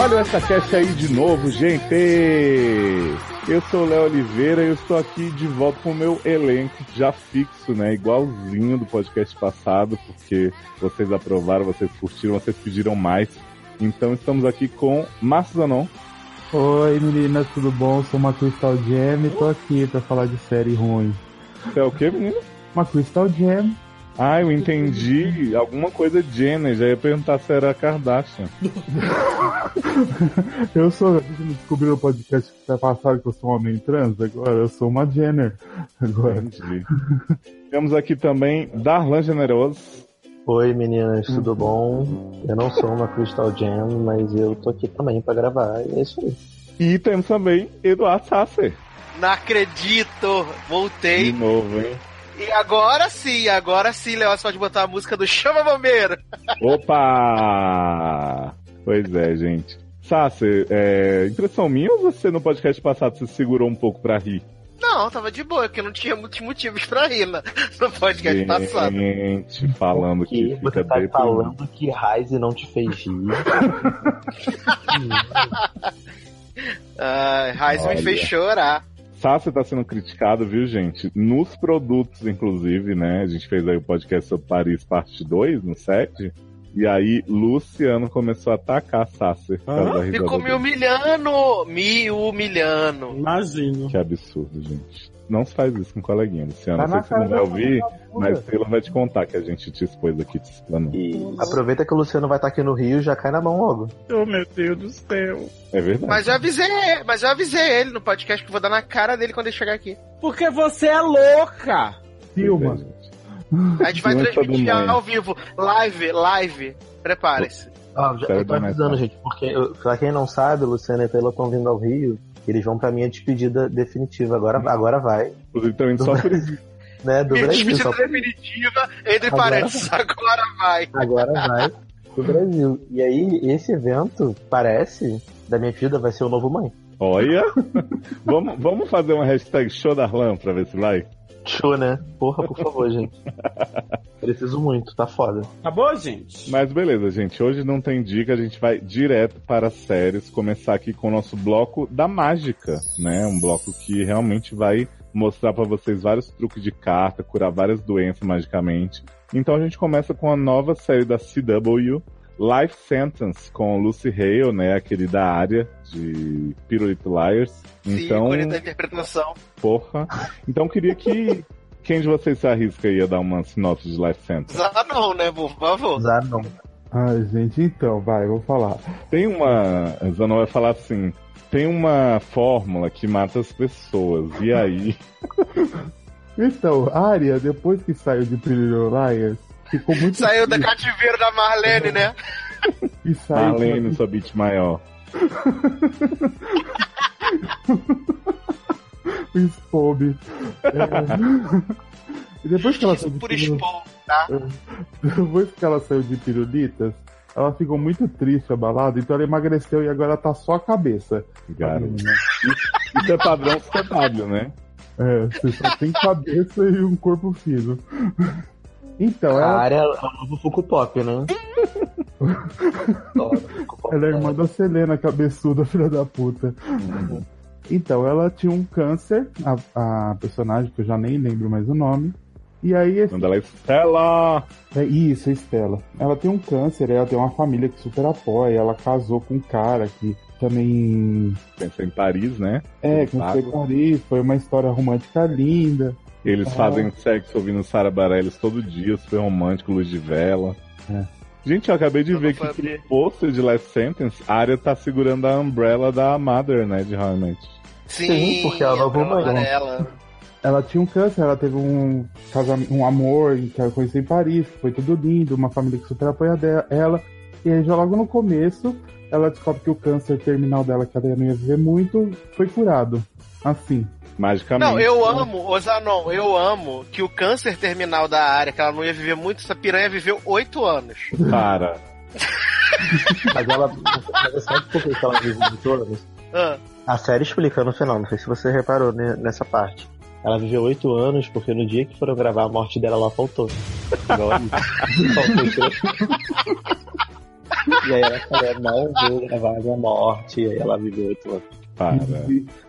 Olha essa cast aí de novo, gente! Eu sou o Léo Oliveira e eu estou aqui de volta com o meu elenco já fixo, né? Igualzinho do podcast passado, porque vocês aprovaram, vocês curtiram, vocês pediram mais. Então estamos aqui com Márcio Zanon. Oi meninas, tudo bom? Sou uma Crystal Gem e tô aqui pra falar de série ruim. Você é o quê, menino? Uma Crystal Gem. Ah, eu entendi. Alguma coisa Jenner. Já ia perguntar se era Kardashian. eu sou. Descobriu no podcast que tá passado que eu sou um homem trans? Agora eu sou uma Jenner. Agora. Entendi. Temos aqui também Darlan Generoso. Oi meninas, tudo bom? Eu não sou uma Crystal Gem, mas eu tô aqui também pra gravar, e é isso aí. E temos também Eduardo Sasser. Não acredito! Voltei. De novo, hein? E agora sim, agora sim, Léo, você pode botar a música do Chama Bombeiro. Opa! Pois é, gente. Sassi, é, impressão minha ou você no podcast passado se segurou um pouco pra rir? Não, tava de boa, porque não tinha muitos motivos pra rir né? no podcast gente, passado. Gente, falando que, que Você tá falando que Ryze não te fez rir. ah, Ryze me fez chorar. Sácia está sendo criticado, viu, gente? Nos produtos, inclusive, né? A gente fez aí o podcast sobre Paris, parte 2, no 7. E aí, Luciano começou a atacar a Sácia. Ah, ficou me humilhando! Me humilhando. Imagino. Que absurdo, gente. Não se faz isso com o coleguinha, Luciano. Tá não sei se você não vai ouvir, mas Taylor vai te contar que a gente te expôs aqui, te explanou. E aproveita que o Luciano vai estar aqui no Rio e já cai na mão logo. Oh, meu Deus do céu. É verdade. Mas eu avisei, mas eu avisei ele no podcast que vou dar na cara dele quando ele chegar aqui. Porque você é louca! Filma. É, a gente vai transmitir ao vivo. Live, live. Prepare-se. Ah, já, eu tô avisando, gente, porque eu, pra quem não sabe, o Luciano e Taylor estão vindo ao Rio eles vão pra minha despedida definitiva. Agora, agora vai. Inclusive, estão indo só por isso. Né, do minha Brasil, despedida só... definitiva, entre agora parênteses, vai. agora vai. Agora vai do Brasil. E aí, esse evento, parece, da minha vida, vai ser o novo mãe. Olha! vamos, vamos fazer uma hashtag show da Arlan pra ver se vai? Show, né? Porra, por favor, gente. Preciso muito, tá foda. Acabou, gente? Mas beleza, gente. Hoje não tem dica, a gente vai direto para as séries. Começar aqui com o nosso bloco da mágica, né? Um bloco que realmente vai mostrar para vocês vários truques de carta, curar várias doenças magicamente. Então a gente começa com a nova série da CW, Life Sentence com Lucy Hale, né, aquele da área de Pirulito Liars. Sim, então, da interpretação. Porra. Então queria que quem de vocês se arrisca aí a dar uma sinopse de Life Sentence? Zanon, né, por favor. Zanon. Ai, gente, então, vai, vou falar. Tem uma. Zanon vai falar assim. Tem uma fórmula que mata as pessoas. E aí? então, Arya, depois que saiu de Pretty Liars, ficou muito. Saiu da cativeiro da Marlene, né? E saiu Marlene, sua beat maior. o Spobe. É... E depois que ela saiu de por Spobe, tá? Depois que ela saiu de pirulitas, ela ficou muito triste, abalada, então ela emagreceu e agora tá só a cabeça. Garoto. Isso é padrão CW, né? É, você só tem cabeça e um corpo fino. Então, a ela... área é o novo Fuku Pop, né? ela é irmã da Selena, cabeçuda, filha da puta. Uhum. Então, ela tinha um câncer, a, a, personagem, que eu já nem lembro mais o nome. E aí. Esse... Quando ela é Estela! É isso, Estela. Ela tem um câncer, ela tem uma família que super apoia. Ela casou com um cara que também. Pensou em Paris, né? É, pensou em Paris. Foi uma história romântica linda. Eles ah. fazem sexo ouvindo Sara Bareilles todo dia, super romântico, luz de vela. É. Gente, eu acabei de eu ver que no pôster de Life Sentence, a área tá segurando a umbrella da Mother, né, de How I Sim, Sim, porque ela não mãe. Ela. ela tinha um câncer, ela teve um casamento, um amor que ela conheceu em Paris, foi tudo lindo, uma família que super apoia ela. E aí, já logo no começo, ela descobre que o câncer terminal dela, que ela não ia viver muito, foi curado. Assim, magicamente. Não, eu amo, Ozanon, eu amo que o câncer terminal da área, que ela não ia viver muito, essa piranha viveu oito anos. Para. mas ela. Mas sabe por que ela viveu oito anos? Ah. A série explica no final, não sei se você reparou nessa parte. Ela viveu oito anos porque no dia que foram gravar a morte dela, ela faltou. Igual a e aí ela falou, não vou gravar a minha morte, e aí ela viveu oito anos. Para.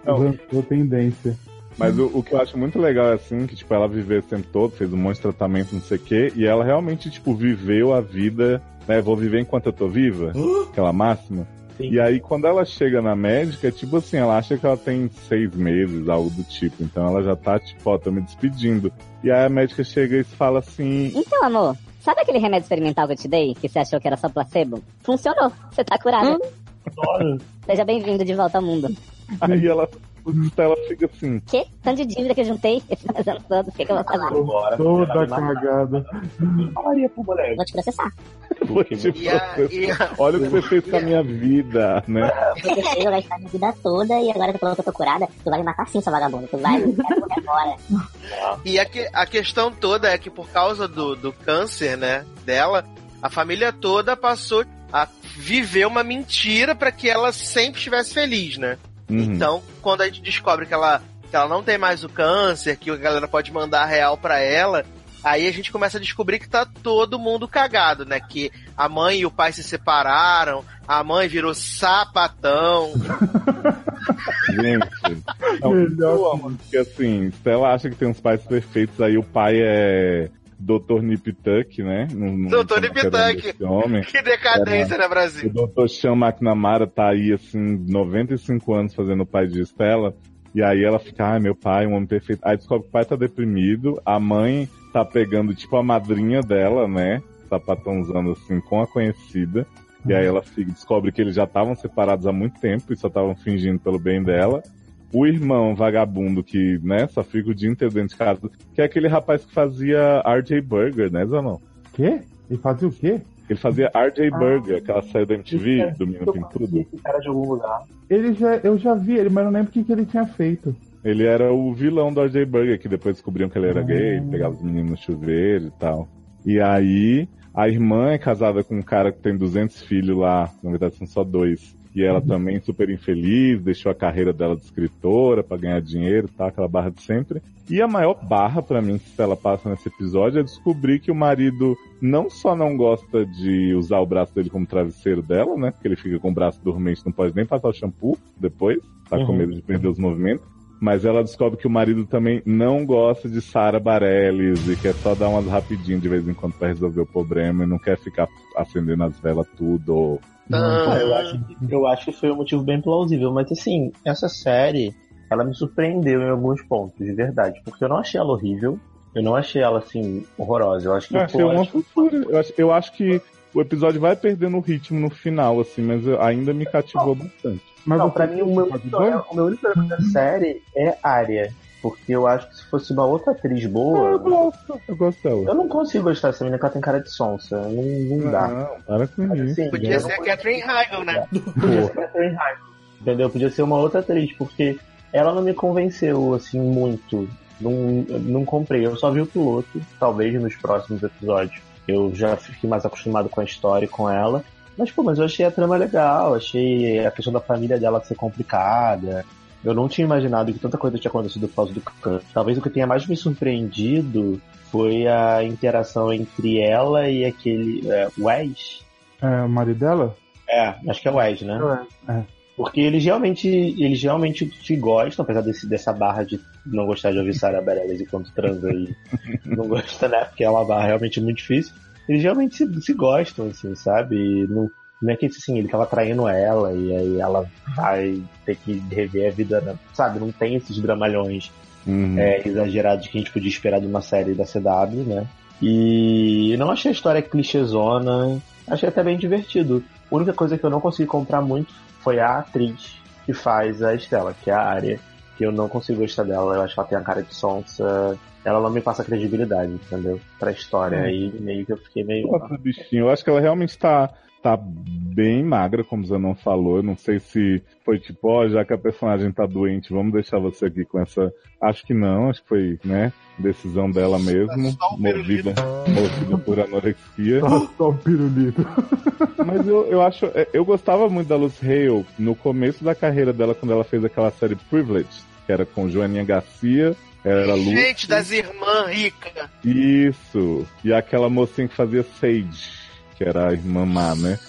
Não. Lançou tendência. Mas o, o que eu acho muito legal é assim, que tipo, ela viveu esse tempo todo, fez um monte de tratamento, não sei o quê, e ela realmente, tipo, viveu a vida, né? Vou viver enquanto eu tô viva, aquela máxima. Sim. E aí, quando ela chega na médica, é tipo assim, ela acha que ela tem seis meses, algo do tipo. Então ela já tá, tipo, ó, tô me despedindo. E aí a médica chega e fala assim, Então, amor, sabe aquele remédio experimental que eu te dei, que você achou que era só placebo? Funcionou, você tá curada. Adoro. Seja bem-vindo de volta ao mundo. aí ela, ela fica assim, Que? Tanto de dívida que eu juntei esses anos todos, o que, que eu vou fazer? Agora, Toda cagada. Falaria pro moleque. Vou te processar. foi tipo, E a- e a- olha o que você fez com a minha vida, né? Você fez eu gastar minha vida toda e agora tu falou que eu tô curada. Tu vai me matar sim, seu vagabundo. Tu vai me agora. E a, que- a questão toda é que por causa do, do câncer, né, dela, a família toda passou a viver uma mentira pra que ela sempre estivesse feliz, né? Uhum. Então, quando a gente descobre que ela, que ela não tem mais o câncer, que a galera pode mandar real pra ela, aí a gente começa a descobrir que tá todo mundo cagado, né? Que a mãe e o pai se separaram, a mãe virou sapatão. Gente, eu amo, porque assim, se ela acha que tem uns pais perfeitos, aí o pai é Dr. Nip Tuck, né? Não, não Dr. Nip o Tuck. homem. Que decadência, né, O Brasil? Dr. Sean McNamara tá aí, assim, 95 anos fazendo o pai de Stella. E aí ela fica, ai, meu pai, um homem perfeito. Aí descobre que o pai tá deprimido, a mãe tá pegando, tipo, a madrinha dela, né? Sapatãozando, assim, com a conhecida. E aí ela fica, descobre que eles já estavam separados há muito tempo e só estavam fingindo pelo bem dela. O irmão vagabundo que, né, só fica o dia inteiro dentro de casa, que é aquele rapaz que fazia RJ Burger, né, Zanão? Quê? E fazia o quê? Ele fazia RJ Ah. Burger, aquela série da MTV, é- Domingo Eu Tem Tudo. esse cara de algum lugar. Ele já, eu já vi ele, mas não lembro o que, que ele tinha feito. Ele era o vilão do RJ Burger, que depois descobriam que ele era Ah. gay, pegava os meninos no chuveiro e tal. E aí, a irmã é casada com um cara que tem 200 filhos lá, na verdade são só dois. E ela também super infeliz, deixou a carreira dela de escritora pra ganhar dinheiro, tá? Aquela barra de sempre. E a maior barra pra mim que ela passa nesse episódio é descobrir que o marido não só não gosta de usar o braço dele como travesseiro dela, né? Porque ele fica com o braço dormente, não pode nem passar o shampoo depois, tá com Uhum. medo de perder os movimentos. Mas ela descobre que o marido também não gosta de Sara Bareilles e quer só dar umas rapidinho de vez em quando pra resolver o problema e não quer ficar acendendo as velas tudo. Ah, eu, Ah, acho, eu acho que foi um motivo bem plausível, mas assim, essa série, ela me surpreendeu em alguns pontos, de verdade, porque eu não achei ela horrível, eu não achei ela assim horrorosa, eu acho que Eu achei pô, uma acho que- fofura. Eu acho, eu acho que o episódio vai perdendo o ritmo no final, assim, mas ainda me cativou bastante. Mas Não, pra mim o meu, problema- o meu único problema da série é Arya. Porque eu acho que se fosse uma outra atriz Eu boa, gosto, eu gosto dela. eu não consigo gostar dessa menina, porque ela tem cara de sonsa. Não, não dá. Não, para com isso. assim, Podia eu ser a Catherine Heigl, né? Podia ser Catherine Heigl, Entendeu? Podia ser uma outra atriz, porque ela não me convenceu, assim, muito. Não, não comprei. Eu só vi o piloto, talvez nos próximos episódios. Eu já fiquei mais acostumado com a história e com ela. Mas, pô, mas eu achei a trama legal, achei a questão da família dela ser complicada. Eu não tinha imaginado que tanta coisa tinha acontecido por causa do câncer. Talvez o que tenha mais me surpreendido foi a interação entre ela e aquele é, Wes. É, o marido dela? É, acho que é Wes, né? É. Porque eles realmente, eles realmente te gostam, apesar desse, dessa barra de não gostar de ouvir Sarah Bareilles enquanto transa e não gosta, né? Porque é uma barra realmente muito difícil. Eles realmente se, se gostam, assim, sabe? E não, não é que assim, ele tava traindo ela e aí ela vai ter que rever a vida, né? sabe? Não tem esses dramalhões Uhum. é, exagerados que a gente podia esperar de uma série da CW, né? E não achei a história clichêzona, achei até bem divertido. A única coisa que eu não consegui comprar muito foi a atriz que faz a Estela, que é a Arya, que eu não consigo gostar dela, eu acho que ela tem a cara de sonsa, ela não me passa credibilidade, entendeu? Pra história, Hum. aí meio que eu fiquei meio... Nossa, bichinho, eu acho que ela realmente tá, tá bem magra, como o Zanon falou. Eu não sei se foi tipo, ó, já que a personagem tá doente, vamos deixar você aqui com essa. Acho que não, acho que foi, né? Decisão dela mesmo, Só o movida, movida por anorexia. Só, só o pirulito. Mas eu, eu acho, é, eu gostava muito da Lucy Hale no começo da carreira dela, quando ela fez aquela série Privilege, que era com Joaninha Garcia, era Lucy. Gente das irmãs ricas. Isso. E aquela mocinha que fazia Sage, que era a irmã má, né?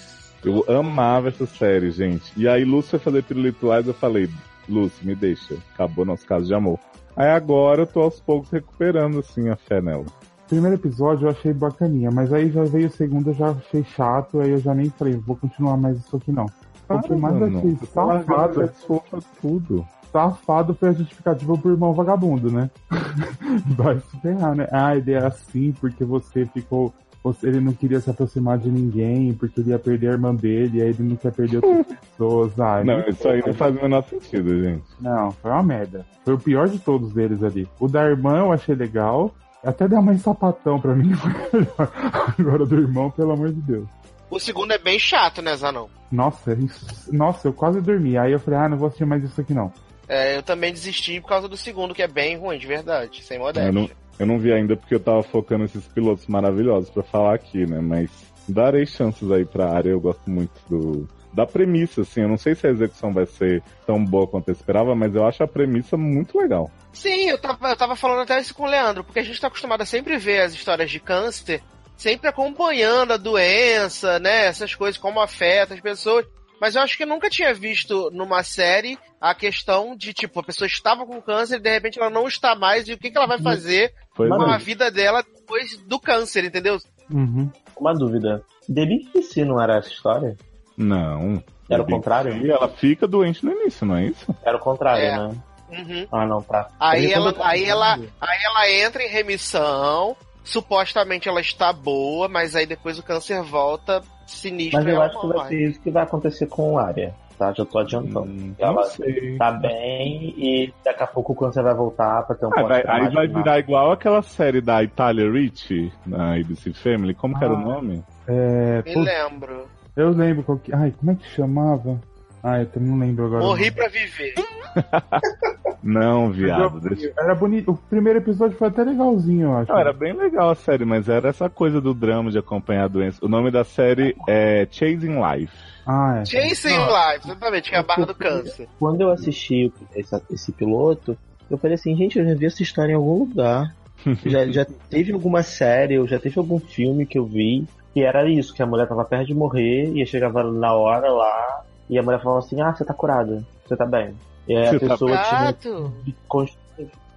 Eu amava essa série, gente. E aí, Lúcio foi fazer Pirulito Lies, eu falei, Lúcio, me deixa. Acabou nosso caso de amor. Aí agora eu tô aos poucos recuperando, assim, a fé nela. Primeiro episódio eu achei bacaninha, mas aí já veio o segundo, eu já achei chato, aí eu já nem falei, vou continuar mais isso aqui não. O que mais mano. achei tá safado, fofa tudo. Safado foi a justificativa pro irmão vagabundo, né? Vai se ferrar, né? Ah, ele é assim porque você ficou. você- Ele não queria se aproximar de ninguém, porque ele ia perder a irmã dele, aí ele não quer perder outras pessoas. Ai, Não, isso aí não faz o menor sentido, gente. Não, foi uma merda. Foi o pior de todos eles ali. O da irmã eu achei legal. Até dar mais sapatão pra mim foi melhor. Agora do irmão, pelo amor de Deus. O segundo é bem chato, né, Zanão? Nossa, isso- nossa, eu quase dormi. Aí eu falei, ah, não vou assistir mais isso aqui não. É, eu também desisti por causa do segundo, que é bem ruim, de verdade, sem modéstia. Eu não, eu não vi ainda porque eu tava focando nesses pilotos maravilhosos pra falar aqui, né? Mas darei chances aí pra área. Eu gosto muito do da premissa, assim. Eu não sei se a execução vai ser tão boa quanto eu esperava, mas eu acho a premissa muito legal. Sim, eu tava, eu tava falando até isso com o Leandro, porque a gente tá acostumado a sempre ver as histórias de câncer, sempre acompanhando a doença, né? Essas coisas, como afeta as pessoas. Mas eu acho que eu nunca tinha visto numa série a questão de, tipo, a pessoa estava com câncer e de repente ela não está mais, e o que, que ela vai fazer Pois com a vida dela depois do câncer, entendeu? Uhum. Uma dúvida. Delícia não era essa história? Não. Era o contrário? E ela fica doente no início, não é isso? Era o contrário, É. né? Uhum. Ah, não, tá. Aí ela, aí ela, aí ela entra em remissão, supostamente ela está boa, mas aí depois o câncer volta sinistro Mas eu ela acho que vai ser isso que vai acontecer com o Arya, tá? Já tô adiantando. Hum, ela não sei. tá bem e daqui a pouco o câncer vai voltar pra ter um Ah, vai- aí vai virar igual aquela série da Italia Rich, na ABC Family. Como que era o Ah. nome? É, Me putz, lembro. eu lembro qual que. Ai, como é que chamava? Ai, eu também não lembro agora. Morri pra viver. Não, viado. eu- Deixa... Era bonito. O primeiro episódio foi até legalzinho, eu acho. Não, era bem legal a série, mas era essa coisa do drama de acompanhar a doença. O nome da série é Chasing Life. Ah, é. Chasing Life, exatamente, que é a barra do câncer. Quando eu assisti esse, esse piloto, eu falei assim, gente, eu já vi essa história em algum lugar. já, já teve alguma série, ou já teve algum filme que eu vi, que era isso, que a mulher tava perto de morrer, e chegava na hora lá, e a mulher falava assim, ah, você tá curada, você tá bem. E aí a Você tá pessoa tinha Gato. descon-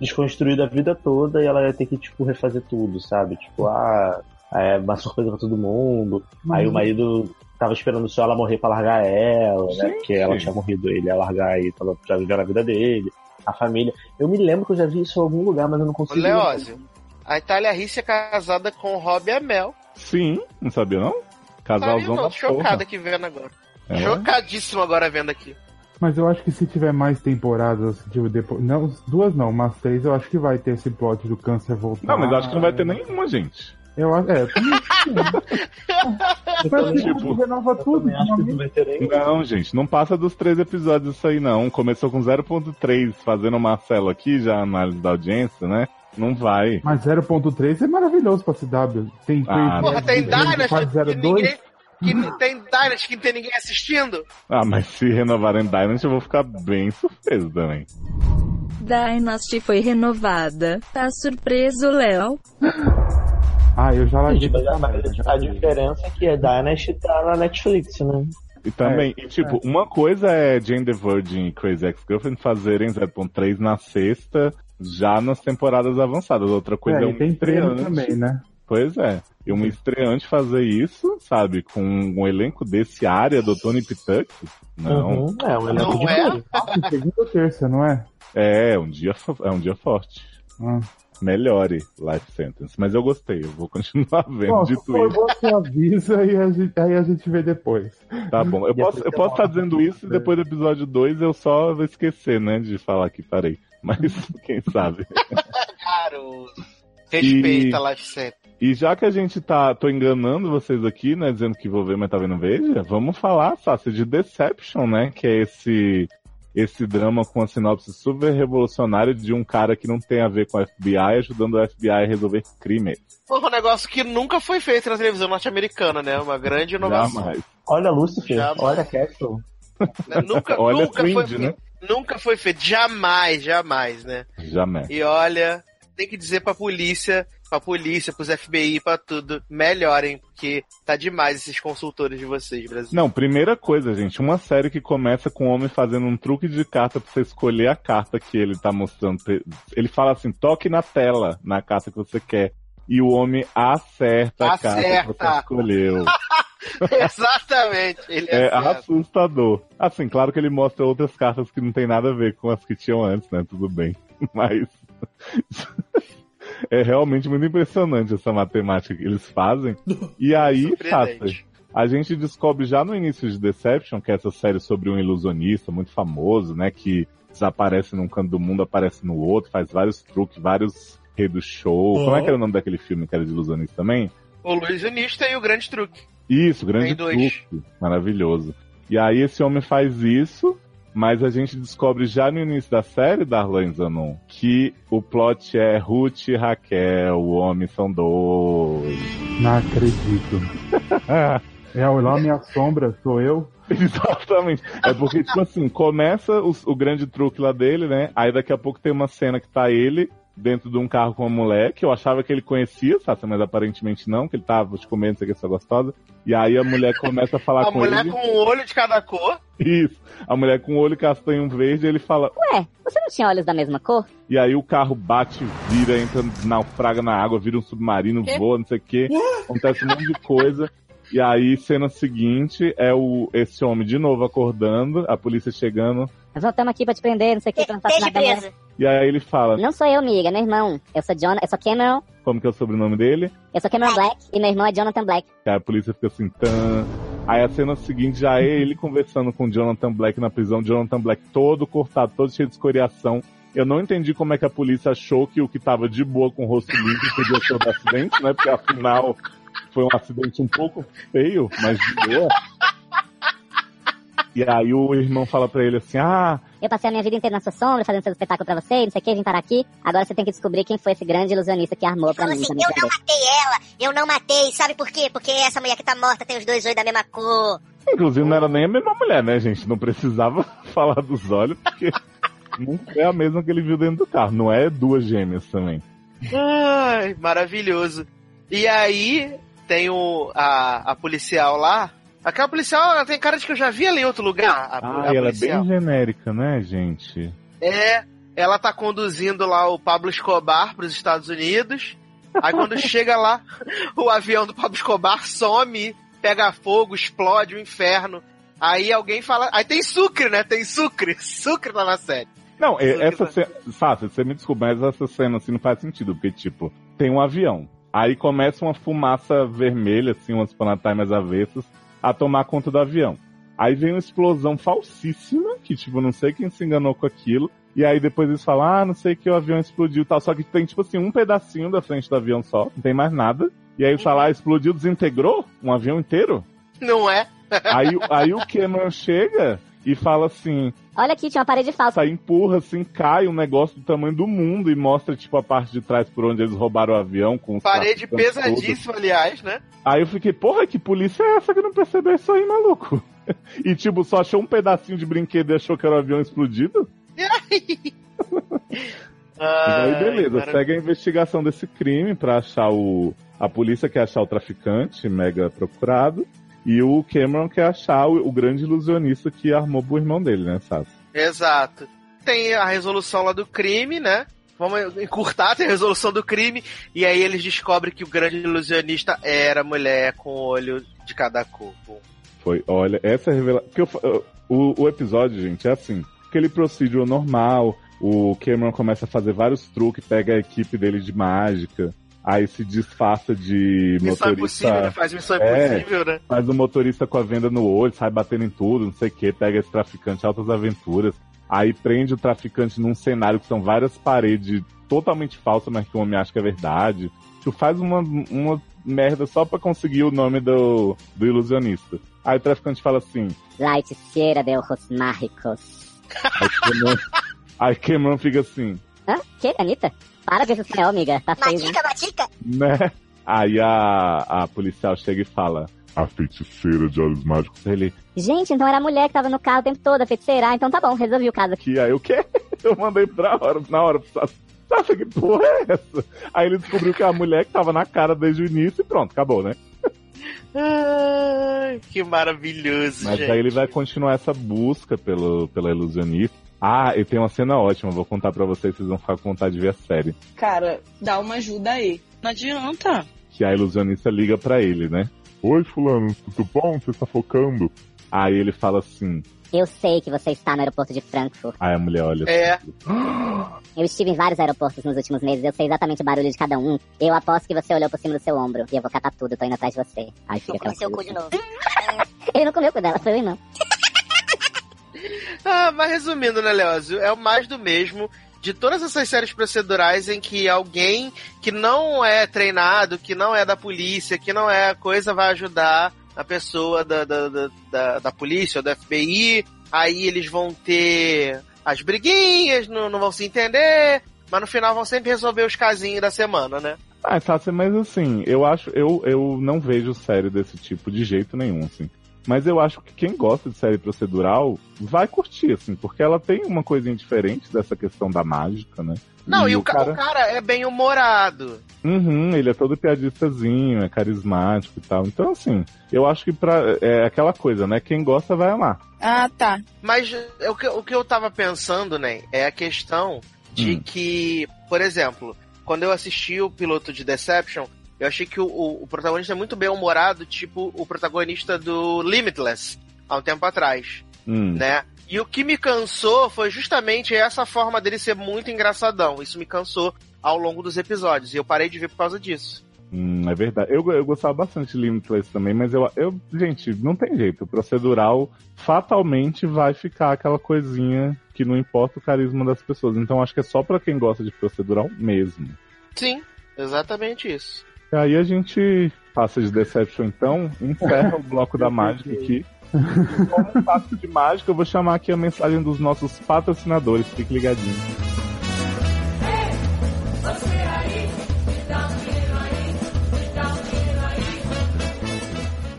desconstruído a vida toda e ela ia ter que, tipo, refazer tudo, sabe? Tipo, ah, é uma surpresa pra todo mundo. Aí o marido tava esperando só ela morrer pra largar ela, né? Porque ela tinha morrido, ele ia largar e tava já vivendo a vida dele. A família. Eu me lembro que eu já vi isso em algum lugar, mas eu não Ô, consigo. Leózio, a Itália Risse é casada com o Rob Amel. Sim, não sabia não? Sabia Casalzão não, da chocada aqui vendo agora. É. Chocadíssimo agora vendo aqui. Mas eu acho que se tiver mais temporadas, tipo, depois. Não, duas não, mas três, eu acho que vai ter esse plot do câncer voltar. Não, mas eu acho que não vai ter nenhuma, gente. Eu acho. É, eu tipo, renova tudo. né? não gente, não passa dos três episódios isso aí não. Começou com 0.3, fazendo o Marcelo aqui, já a análise da audiência, né? Não vai. Mas 0.3 é maravilhoso pra CW. Tem Ah, Porra, tem Dynasty que 02. ninguém. Que não tem Dynasty que não tem ninguém assistindo? Ah, mas se renovarem Dynasty, eu vou ficar bem surpreso também. Dynasty foi renovada. Tá surpreso, Léo? Ah, eu já larguei a, diferença é que a Dynasty tá na Netflix, né? E também, e, tipo, uma coisa é Jane the Virgin e Crazy Ex-Girlfriend fazerem 0.3 na sexta, já nas temporadas avançadas. Outra coisa é, É, um tem treino também, né? Pois é. E um estreante fazer isso, sabe, com um elenco desse área do Tony Pituck? Não. Uhum, É, um elenco Não de é? Ah, segunda ou terça, não é? É, um dia, é um dia forte. Ah. Melhore Life Sentence. Mas eu gostei, eu vou continuar vendo Bom, de tudo. você avisa e a gente, aí a gente vê depois. Tá bom. Eu E posso, eu posso estar Alves dizendo isso e depois do episódio 2 eu só vou esquecer, né, de falar que parei. Mas quem sabe. Claro. Respeita a Life Center. E já que a gente tá, tô enganando vocês aqui, né, dizendo que vou ver, mas tá vendo veja, vamos falar, Sassi, de Deception, né, que é esse esse drama com a sinopse super revolucionária de um cara que não tem a ver com o FBI ajudando o FBI a resolver crimes. Um negócio que nunca foi feito na televisão norte-americana, né? Uma grande inovação. Jamais. Olha Lucifer, Jamais. olha Castle. Né? Nunca, Olha nunca foi né? Nunca foi feito. Jamais, jamais, né? Jamais. E olha, tem que dizer pra polícia, pra polícia, pros FBI, pra tudo, melhorem, porque tá demais esses consultores de vocês, Brasil. Não, primeira coisa, gente, uma série que começa com um homem fazendo um truque de carta pra você escolher a carta que ele tá mostrando. Ele fala assim, toque na tela, na carta que você quer. E o homem acerta, a carta que Acerta. você escolheu. Exatamente. Ele É acerta. assustador. Assim, claro que ele mostra outras cartas que não tem nada a ver com as que tinham antes, né? Tudo bem. Mas. é realmente muito impressionante essa matemática que eles fazem. E aí, a gente descobre já no início de Deception, que é essa série sobre um ilusionista muito famoso, né? Que desaparece num canto do mundo, aparece no outro, faz vários truques, vários rei do show. Como é que era o nome daquele filme que era de ilusionista também? O Luiz Unista e o grande truque. Isso, grande truque. Maravilhoso. E aí esse homem faz isso, mas a gente descobre já no início da série, Darlan Zanon, que o plot é Ruth e Raquel, o homem são dois. Não acredito. É o nome a sombra, sou eu. Exatamente. É porque, tipo assim, começa o, o grande truque lá dele, né? Aí daqui a pouco tem uma cena que tá ele dentro de um carro com uma mulher, que eu achava que ele conhecia, sabe? Mas aparentemente não, que ele tava te comendo, sei que essa gostosa. E aí a mulher começa a falar A com mulher ele. com um olho de cada cor. Isso. A mulher com o olho castanho verde, ele fala. Ué, você não tinha olhos da mesma cor? E aí o carro bate, vira, entra, naufraga na água, vira um submarino, voa, não sei o quê. Acontece um monte de coisa. E aí, cena seguinte, é o esse homem de novo acordando, a polícia chegando. Nós voltamos aqui pra te prender, não sei o que, pra não Esteja assassinar preso. E aí ele fala, Não sou eu, amiga, é meu irmão. Eu sou John, eu sou Cameron, como que é o sobrenome dele? eu sou Cameron Black e meu irmão é Jonathan Black. Aí a polícia fica assim, tan. Aí a cena seguinte já é ele conversando com o Jonathan Black na prisão, Jonathan Black todo cortado, todo cheio de escoriação. Eu não entendi como é que a polícia achou que o que tava de boa com o rosto limpo podia ser o do acidente, né? Porque afinal foi um acidente um pouco feio, mas de boa. E aí o irmão fala pra ele assim, ah, Eu passei a minha vida inteira na sua sombra, fazendo seu espetáculo pra você, não sei o que, vim parar aqui. Agora você tem que descobrir quem foi esse grande ilusionista que armou pra Falou mim. assim, eu não matei ela, eu não matei, sabe por quê? Porque essa mulher que tá morta tem os dois olhos da mesma cor. inclusive não era nem a mesma mulher, né, gente? Não precisava falar dos olhos, porque não é a mesma que ele viu dentro do carro. Não é duas gêmeas também. Ai, maravilhoso. E aí tem o, a, a policial lá. Aquela policial, ela tem cara de que eu já vi ela em outro lugar. A, Ah, a ela é bem genérica, né, gente? É, ela tá conduzindo lá o Pablo Escobar pros Estados Unidos. Aí quando chega lá, o avião do Pablo Escobar some, pega fogo, explode o inferno. Aí alguém fala. Aí tem Sucre, né? Tem Sucre. Sucre tá na série. Não, essa que cena. Sácia, você me desculpa, mas essa cena assim não faz sentido, porque, tipo, tem um avião. Aí começa uma fumaça vermelha, assim, umas panataimas avessas, a tomar conta do avião. Aí vem uma explosão falsíssima, que, tipo, não sei quem se enganou com aquilo. E aí depois eles falam, ah, não sei que o avião explodiu e tal. Só que tem, tipo assim, um pedacinho da frente do avião só, não tem mais nada. E aí fala, ah, explodiu, desintegrou um avião inteiro. Não é? Aí, aí o Cameron chega e fala assim, Olha aqui, tinha uma parede falsa. Aí empurra, assim, cai um negócio do tamanho do mundo e mostra, tipo, a parte de trás por onde eles roubaram o avião com Parede traficantes todos. pesadíssima, aliás, né? Aí eu fiquei, porra, que polícia é essa que não percebeu isso aí, maluco? E, tipo, só achou um pedacinho de brinquedo e achou que era o avião explodido? E aí, Ai, beleza, maravilhoso. segue a investigação desse crime pra achar o... A polícia quer achar o traficante, mega procurado, e o Cameron quer achar o, o grande ilusionista que armou pro irmão dele, né, Sassi? Exato. Tem a resolução lá do crime, né? Vamos encurtar, tem a resolução do crime. E aí eles descobrem que o grande ilusionista era mulher com olho de cada cor. Bom, Foi, olha, essa revelação. Fa- eu- o, o episódio, gente, é assim: aquele procedural normal, o Cameron começa a fazer vários truques, pega a equipe dele de mágica, aí se disfarça de Missão impossível, né? motorista. Faz missão É. impossível, né? Faz o motorista com a venda no olho, sai batendo em tudo, não sei o que, pega esse traficante, altas aventuras. Aí prende o traficante num cenário que são várias paredes totalmente falsas, mas que o homem acha que é verdade. Tu faz uma, uma merda só pra conseguir o nome do, do ilusionista. Aí o traficante fala assim, Light Sierra de Ojos Mágicos. Aí Cameron, aí Cameron fica assim, Hã? Que, Anitta? Para esse espanhol, amiga. Tá feio, né? Matica, matica. né? Aí a, a policial chega e fala, a feiticeira de olhos mágicos. Ele, Gente, então era a mulher que tava no carro o tempo todo, a feiticeira. Ah, então tá bom, resolvi o caso aqui. que aí o quê? Eu mandei pra hora, na hora pro Sassi. Nossa, que porra é essa? Aí ele descobriu que é a mulher que tava na cara desde o início e pronto, acabou, né? Ai, que maravilhoso, Mas gente. aí ele vai continuar essa busca pelo, pela ilusionista. Ah, e tem uma cena ótima, vou contar pra vocês, vocês vão ficar com vontade de ver a série. Cara, dá uma ajuda aí. Não adianta. Que a ilusionista liga pra ele, né? Oi, fulano, tudo bom? Você tá focando? Aí ele fala assim, Eu sei que você está no aeroporto de Frankfurt. aí a mulher olha É, Eu estive em vários aeroportos nos últimos meses, eu sei exatamente o barulho de cada um. Eu aposto que você olhou por cima do seu ombro. E eu vou catar tudo, tô indo atrás de você. Aí fica aquela comer seu cu de novo. Ele não comeu o cu dela, foi eu não. Ah, mas resumindo, né, Leózio? É o mais do mesmo de todas essas séries procedurais em que alguém que não é treinado, que não é da polícia, que não é coisa, vai ajudar a pessoa da, da, da, da, polícia ou da FBI. Aí eles vão ter as briguinhas, não, não vão se entender, mas no final vão sempre resolver os casinhos da semana, né? Ah, Sassi, mas assim, eu acho, eu, eu não vejo série desse tipo de jeito nenhum, assim. Mas eu acho que quem gosta de série procedural vai curtir, assim, porque ela tem uma coisinha diferente dessa questão da mágica, né? Não, e, o, ca- o cara é bem humorado. Uhum, ele é todo piadistazinho, é carismático e tal. Então, assim, eu acho que pra, é aquela coisa, né? Quem gosta vai amar. Ah, tá. Mas é, o que, o que eu tava pensando, né, é a questão de Hum. que, por exemplo, quando eu assisti o piloto de Deception, eu achei que o, o- o protagonista é muito bem humorado, tipo o protagonista do Limitless, há um tempo atrás, Hum. né? E o que me cansou foi justamente essa forma dele ser muito engraçadão. Isso me cansou ao longo dos episódios. E eu parei de ver por causa disso. Hum, é verdade. Eu, eu gostava bastante de Limitless também, mas eu, eu, gente, não tem jeito. O procedural fatalmente vai ficar aquela coisinha que não importa o carisma das pessoas. Então acho que é só pra quem gosta de procedural mesmo. Sim, exatamente isso. E aí a gente passa de Deception então, encerra o bloco da mágica aqui. Como um passo de mágica, eu vou chamar aqui a mensagem dos nossos patrocinadores. Fique ligadinho.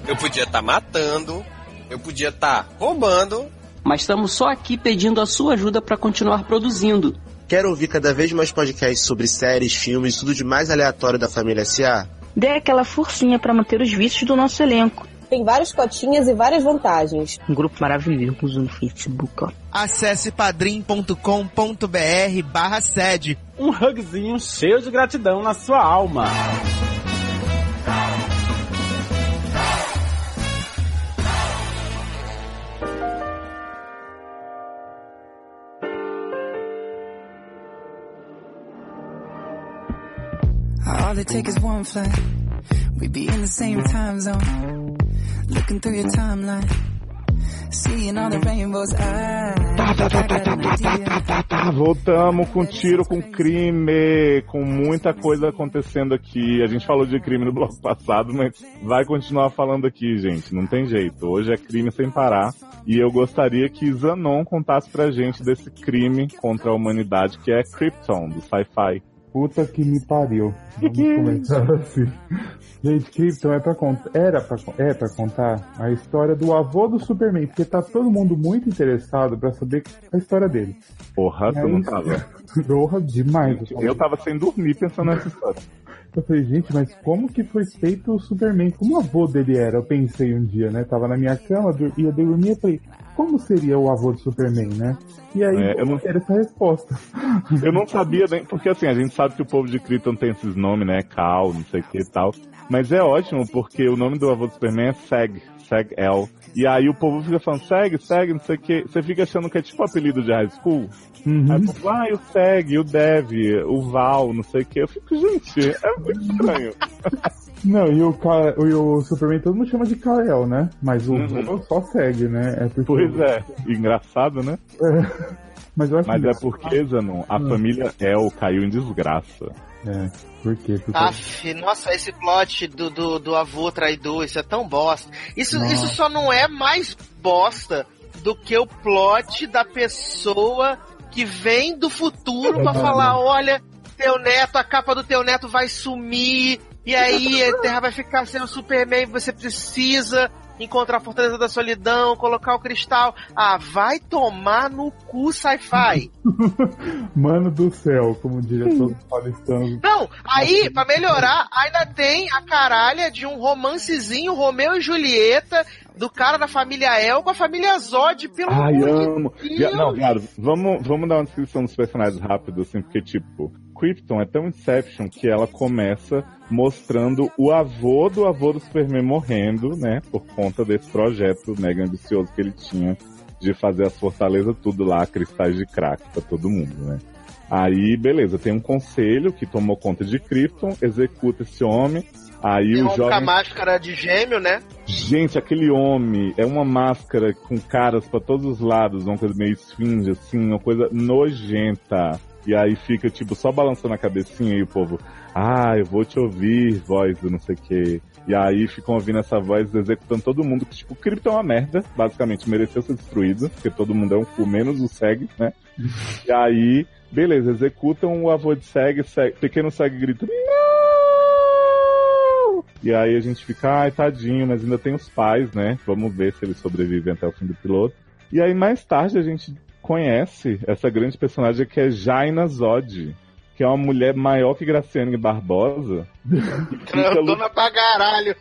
Eu podia estar matando, eu podia estar roubando. Mas estamos só aqui pedindo a sua ajuda para continuar produzindo. Quer ouvir cada vez mais podcasts sobre séries, filmes, tudo de mais aleatório da família SA? Dê aquela forcinha pra manter os vícios do nosso elenco. Tem várias cotinhas e várias vantagens. Um grupo maravilhoso no Facebook, ó. Acesse padrim.com.br barra sede. Um hugzinho cheio de gratidão na sua alma. All it takes is one flight. We be in the same time zone. Looking through your timeline. Seeing all the rainbows. Tá, tá, tá, tá, tá, tá, tá, tá, tá. Voltamos com tiro, com crime, com muita coisa acontecendo aqui. A gente falou de crime no bloco passado, mas vai continuar falando aqui, gente. Não tem jeito. Hoje é crime sem parar. E eu gostaria que Zanon contasse pra gente desse crime contra a humanidade que é Krypton, do sci-fi. Puta que me pariu. Vamos começar assim. Gente, Krypton é pra contar. Era pra, é pra contar a história do avô do Superman, porque tá todo mundo muito interessado pra saber a história dele. Porra, tu É não tava. Porra, demais. Eu tava sem dormir pensando nessa história. Eu falei, gente, mas como que foi feito o Superman? Como o avô dele era? Eu pensei um dia, né? Tava na minha cama, ia dormir, eu falei, como seria o avô do Superman, né? E aí, É, eu não- era essa resposta. Eu não sabia nem, porque assim, a gente sabe que o povo de Krypton tem esses nomes, né? Cal, não sei o que e tal. Mas é ótimo, porque o nome do avô do Superman é Seg, Seg-El. E aí o povo fica falando, Seg, Seg, não sei o que. Você fica achando que é tipo apelido de high school. Aí o povo, ah, o Seg, o Dev, o Val, não sei o que. Eu fico, gente, é muito estranho. Não, e o, Ka- e o Superman todo mundo chama de Kal-El, né? Mas o Uhum. só segue, né? É porque... Pois é, engraçado, né? É. Mas eu acho Mas que- é porque, Zanon, a Hum. família El caiu em desgraça. É, por quê? Porque... Aff, nossa, esse plot do, do, do avô traidor, isso é tão bosta. Isso, Nossa. isso só não é mais bosta do que o plot da pessoa que vem do futuro pra Uhum. falar, olha, teu neto, a capa do teu neto vai sumir, e aí a Terra vai ficar sem o Superman, você precisa encontrar a Fortaleza da Solidão, colocar o cristal. Ah, vai tomar no cu sci-fi. Mano do céu, como diria todos os paulistanos. Não, aí, pra melhorar, ainda tem a caralha de um romancezinho Romeu e Julieta do cara da família El com a família Zod, pelo Ai, amor de. Deus. Não, Garo, vamos, vamos dar uma descrição dos personagens rápido, assim, porque, tipo, Krypton é tão Inception que ela começa mostrando o avô do avô do Superman morrendo, né? Por conta desse projeto mega ambicioso que ele tinha de fazer as fortalezas tudo lá, cristais de crack pra todo mundo, né? Aí, beleza, tem um conselho que tomou conta de Krypton, executa esse homem. Aí Tem o um com a jovem máscara de gêmeo, né? Gente, aquele homem é uma máscara com caras pra todos os lados, uma coisa meio esfinge, assim, uma coisa nojenta. E aí fica, tipo, só balançando a cabecinha e o povo, ah, eu vou te ouvir, voz do não sei o quê. E aí ficam ouvindo essa voz executando todo mundo, que tipo, o Krypton é uma merda, basicamente, mereceu ser destruído, porque todo mundo é um cu, menos o Seg, né? e aí, beleza, executam o avô de Seg, Seg pequeno Seg grita, não! E aí a gente fica, ai, tadinho, mas ainda tem os pais, né? Vamos ver se eles sobrevivem até o fim do piloto. E aí mais tarde a gente conhece essa grande personagem que é Jaina Zod, que é uma mulher maior que Graciane Barbosa. Grandona pra caralho.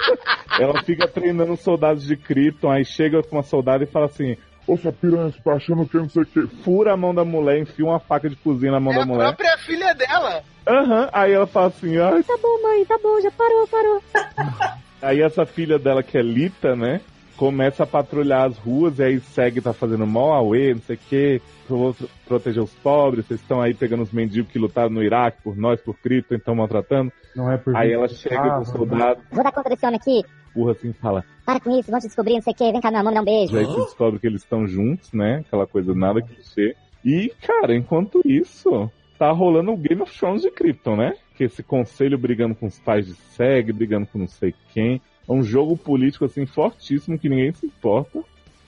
ela fica treinando soldados de Krypton, aí chega com uma soldada e fala assim: Ô, sua piranha, você tá achando que não sei o que? Fura a mão da mulher, enfia uma faca de cozinha na mão É da a mulher. própria filha dela. Aham, aí ela fala assim: ai, Tá bom, mãe, tá bom, já parou, parou. Aí essa filha dela, que é Lita, né? Começa a patrulhar as ruas e aí segue, tá fazendo mó auê, não sei o quê. Eu vou proteger os pobres, vocês estão aí pegando os mendigos que lutaram no Iraque por nós, por Cristo, então maltratando. Não é por Aí ela chega Ah, com o soldado, Vou dar conta desse homem aqui. empurra assim e fala. Para com isso, vão te descobrir, não sei o que. Vem cá, meu amor, me dá um beijo. E aí tu descobre que eles estão juntos, né? Aquela coisa nada clichê. E, cara, enquanto isso, tá rolando o Game of Thrones de Krypton, né? Que esse conselho brigando com os pais de SEG, brigando com não sei quem. É um jogo político, assim, fortíssimo, que ninguém se importa.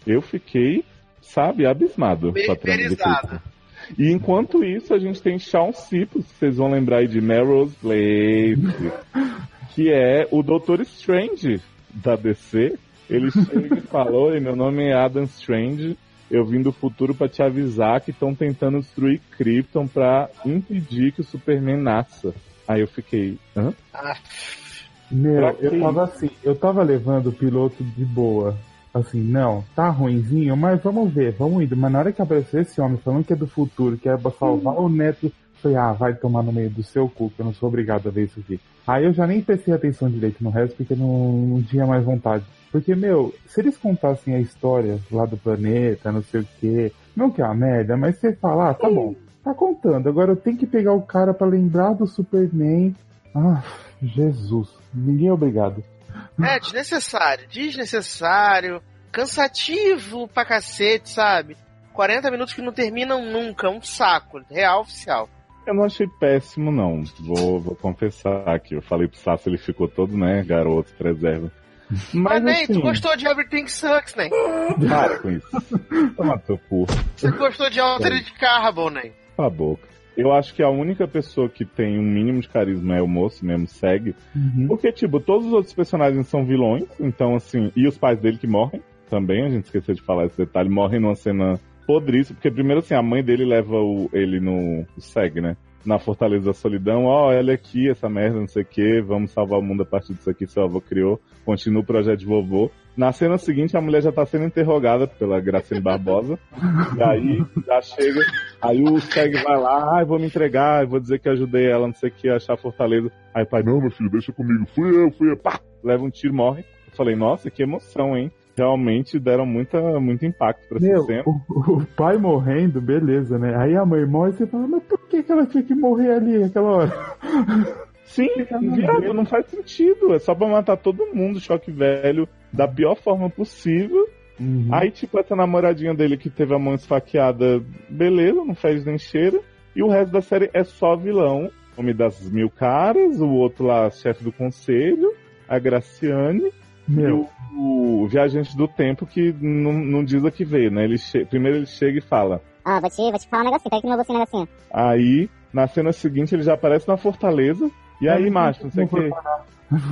Eu fiquei, sabe, abismado Krypton. E enquanto isso, a gente tem Shawn Cipos, que vocês vão lembrar aí de Melrose Place, que é o Doutor Strange da DC. Ele chega e falou, e meu nome é Adam Strange, eu vim do futuro pra te avisar que estão tentando destruir Krypton pra impedir que o Superman nasça. Aí eu fiquei, hã? Meu, eu tava assim, eu tava levando o piloto de boa. Assim, não, tá ruinzinho, mas vamos ver, vamos indo. Mas na hora que apareceu esse homem falando que é do futuro, que é pra salvar o neto, falei, ah, vai tomar no meio do seu cu, que eu não sou obrigado a ver isso aqui. Aí eu já nem prestei atenção direito no resto, porque não, não tinha mais vontade. Porque, meu, se eles contassem a história lá do planeta, não sei o quê, não que é uma merda, mas você fala, ah, tá bom, tá contando. Agora eu tenho que pegar o cara pra lembrar do Superman. Ah, Jesus, ninguém é obrigado. É, desnecessário, desnecessário, cansativo pra cacete, sabe? 40 minutos que não terminam nunca, um saco, real oficial. Eu não achei péssimo, não. Vou, vou confessar aqui. Eu falei pro Sassi, ele ficou todo, né, garoto, preserva. Mas, Mas, assim, tu gostou de Everything Sucks, nem? para com isso. Toma teu cu. Você gostou de Altered Carbon, nem? Cala a boca. Eu acho que a única pessoa que tem um mínimo de carisma é o moço mesmo, segue. Porque, tipo, todos os outros personagens são vilões, então, assim, e os pais dele que morrem também, a gente esqueceu de falar esse detalhe, morrem numa cena podríssima, porque primeiro, assim, a mãe dele leva o, ele no o segue, né? Na Fortaleza da Solidão, ó, olha aqui, essa merda, não sei o que, vamos salvar o mundo a partir disso aqui, seu avô criou, continua o projeto de vovô. Na cena seguinte, a mulher já tá sendo interrogada pela Graciane Barbosa. e aí já chega, aí o Seg vai lá, ai, vou me entregar, vou dizer que ajudei ela, não sei o que, achar a fortaleza. Aí pai, não, meu filho, deixa comigo, fui eu, fui eu, pá! Leva um tiro, morre. Eu falei, nossa, que emoção, hein? Realmente deram muita, muito impacto pra essa Meu, cena. o, o pai morrendo, beleza, né? Aí a mãe morre e você fala, mas por que, que ela tinha que morrer ali naquela hora? Sim, viado, não faz sentido. É só pra matar todo mundo, choque velho, da pior forma possível. Uhum. Aí, tipo, essa namoradinha dele que teve a mão esfaqueada, beleza, não fez nem cheiro. E o resto da série é só vilão. Homem das Mil Caras, o outro lá, chefe do conselho, a Graciane. Meu. E o, o Viajante do Tempo, que não, não diz a que veio, né? Ele che- Primeiro ele chega e fala. Ó, vou te, vou te falar um negocinho, pega aqui meu bolsinho um negocinho. Aí, na cena seguinte, ele já aparece na fortaleza. E aí, Mas macho, não sei o que.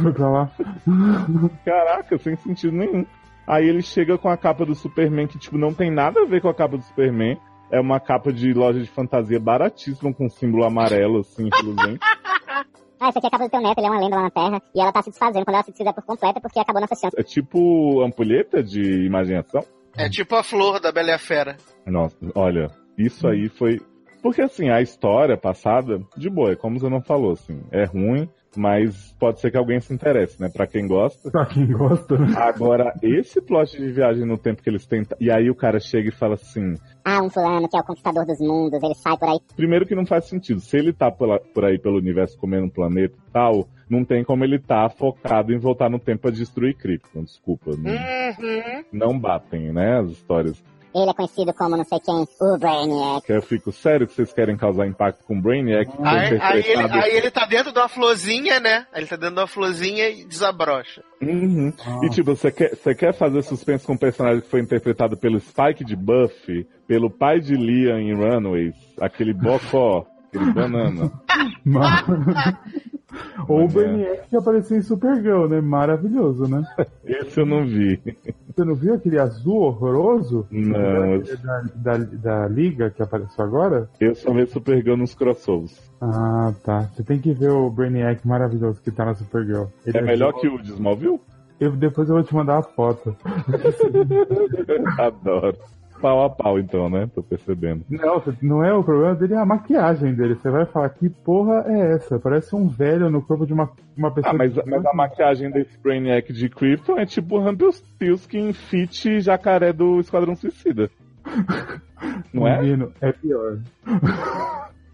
Foi pra lá. Caraca, sem sentido nenhum. Aí ele chega com a capa do Superman, que, tipo, não tem nada a ver com a capa do Superman. É uma capa de loja de fantasia baratíssima, com símbolo amarelo, assim, reluzente. Ah, essa aqui é a capa do teu neto, ele é uma lenda lá na Terra. E ela tá se desfazendo. Quando ela se desfizer por completo porque acabou nossa chance. É tipo ampulheta de imaginação. É tipo a flor da Bela e a Fera. Nossa, olha, isso aí foi. Porque assim, a história passada, de boa, é como você não falou, assim, é ruim, mas pode ser que alguém se interesse, né? Pra quem gosta. Pra quem gosta, né? Agora, esse plot de viagem no tempo que eles tentam. E aí o cara chega e fala assim. Ah, um fulano que é o conquistador dos mundos, ele sai por aí. Primeiro que não faz sentido. Se ele tá por aí pelo universo comendo um planeta e tal, não tem como ele tá focado em voltar no tempo pra destruir Krypton. Desculpa. Não, Uhum. não batem, né? As histórias. Ele é conhecido como não sei quem, o Brainiac. Eu fico sério que vocês querem causar impacto com o Brainiac? Aí, aí ele, aí ele tá dentro de uma florzinha, né? Aí ele tá dentro de uma florzinha e desabrocha. Uhum. E tipo, você quer, você quer fazer suspense com um personagem que foi interpretado pelo Spike de Buffy, pelo pai de Liam em Runaways, aquele bocó, aquele banana. Ou o Brainiac que apareceu em Supergirl, né? Maravilhoso, né? Esse eu não vi. Você não viu aquele azul horroroso? Não, Da, da, da Liga que apareceu agora? Eu só vi Supergirl nos crossovers. Ah, tá. Você tem que ver o Brainiac maravilhoso que tá na Supergirl. Ele É melhor de- que o de Smallville? Eu, depois eu vou te mandar a foto. Adoro. Pau a pau, então, né? Tô percebendo. Não, não é o problema dele, é a maquiagem dele. Você vai falar, que porra é essa? Parece um velho no corpo de uma, uma pessoa. Ah, mas, que- mas a maquiagem desse Brainiac de Krypton é tipo Rumpelstiltskin fit jacaré do Esquadrão Suicida. Não é? Menino, é pior.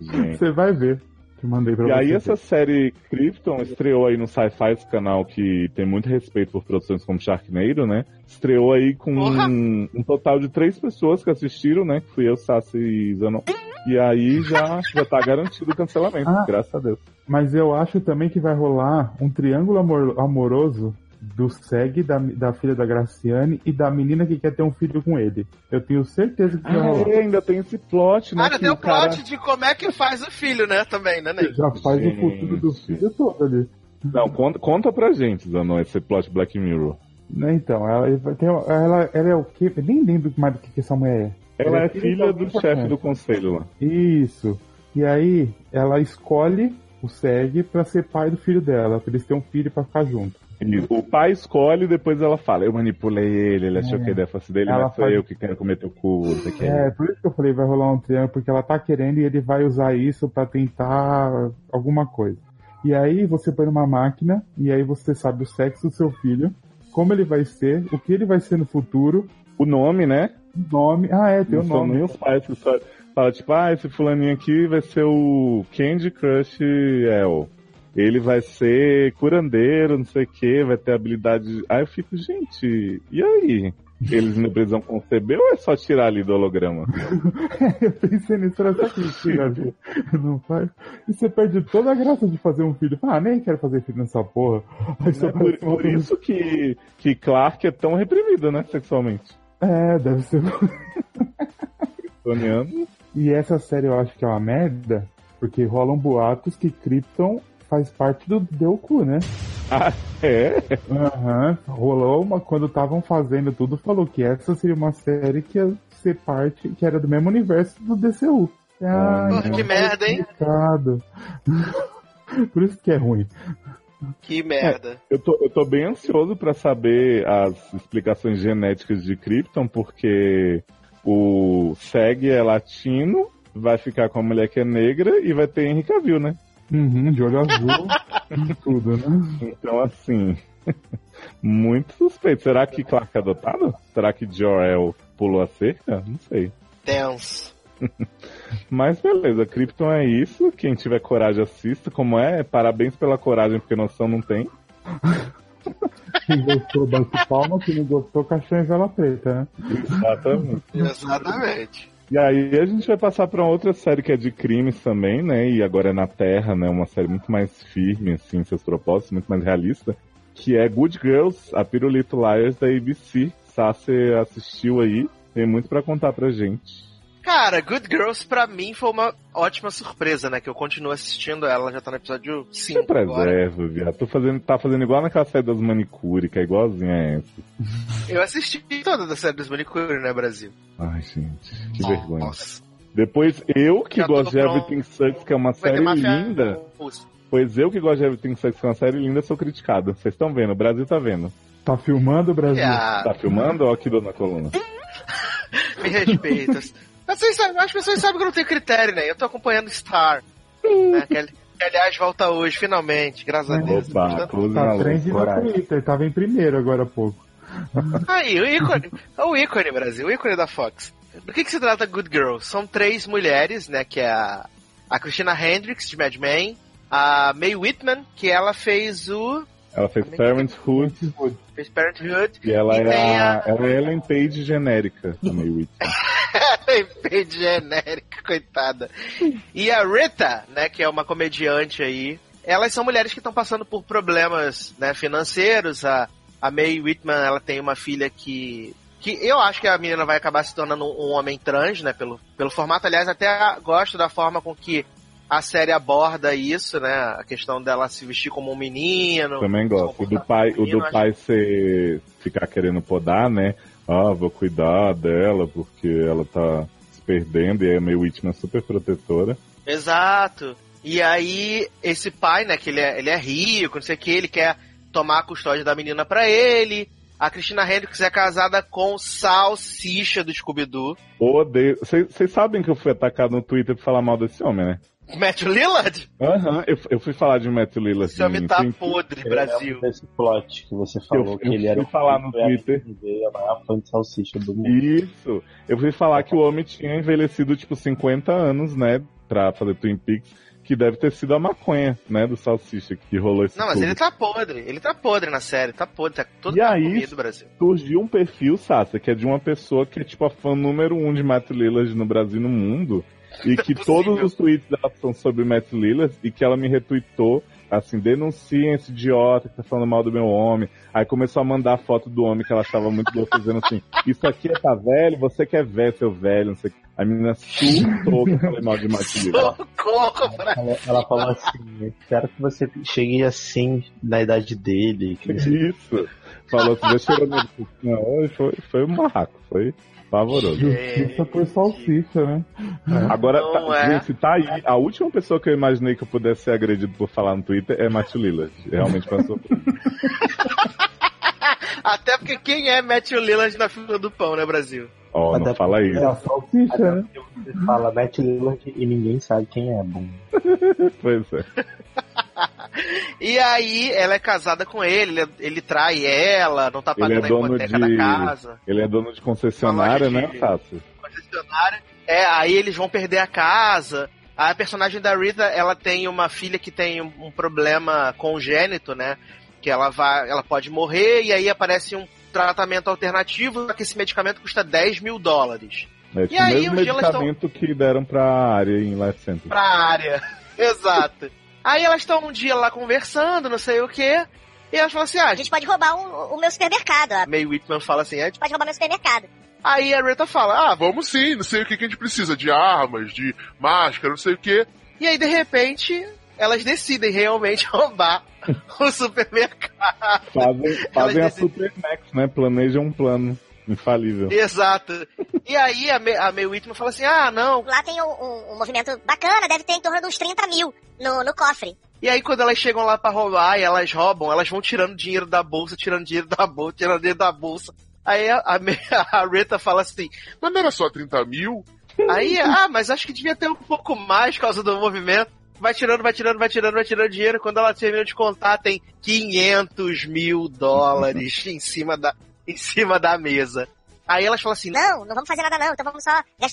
Gente. Você vai ver. Te mandei pra E você. aí ver. essa série Krypton estreou aí no Sci-Fi, esse canal que tem muito respeito por produções como Sharknado, né? Estreou aí com um, um total de três pessoas que assistiram, né? Que fui eu, Sassi e Zanon. E aí já, já tá garantido o cancelamento, Ah. graças a Deus. Mas eu acho também que vai rolar um triângulo amor- amoroso do Seg, da, da filha da Graciane e da menina que quer ter um filho com ele. Eu tenho certeza que Ah, é, ainda tem esse plot, né? Ah, que tem o cara- plot de como é que faz o filho, né? Também, né, Ney? Já faz Gente. o futuro do filho todo ali. Não, conta, conta pra gente, Zanon, esse plot Black Mirror. Né, Então, ela, ela, ela é o quê? Eu nem lembro mais do que, que essa mulher é. Ela é filha do chefe do conselho lá. Isso. E aí, ela escolhe o Seg pra ser pai do filho dela, pra eles terem um filho pra ficar junto. O pai escolhe e depois ela fala, eu manipulei ele, ele achou É. que a ideia fosse dele, Ela mas foi eu que quero comer teu cu, que. É, por isso que eu falei vai rolar um triângulo, porque ela tá querendo e ele vai usar isso pra tentar alguma coisa. E aí você põe numa máquina e aí você sabe o sexo do seu filho, como ele vai ser, o que ele vai ser no futuro, O nome, né? o nome. Ah, é, tem o Não são nome. nem os pais que só fala, tipo, ah, esse fulaninho aqui vai ser o Candy Crush El. Ele vai ser curandeiro, não sei o que, vai ter habilidade. de- Aí eu fico, gente, e aí? Eles não precisam conceber ou é só tirar ali do holograma? eu pensei nisso, era só que tira ali. Não faz. E você perde toda a graça de fazer um filho. Ah, nem quero fazer filho nessa porra. É por, por isso que, que Clark é tão reprimido, né, sexualmente. É, deve ser. Kryptoniano. E essa série eu acho que é uma merda, porque rolam boatos que Krypton faz parte do Deoku, né? Ah, é? Aham. Rolou uma. Quando estavam fazendo tudo, falou que essa seria uma série que ia ser parte, que era do mesmo universo do DCU. Ah, Porra, que merda, hein? Por isso que é ruim. Que merda. Eu tô, eu tô bem ansioso pra saber as explicações genéticas de Krypton, porque o Seg é latino, vai ficar com a mulher que é negra e vai ter Henry Cavill, né? Uhum, de olho azul e tudo, né? Então, assim, muito suspeito. Será que Clark é adotado? Será que Jor-El pulou a cerca? Não sei. Tenso. Mas beleza, Krypton é isso. Quem tiver coragem, assista. Como é? Parabéns pela coragem, porque noção não tem. Quem gostou, bate palma. Quem não gostou, caixão em vela preta, né? Exatamente. Exatamente. E aí a gente vai passar pra outra série que é de crimes também, né? E agora é na Terra, né? Uma série muito mais firme, assim, em seus propósitos, muito mais realista. Que é Good Girls, a Pirulito Liars da ABC. Sassi assistiu aí, tem muito pra contar pra gente. Cara, Good Girls pra mim foi uma ótima surpresa, né? Que eu continuo assistindo ela, já tá no episódio 5 Eu agora. preservo, viado. Tô fazendo, tá fazendo igual naquela série das manicure, que é igualzinha a essa. Eu assisti toda da série dos Manicure, né, Brasil? Ai, gente, que vergonha. Depois, eu que Já gosto de. Everything Sucks, que é uma série linda. Pois eu que gosto de Everything Sucks, que é uma série linda, sou criticado. Vocês estão vendo, o Brasil tá vendo. Tá filmando, Brasil? Ah. Tá filmando? Ó, aqui na coluna. Me respeita. Vocês sabem- as pessoas sabem que eu não tenho critério, né? Eu tô acompanhando Star. né? Que, que, aliás, volta hoje, finalmente, graças a Deus. Opa, close Tá trend no Twitter, tava em primeiro agora há pouco. Aí, o ícone. O ícone, Brasil, o ícone da Fox. Do que, que se trata Good Girls? São três mulheres, né? Que é a, a Christina Hendricks, de Mad Men, a Mae Whitman, que ela fez o. Ela fez Parenthood fez Parenthood. e ela E é tem a, a- ela é Ellen Page genérica, a May Whitman. Bem genérica, coitada. E a Rita, né, que é uma comediante aí, elas são mulheres que estão passando por problemas né, financeiros. A, a Mae Whitman, ela tem uma filha que. Que eu acho que a menina vai acabar se tornando um homem trans, né? Pelo, pelo formato. Aliás, até gosto da forma com que a série aborda isso, né? A questão dela se vestir como um menino. Também gosto. O do pai, o do pai ser ficar querendo podar, né? Ah, vou cuidar dela porque ela tá se perdendo e a May Whitman é super protetora. Exato. E aí, esse pai, né, que ele é, ele é rico, não sei o que, ele quer tomar a custódia da menina pra ele. A Christina Hendricks é casada com Salsicha do Scooby-Doo. Odeio. Vocês sabem que eu fui atacado no Twitter por falar mal desse homem, né? Matthew Lillard? Aham, eu, eu fui falar de Matthew Lillard. Esse homem em tá podre, Eu Brasil. lembro desse plot que você falou Eu- que eu ele era fui falar no Twitter. a maior fã de salsicha do mundo. Isso. Eu fui falar que o homem tinha envelhecido, tipo, 50 anos, né? Pra fazer Twin Peaks. Que deve ter sido a maconha, né? Do Salsicha que rolou esse Não, mas tudo. ele tá podre. Ele tá podre na série, tá podre, tá todo E aí, comido, Brasil. surgiu um perfil, Sassa, que é de uma pessoa que é tipo a fã número um de Matt Lillard no Brasil e no mundo. E que todos os tweets dela são sobre Matt Lillard e que ela me retweetou, assim, denunciem esse idiota que tá falando mal do meu homem. Aí começou a mandar foto do homem que ela achava muito louco, dizendo assim, isso aqui é tá velho, você que é velho, seu velho, não sei o que. A menina surtou que eu falei mal de Matt. Ela, ela falou assim: espero que você chegue assim na idade dele. que Isso. Falou assim, deixa eu ver. Não, foi, foi um barraco, foi pavoroso. Justiça por salsicha, né? Agora, Não tá, é. gente, tá aí. A última pessoa que eu imaginei que eu pudesse ser agredido por falar no Twitter é Matthew Lillard. Realmente passou. Até porque quem é Matthew Lillard na fila do pão, né, Brasil? Ó, não Até fala isso. É a salsicha, né? Você fala Matt Lillard e ninguém sabe quem é. Bom. Pois é. E aí, ela é casada com ele, ele, ele trai ela, não tá é pagando a dono hipoteca de. da casa. Ele é dono de concessionária, né, de- Sácio? concessionária. É, aí eles vão perder a casa. A personagem da Rita, ela tem uma filha que tem um, um problema congênito, né? Que ela vai, ela pode morrer e aí aparece um tratamento alternativo, só que esse medicamento custa 10 mil dólares. É E o aí, mesmo tão- medicamento que deram pra área em Life Center. Pra área. Exato. Aí elas estão um dia lá conversando, não sei o quê. E elas falam assim: ah, A gente pode roubar o, o meu supermercado. A a May Whitman fala assim: ah, gente pode roubar meu supermercado. Aí a Rita fala: ah, Vamos sim, não sei o que, que a gente precisa de armas, de máscara, não sei o que. E aí, de repente, elas decidem realmente roubar o supermercado. Fazem, fazem a decidem- Super Max, né? Planejam um plano infalível. Exato. E aí a May, a May Whitman fala assim: ah, não. Lá tem um, um- um movimento bacana, deve ter em torno de uns 30 mil no, no cofre. E aí, quando elas chegam lá pra roubar e elas roubam, elas vão tirando dinheiro da bolsa, tirando dinheiro da bolsa, tirando dinheiro da bolsa. Aí a, a, a Rita fala assim: Mas não era só 30 mil? Aí, ah, mas acho que devia ter um pouco mais por causa do movimento. Vai tirando, vai tirando, vai tirando, vai tirando dinheiro. Quando ela termina de contar, tem 500 mil dólares em cima da, em cima da mesa. Aí elas falam assim, Não, não vamos fazer nada não, então vamos só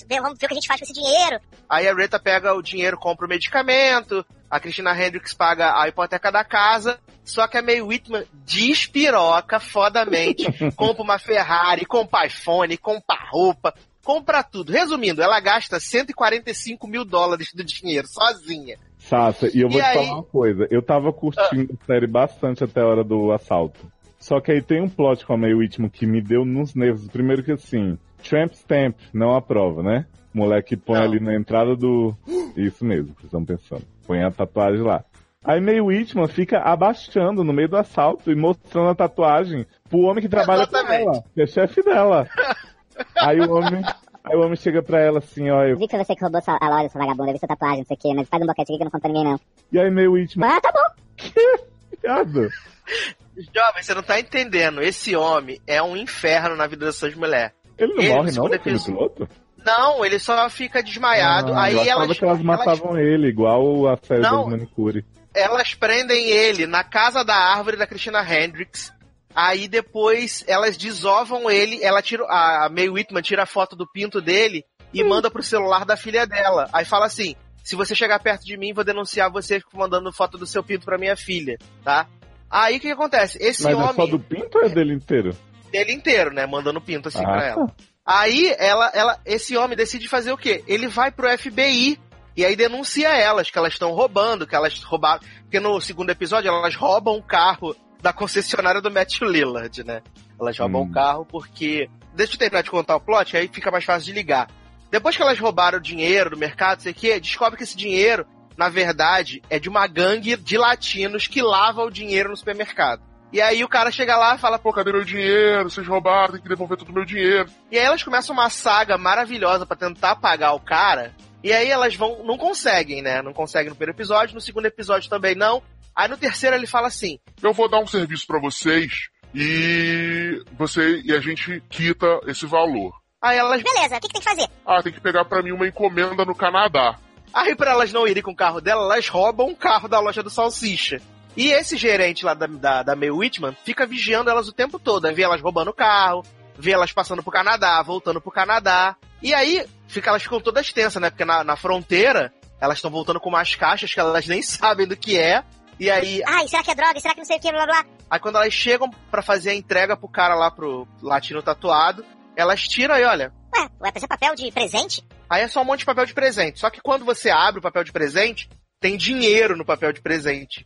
vamos ver o que a gente faz com esse dinheiro. Aí a Rita pega o dinheiro, compra o medicamento, a Christina Hendricks paga a hipoteca da casa, só que a May Whitman despiroca fodamente, compra uma Ferrari, compra iPhone, compra roupa, compra tudo. Resumindo, ela gasta 145 mil dólares do dinheiro, sozinha. Sassa, e eu vou E te aí? falar uma coisa. Eu tava curtindo a série bastante até a hora do assalto. Só que aí tem um plot com a May Whitman que me deu nos nervos. Primeiro que assim, Tramp Stamp, não aprova, né? Moleque põe Não. ali na entrada do. Isso mesmo, vocês estão pensando. Põe a tatuagem lá. Aí May Whitman fica abaixando no meio do assalto e mostrando a tatuagem pro homem que trabalha com Exatamente. ela, que é chefe dela. aí o homem. Aí o homem chega pra ela assim, ó, eu... Vi que você que roubou a loja, sua vagabunda, vi sua tatuagem, não sei o quê, mas faz um boquete aqui que eu não conta pra ninguém, não. E aí May Whitman. Ah, tá bom. Jovem, você não tá entendendo. Esse homem é um inferno na vida dessas mulheres. Ele não Ele, morre, não, no filme episódio- piloto? Não, ele só fica desmaiado. Ah, aí eu achava elas, que elas matavam ele, igual a série Não. das manicure. elas prendem ele na casa da árvore da Christina Hendricks. Aí depois elas desovam ele. Ela tira a May Whitman tira a foto do pinto dele e manda pro celular da filha dela. Aí fala assim: se você chegar perto de mim, vou denunciar você mandando foto do seu pinto pra minha filha, tá? Aí o que, que acontece? Esse Mas é homem só do pinto ou é dele inteiro? dele inteiro, né? Mandando pinto assim Ah, pra tá. ela. Aí ela, ela, esse homem decide fazer o quê? Ele vai pro FBI e aí denuncia elas que elas estão roubando, que elas roubaram. Porque no segundo episódio elas roubam o carro da concessionária do Matthew Lillard, né? Elas roubam Hum. o carro porque. Deixa eu terminar de contar o plot, aí fica mais fácil de ligar. Depois que elas roubaram o dinheiro do mercado, sei o quê, descobre que esse dinheiro, na verdade, é de uma gangue de latinos que lava o dinheiro no supermercado. E aí o cara chega lá e fala, pô, Cadê meu dinheiro? Vocês roubaram, tem que devolver todo o meu dinheiro. e aí elas começam uma saga maravilhosa pra tentar pagar o cara. E aí elas vão, não conseguem, né? Não conseguem no primeiro episódio, no segundo episódio também não. Aí no terceiro ele fala assim: Eu vou dar um serviço pra vocês e você e a gente quita esse valor. Aí elas, Beleza, o que, que tem que fazer? Ah, tem que pegar pra mim uma encomenda no Canadá. aí pra elas não irem com o carro dela, elas roubam um carro da loja do Salsicha. E esse gerente lá da, da, da May Whitman fica vigiando elas o tempo todo, né? Vê elas roubando o carro, vê elas passando pro Canadá, voltando pro Canadá. E aí fica, elas ficam todas tensas, né? Porque na, na fronteira elas estão voltando com umas caixas que elas nem sabem do que é. E aí Ai, será que é droga? Será que não sei o que, blá blá? Aí quando elas chegam pra fazer a entrega pro cara lá, pro latino tatuado, elas tiram aí, olha. Ué, vai fazer papel de presente? Aí é só um monte de papel de presente. Só que quando você abre o papel de presente, tem dinheiro no papel de presente.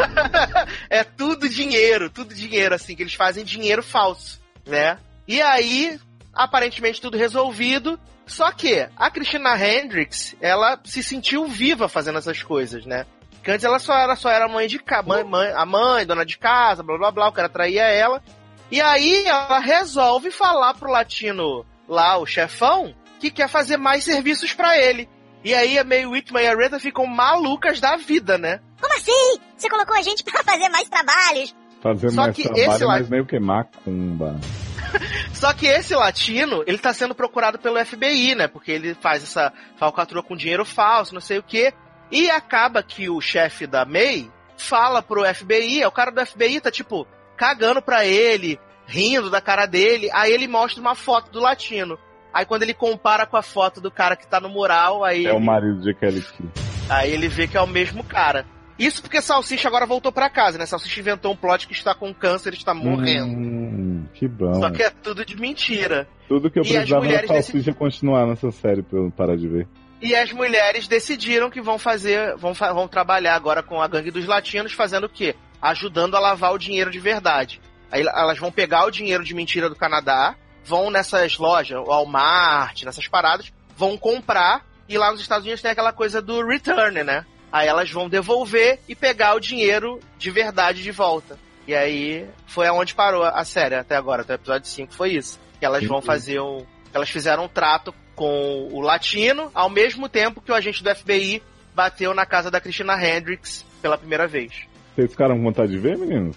é tudo dinheiro, tudo dinheiro, assim, que eles fazem dinheiro falso, né? E aí, aparentemente tudo resolvido. Só que a Christina Hendricks, ela se sentiu viva fazendo essas coisas, né? Porque antes ela só era, só era mãe de casa, mãe, mãe, a mãe, dona de casa, blá blá blá, o cara traía ela. E aí ela resolve falar pro latino lá, o chefão, que quer fazer mais serviços pra ele. E aí a May Whitman e a Rita ficam malucas da vida, né? Como assim? Você colocou a gente pra fazer mais trabalhos? Fazer Só mais que trabalho, esse mas meio que macumba. Só que esse latino, ele tá sendo procurado pelo FBI, né? Porque ele faz essa falcatrua com dinheiro falso, não sei o quê. E acaba que o chefe da May fala pro FBI, o cara do FBI tá tipo cagando pra ele, rindo da cara dele. Aí ele mostra uma foto do latino. Aí quando ele compara com a foto do cara que tá no mural, aí, É o ele, marido de Kelly Key. aí ele vê que é o mesmo cara. Isso porque Salsicha agora voltou pra casa, né? Salsicha inventou um plot que está com câncer, está morrendo. Hum, que bom. Só que é tudo de mentira. Tudo que eu E precisava era salsicha continuar nessa série pra eu parar de ver. E as mulheres decidiram que vão fazer, vão, vão trabalhar agora com a gangue dos latinos, fazendo o quê? Ajudando a lavar o dinheiro de verdade. Aí elas vão pegar o dinheiro de mentira do Canadá, vão nessas lojas, Walmart, nessas paradas, vão comprar, e lá nos Estados Unidos tem aquela coisa do return, né? Aí elas vão devolver e pegar o dinheiro de verdade de volta. E aí foi aonde parou a série até agora, até o episódio 5 foi isso. Que elas vão fazer um. Elas fizeram um trato com o latino, ao mesmo tempo que o agente do FBI bateu na casa da Christina Hendricks pela primeira vez. Vocês ficaram com vontade de ver, meninos?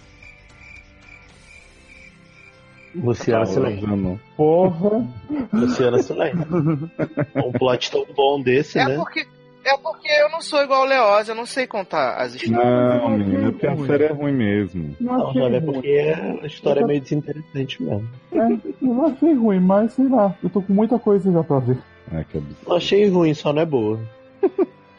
Luciana Tá Silêncio. Porra. Luciana Silêncio. Um plot tão bom desse, É né? porque. É porque eu não sou igual o Leoz, eu não sei contar as histórias. Não, menino, porque a série é ruim mesmo. Não Não, mas é porque a história é meio desinteressante mesmo. É, eu não achei ruim, mas sei lá, eu tô com muita coisa já pra ver. Ai, que absurdo. Não achei ruim, só não é boa.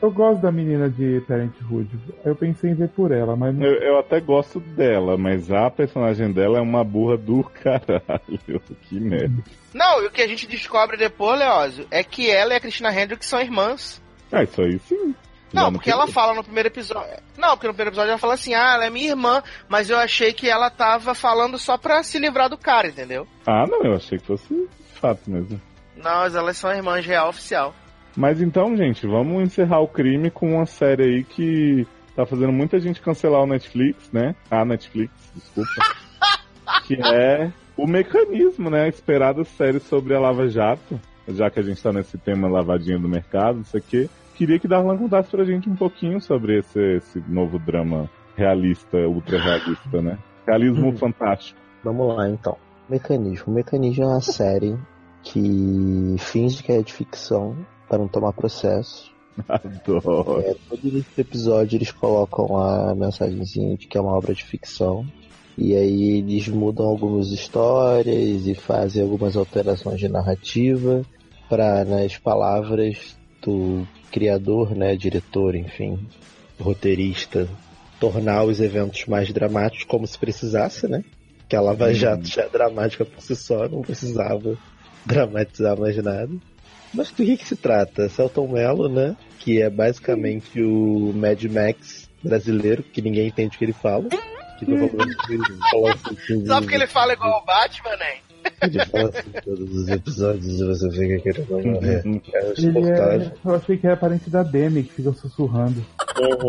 Eu gosto da menina de Parenthood. Eu pensei em ver por ela, mas não. Eu, eu até gosto dela, mas a personagem dela é uma burra do caralho. Que merda. Não, e o que a gente descobre depois, Leózio, é que ela e a Christina Hendricks são irmãs. Ah, isso aí sim. Não, porque ela fala no primeiro episódio. Não, porque no primeiro episódio ela fala assim, ah, ela é minha irmã, mas eu achei que ela tava falando só pra se livrar do cara, entendeu? Ah, não, eu achei que fosse fato mesmo. Não, mas elas são irmãs real oficial. Mas então, gente, vamos encerrar o crime com uma série aí que tá fazendo muita gente cancelar o Netflix, né? A Netflix, desculpa. que é o mecanismo, né? A esperada série sobre a Lava Jato. Já que a gente tá nesse tema lavadinha do mercado, isso aqui. Queria que Darlan contasse pra gente um pouquinho sobre esse, esse novo drama realista, ultra realista, né? Realismo fantástico. Vamos lá, então. Mecanismo. Mecanismo é uma série que finge que é de ficção para não tomar processo. Adoro. É, todo início do episódio eles colocam a mensagenzinha de que é uma obra de ficção. E aí eles mudam algumas histórias e fazem algumas alterações de narrativa para, nas palavras do criador, né, diretor, enfim, roteirista, tornar os eventos mais dramáticos como se precisasse, né? Que a Lava Jato já é dramática por si só, não precisava dramatizar mais nada. Mas do que, que se trata? Celton Mello, né? Que é basicamente o Mad Max brasileiro, que ninguém entende o que ele fala. Que fala assim, Só porque ele fala igual o Batman, né? ele fala assim em todos os episódios e você fica querendo morrer. É Ele insuportável. é, eu achei que era parente da Demi, que fica sussurrando.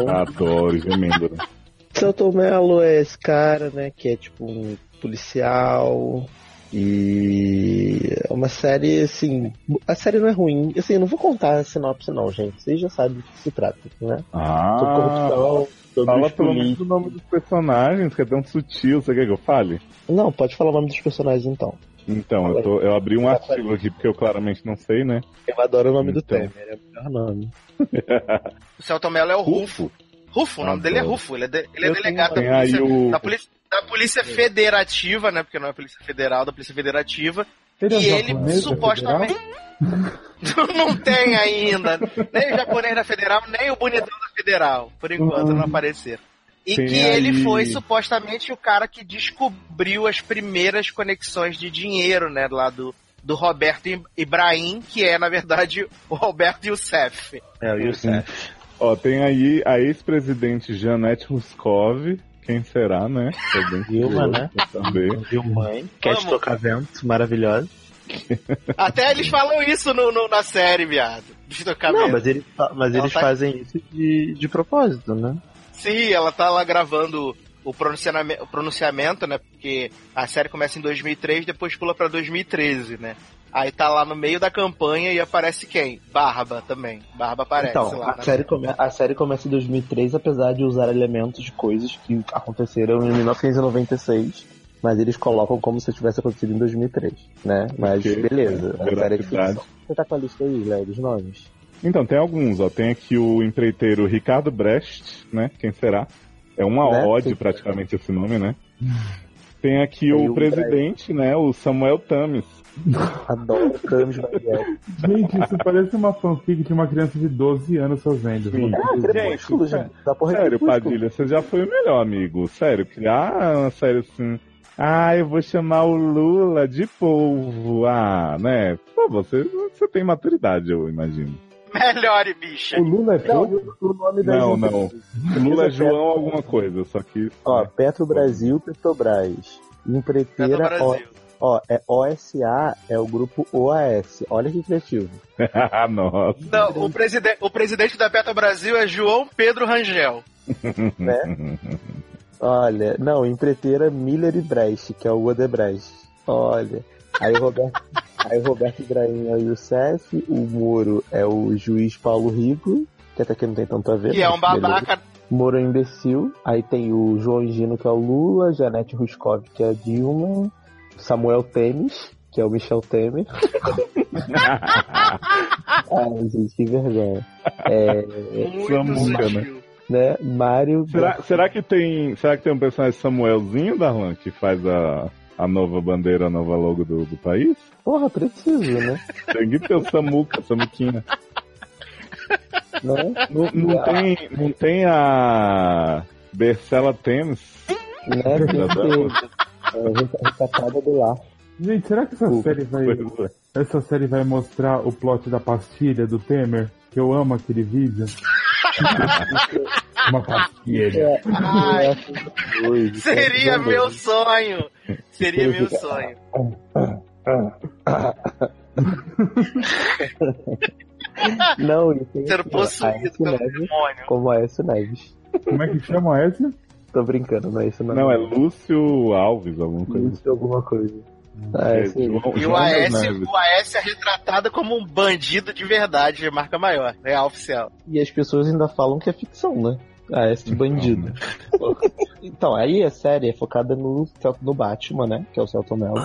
Adoro, gemendo. né? Celton Mello é esse cara, né? Que é tipo um policial. E é uma série, assim. A série não é ruim. Assim, eu não vou contar a sinopse, não, gente. Vocês já sabem do que se trata, né? Ah, Sobre corrupção, sobre fala pelo menos o nome dos personagens, que é tão sutil. Você quer que eu fale? Não, pode falar o nome dos personagens então. Então, eu, tô- eu abri um artigo aqui porque eu claramente não sei, né? Eu adoro o nome do Então. Temer, é o melhor nome. O Celton Mello é o Rufo. Rufo, o nome dele é Adoro. Rufo. Ele é, de- ele é delegado da polícia, o- da polícia, da polícia federativa, né? Porque não é polícia federal, da polícia federativa. É e ele da supostamente. não tem ainda. Nem o japonês da federal, nem o bonitão da federal. Por enquanto não apareceram. E Tem que ele aí- foi supostamente o cara que descobriu as primeiras conexões de dinheiro, né? Lá do, do Roberto Ibrahim, que é, na verdade, o Roberto Youssef. É, o Youssef. Ó, tem aí a ex-presidente Janete Ruskov. Quem será, né? É bem Vilma, né? saber. Vilmãe. Cat Vamos. Tocavento, maravilhosa. Até eles falam isso no, no- na série, viado. Destocamento. Não, mas, ele, mas Ela eles tá- fazem isso de, de propósito, né? Sim, ela tá lá gravando o pronunciamento, o pronunciamento, né? Porque a série começa em 2003, depois pula pra 2013, né? Aí tá lá no meio da campanha e aparece quem? Barba também. Barba aparece então, lá. a né? série, come- a série começa em 2003, apesar de usar elementos de coisas que aconteceram em 1996, mas eles colocam como se tivesse acontecido em 2003, né? Mas Ok, beleza, é, a série é ficção. Você tá com a lista aí, Léo, dos nomes? Então, tem alguns, ó. Tem aqui o empreiteiro Ricardo Brecht, né? Quem será? É uma Né? ode praticamente esse nome, né? Tem aqui Tem o presidente, né? O Samuel Tames. Adoro Camis Barbieri. Gente, isso parece uma fanfic de uma criança de 12 anos fazendo. Sim. Ah, Crepúsculo, gente. Da porra é Sério. Padilha, você já foi o melhor, amigo. Sério, criar uma série assim. Ah, eu vou chamar o Lula de polvo. Ah, né? Pô, você, você tem maturidade, eu imagino. Melhore, bicha. O Lula é Não, o nome da Não, não. O Lula é João alguma coisa, só que. Ó, Petro Brasil, Petrobras. Empreiteira, Petro ó, Brasil. ó, é OSA, é o grupo OAS. Olha que criativo. Nossa. Não, o, preside o presidente da Beta Brasil é João Pedro Rangel. Né? Olha, não, empreiteira Miller e Brecht, que é o Odebrecht. Olha. Aí o Roberto, aí o Roberto Ibrahim é o Youssef, o Moro é o juiz Paulo Rigo, que até aqui não tem tanto a ver. Que é um beleza. babaca. Moro é um imbecil. Aí tem o João Gino, que é o Lula, Janete Ruskov, que é a Dilma, Samuel Temes, que é o Michel Temer. Ai, gente, que vergonha. É, Muito Samuca, né? sutil. né? Mário. Será, será que tem. Será que tem um personagem Samuelzinho, Darlan, que faz a, a nova bandeira, a nova logo do, do país? Porra, preciso, né? Tem que ter o Samuca, Samuquinha. né? Não, não tem, não tem a Bercela Temes? Né? É, recatada do lar. Gente, será que essa série vai. Essa série vai mostrar o plot da pastilha do Temer? Que eu amo aquele vídeo. Uma pastilha. Ai, Oi, seria meu sonho. Seria meu sonho. Não, e tem Ser aqui, ó, possuído Aécio pelo Neves, demônio. Como Aécio Neves. Como é que chama esse? Tô brincando, não é isso não. Não, é Lúcio Alves, alguma coisa. Lúcio alguma coisa. Ah, É, é isso. João- E o Aécio, o Aécio é retratado como um bandido de verdade, de marca maior, real oficial. E as pessoas ainda falam que é ficção, né? Ah, esse bandido. então, aí a série é focada no, no Batman, né? Que é o Celton Mello.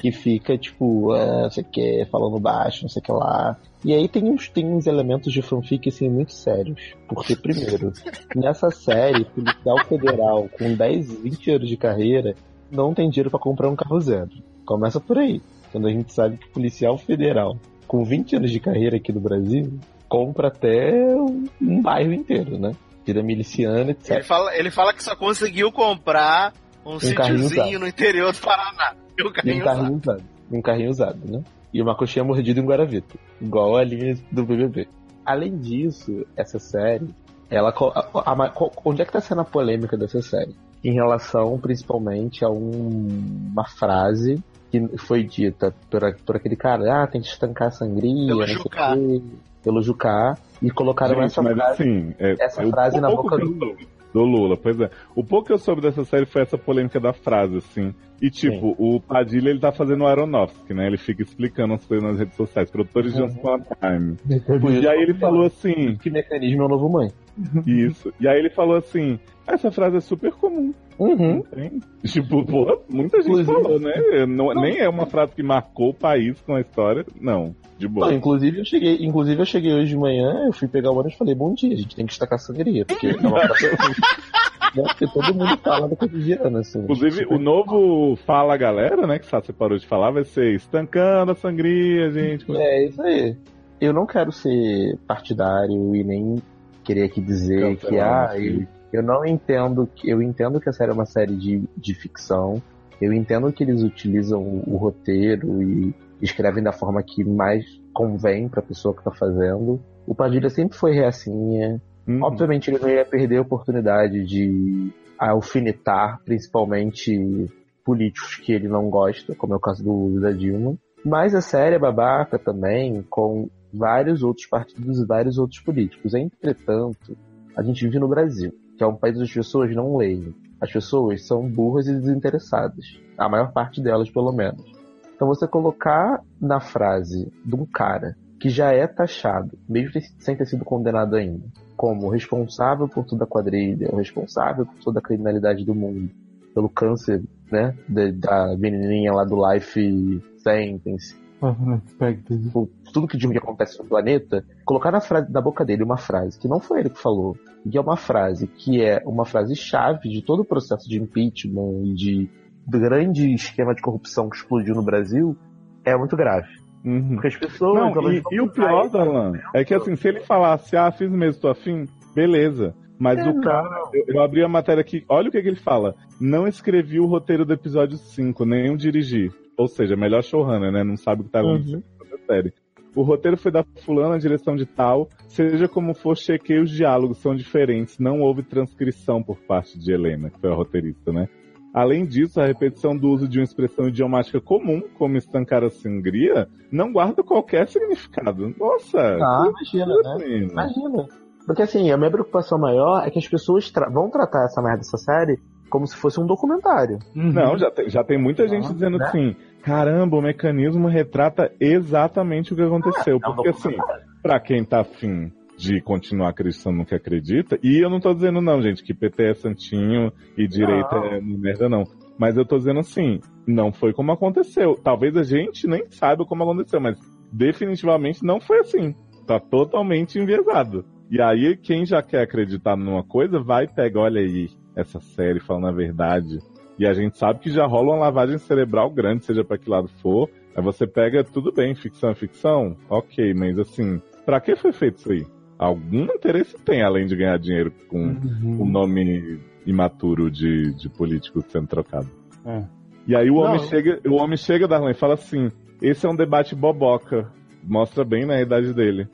Que fica, tipo, ah, não sei o que, falando baixo, não sei o que lá. E aí tem uns, tem uns elementos de fanfic, assim, muito sérios. Porque, primeiro, nessa série, policial federal com 10, 20 anos de carreira não tem dinheiro pra comprar um carro zero. Começa por aí. Quando a gente sabe que policial federal com 20 anos de carreira aqui no Brasil compra até um, um bairro inteiro, né? Vira miliciano, etc. Ele fala, ele fala que só conseguiu comprar um, carrinho sítiozinho usado. no interior do Paraná. E E carrinho um carrinho usado. E um carrinho usado, né? E uma coxinha mordida em Guaravita. Igual a linha do BBB. Além disso, essa série, ela. a- a- a- onde é que tá sendo a polêmica dessa série? Em relação, principalmente, a um- uma frase que foi dita por, por aquele cara, ah, tem que estancar a sangria, Pelo não sei o quê, pelo Jucá, e colocaram Gente, essa frase, assim, é, essa eu- frase o na boca do soube do Lula, pois é. O pouco que eu soube dessa série foi essa polêmica da frase, assim. E tipo, o Padilha ele tá fazendo o Aronofsky, né? Ele fica explicando as coisas nas redes sociais, produtores de Uhum. Once Upon a Time. Por E aí ele falou assim, que mecanismo é o novo mãe. isso. E aí ele falou assim, essa frase é super comum. Uhum. Tipo, pô, muita gente Inclusive- falou, né? Não, nem é uma frase que marcou o país com a história. Não, de boa. Não, inclusive eu cheguei, inclusive eu cheguei hoje de manhã, eu fui pegar o ônibus e falei, bom dia, a gente tem que destacar a sangria, porque é uma né? Porque todo mundo fala do cotidiano, assim. Inclusive, o novo Fala Galera, né, que você parou de falar, vai ser estancando a sangria, gente. É isso aí. Eu não quero ser partidário e nem querer aqui dizer que Cancelar, ah, eu, eu não entendo que eu entendo que a série é uma série de, de ficção. Eu entendo que eles utilizam o, o roteiro e escrevem da forma que mais convém pra pessoa que tá fazendo. O Padilha sempre foi reacinha. Uhum. Obviamente ele não ia perder a oportunidade de alfinetar, principalmente políticos que ele não gosta, como é o caso do da Dilma. Mas a série é babaca também, com vários outros partidos e vários outros políticos. Entretanto, a gente vive no Brasil, que é um país onde as pessoas não leem. As pessoas são burras e desinteressadas. A maior parte delas, pelo menos. Então você colocar na frase de um cara que já é taxado, mesmo sem ter sido condenado ainda, como responsável por toda a quadrilha, responsável por toda a criminalidade do mundo, pelo câncer, né, da, da menininha lá do Life Sentence, por tudo que de ruim acontece no planeta, colocar na, frase, na boca dele uma frase que não foi ele que falou, e que é uma frase que é uma frase chave de todo o processo de impeachment e de grande esquema de corrupção que explodiu no Brasil, é muito grave. Porque as pessoas. Não, e, e o pior, Darlan, é que assim, se ele falasse, ah, fiz mesmo, tô afim, beleza. Mas É, o cara, eu, eu abri a matéria aqui, olha o que, que ele fala. Não escrevi o roteiro do episódio 5, nem o dirigi. Ou seja, melhor showrunner, né? Não sabe o que tá acontecendo na série. O roteiro foi da fulana, a direção de tal. Seja como for, chequei os diálogos, são diferentes. Não houve transcrição por parte de Helena, que foi a roteirista, né? Além disso, a repetição do uso de uma expressão idiomática comum, como estancar a sangria, não guarda qualquer significado. Nossa! Ah, imagina, né? Imagina. Porque assim, a minha preocupação maior é que as pessoas tra- vão tratar essa merda dessa série como se fosse um documentário. Não, já tem, já tem muita gente dizendo né? assim: caramba, o mecanismo retrata exatamente o que aconteceu. é um Porque assim, pra quem tá afim de continuar acreditando no que acredita, e eu não tô dizendo não, gente, que PT é santinho e direita Não. é merda, não. Mas eu tô dizendo assim, não foi como aconteceu. Talvez a gente nem saiba como aconteceu, mas definitivamente não foi assim. Tá totalmente enviesado. E aí, quem já quer acreditar numa coisa, vai pegar, olha aí, essa série falando a verdade. E a gente sabe que já rola uma lavagem cerebral grande, seja pra que lado for. Aí você pega, tudo bem, ficção é ficção, ok, mas assim, pra que foi feito isso aí? Algum interesse tem, além de ganhar dinheiro com Uhum. o nome imaturo de, de político sendo trocado. É. E aí o Não. homem chega, o homem chega, Darlan, e fala assim: esse é um debate boboca. Mostra bem na idade dele.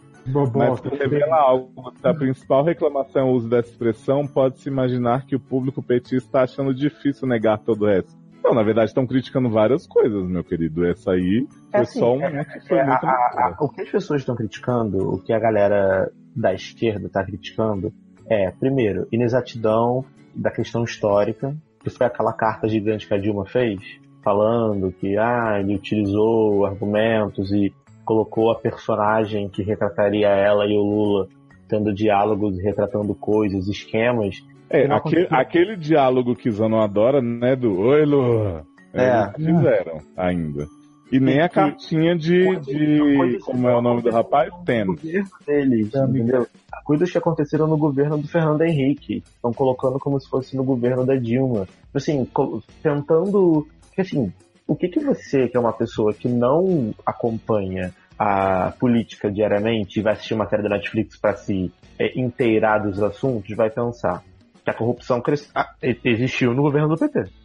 Mas se revela algo. A principal reclamação é o uso dessa expressão, pode-se imaginar que o público petista está achando difícil negar todo o resto. Não, na verdade estão criticando várias coisas, meu querido. Essa aí foi assim, só um é- é, muito a- a- o que as pessoas estão criticando, o que a galera da esquerda está criticando, é, primeiro, inexatidão da questão histórica, que foi aquela carta gigante que a Dilma fez, falando que ah, ele utilizou argumentos e colocou a personagem que retrataria ela e o Lula tendo diálogos, retratando coisas, esquemas. É, aquele, aquele diálogo que Zanon adora, né, do Oi, Lu. É. Eles fizeram ainda. E nem a cartinha de, de. Como é o nome do rapaz? Governo deles, entendeu? Coisas que aconteceram no governo do Fernando Henrique. Estão colocando como se fosse no governo da Dilma. Assim, tentando. Assim, o que, que você, que é uma pessoa que não acompanha a política diariamente e vai assistir uma série da Netflix para se é, inteirar dos assuntos, vai pensar que a corrupção cres... ah, existiu no governo do PT.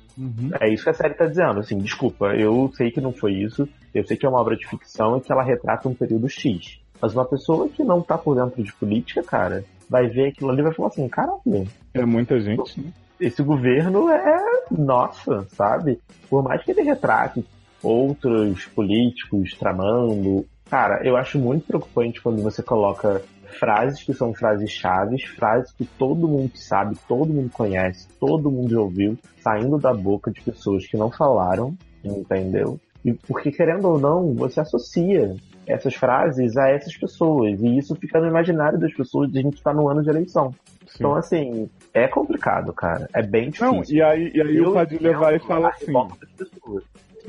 É isso que a série tá dizendo. Assim, desculpa, eu sei que não foi isso. Eu sei que é uma obra de ficção e que ela retrata um período X. Mas uma pessoa que não tá por dentro de política, cara, vai ver aquilo ali e vai falar assim, caralho, É muita gente, né? esse governo é nossa, sabe? Por mais que ele retrate outros políticos tramando. Cara, eu acho muito preocupante quando você coloca frases que são frases chaves, frases que todo mundo sabe, todo mundo conhece, todo mundo já ouviu, saindo da boca de pessoas que não falaram, entendeu? E porque, querendo ou não, você associa essas frases a essas pessoas. E isso fica no imaginário das pessoas de a gente estar no ano de eleição. Então, assim, é complicado, cara. É bem difícil. Não, e aí, e aí Eu o Padilha vai e fala assim.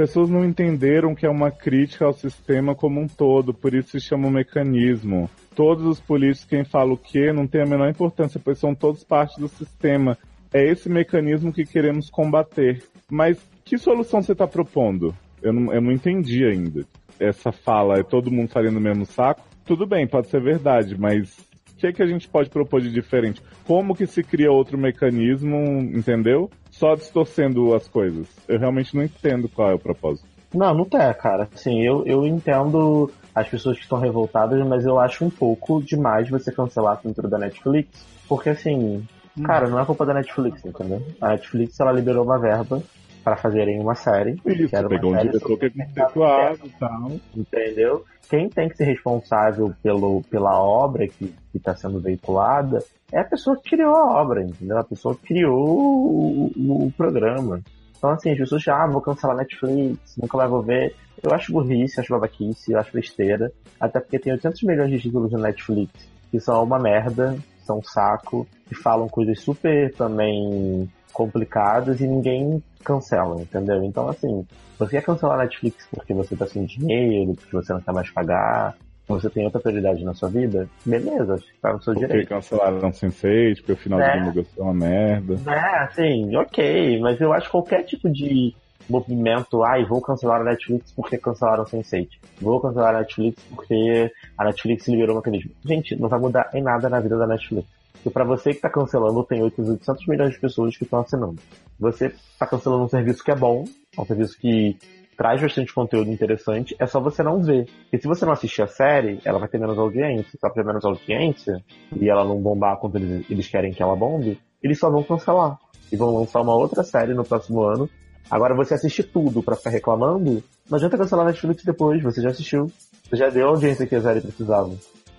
Pessoas. As pessoas não entenderam que é uma crítica ao sistema como um todo, por isso se chama um mecanismo. Todos os políticos, quem fala o quê, não tem a menor importância, pois são todos parte do sistema. É esse mecanismo que queremos combater. Mas que solução você está propondo? Eu não, eu não entendi ainda. Essa fala é todo mundo faria no mesmo saco? Tudo bem, pode ser verdade, mas o que, é que a gente pode propor de diferente? Como que se cria outro mecanismo, entendeu? Só distorcendo as coisas. Eu realmente não entendo qual é o propósito. Não, não tem, cara. Assim, eu, eu entendo as pessoas que estão revoltadas, mas eu acho um pouco demais você cancelar dentro da Netflix. Porque, assim, cara, não é culpa da Netflix, entendeu? A Netflix, ela liberou uma verba para fazerem uma série. Isso, que era uma pegou um diretor que é conceituado e tal. Entendeu? Quem tem que ser responsável pelo, pela obra que está sendo veiculada é a pessoa que criou a obra, entendeu? A pessoa que criou o, o- o programa. Então, assim, as pessoas já, ah, vou cancelar Netflix, nunca mais vou ver. Eu acho burrice, acho babaquice, eu acho besteira. Até porque tem 800 milhões de títulos no Netflix que são uma merda, são um saco, que falam coisas super também complicadas e ninguém cancela, entendeu? Então, assim, você quer cancelar a Netflix porque você tá sem dinheiro, porque você não quer mais pagar, você tem outra prioridade na sua vida, beleza, tá no seu Porque direito. cancelaram Sense8, porque o final É. de divulgação é uma merda. É, assim, ok, mas eu acho que qualquer tipo de movimento, ai, vou cancelar a Netflix porque cancelaram Sense8. Vou cancelar a Netflix porque a Netflix liberou o mecanismo. Gente, não vai mudar em nada na vida da Netflix. Porque pra você que tá cancelando, tem 800 milhões de pessoas que estão assinando. Você tá cancelando um serviço que é bom, é um serviço que traz bastante conteúdo interessante, é só você não ver. E se você não assistir a série, ela vai ter menos audiência. Se ela menos audiência, e ela não bombar quanto eles, eles querem que ela bombe, eles só vão cancelar. E vão lançar uma outra série no próximo ano. Agora, você assistir tudo pra ficar reclamando, não adianta cancelar Netflix depois, você já assistiu. Você já deu a audiência que a série precisava.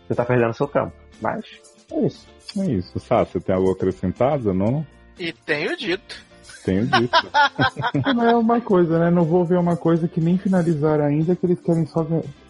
Você tá perdendo seu tempo. Mas, é isso. É isso. Sá, você tem algo acrescentado, não? E tenho dito. Tenho dito. Não é uma coisa, né? Não vou ver uma coisa que nem finalizaram ainda, que eles querem só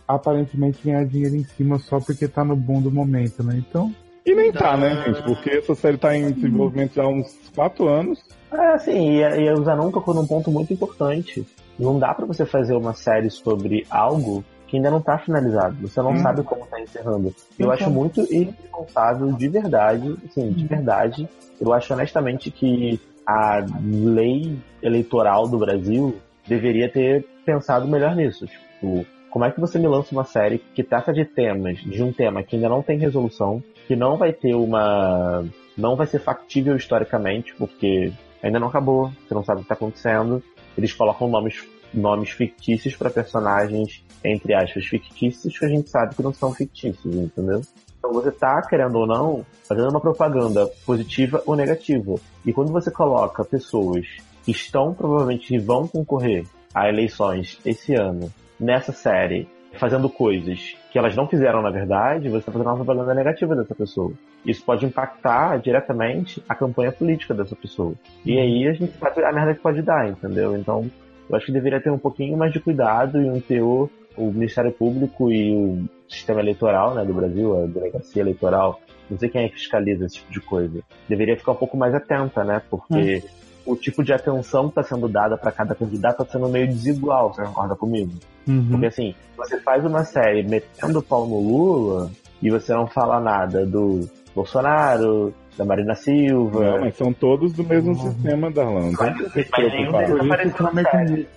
aparentemente ganhar dinheiro em cima só porque tá no bom do momento, né? Então. E nem tá, né, gente? Porque essa série tá em desenvolvimento já há uns 4 anos. É, assim, e, e o Zanon tocou num ponto muito importante. Não dá pra você fazer uma série sobre algo que ainda não tá finalizado. Você não Hum. sabe como tá encerrando. Eu Então. acho muito irresponsável, de verdade, assim, de verdade. Eu acho honestamente que a lei eleitoral do Brasil deveria ter pensado melhor nisso. Tipo, como é que você me lança uma série que trata de temas, de um tema que ainda não tem resolução, que não vai ter uma. não vai ser factível historicamente, porque ainda não acabou, você não sabe o que está acontecendo. Eles colocam nomes nomes fictícios para personagens, entre aspas, fictícios que a gente sabe que não são fictícios, entendeu? Então você tá, querendo ou não, fazendo uma propaganda positiva ou negativa. E quando você coloca pessoas que estão provavelmente que vão concorrer a eleições esse ano nessa série, fazendo coisas que elas não fizeram na verdade, você está fazendo uma propaganda negativa dessa pessoa. Isso pode impactar diretamente a campanha política dessa pessoa. E aí a gente sabe a merda que pode dar, entendeu? Então, eu acho que deveria ter um pouquinho mais de cuidado e um teor, o Ministério Público e o sistema eleitoral né, do Brasil, a delegacia eleitoral, não sei quem é que fiscaliza esse tipo de coisa, deveria ficar um pouco mais atenta, né? Porque o tipo de atenção que está sendo dada para cada candidato está sendo meio desigual, você concorda comigo? Uhum. Porque assim, você faz uma série metendo o pau no Lula e você não fala nada do Bolsonaro, da Marina Silva. Não, mas são todos do mesmo sistema, Darlan. Não tem que se Mas nenhum deles apareceu na série.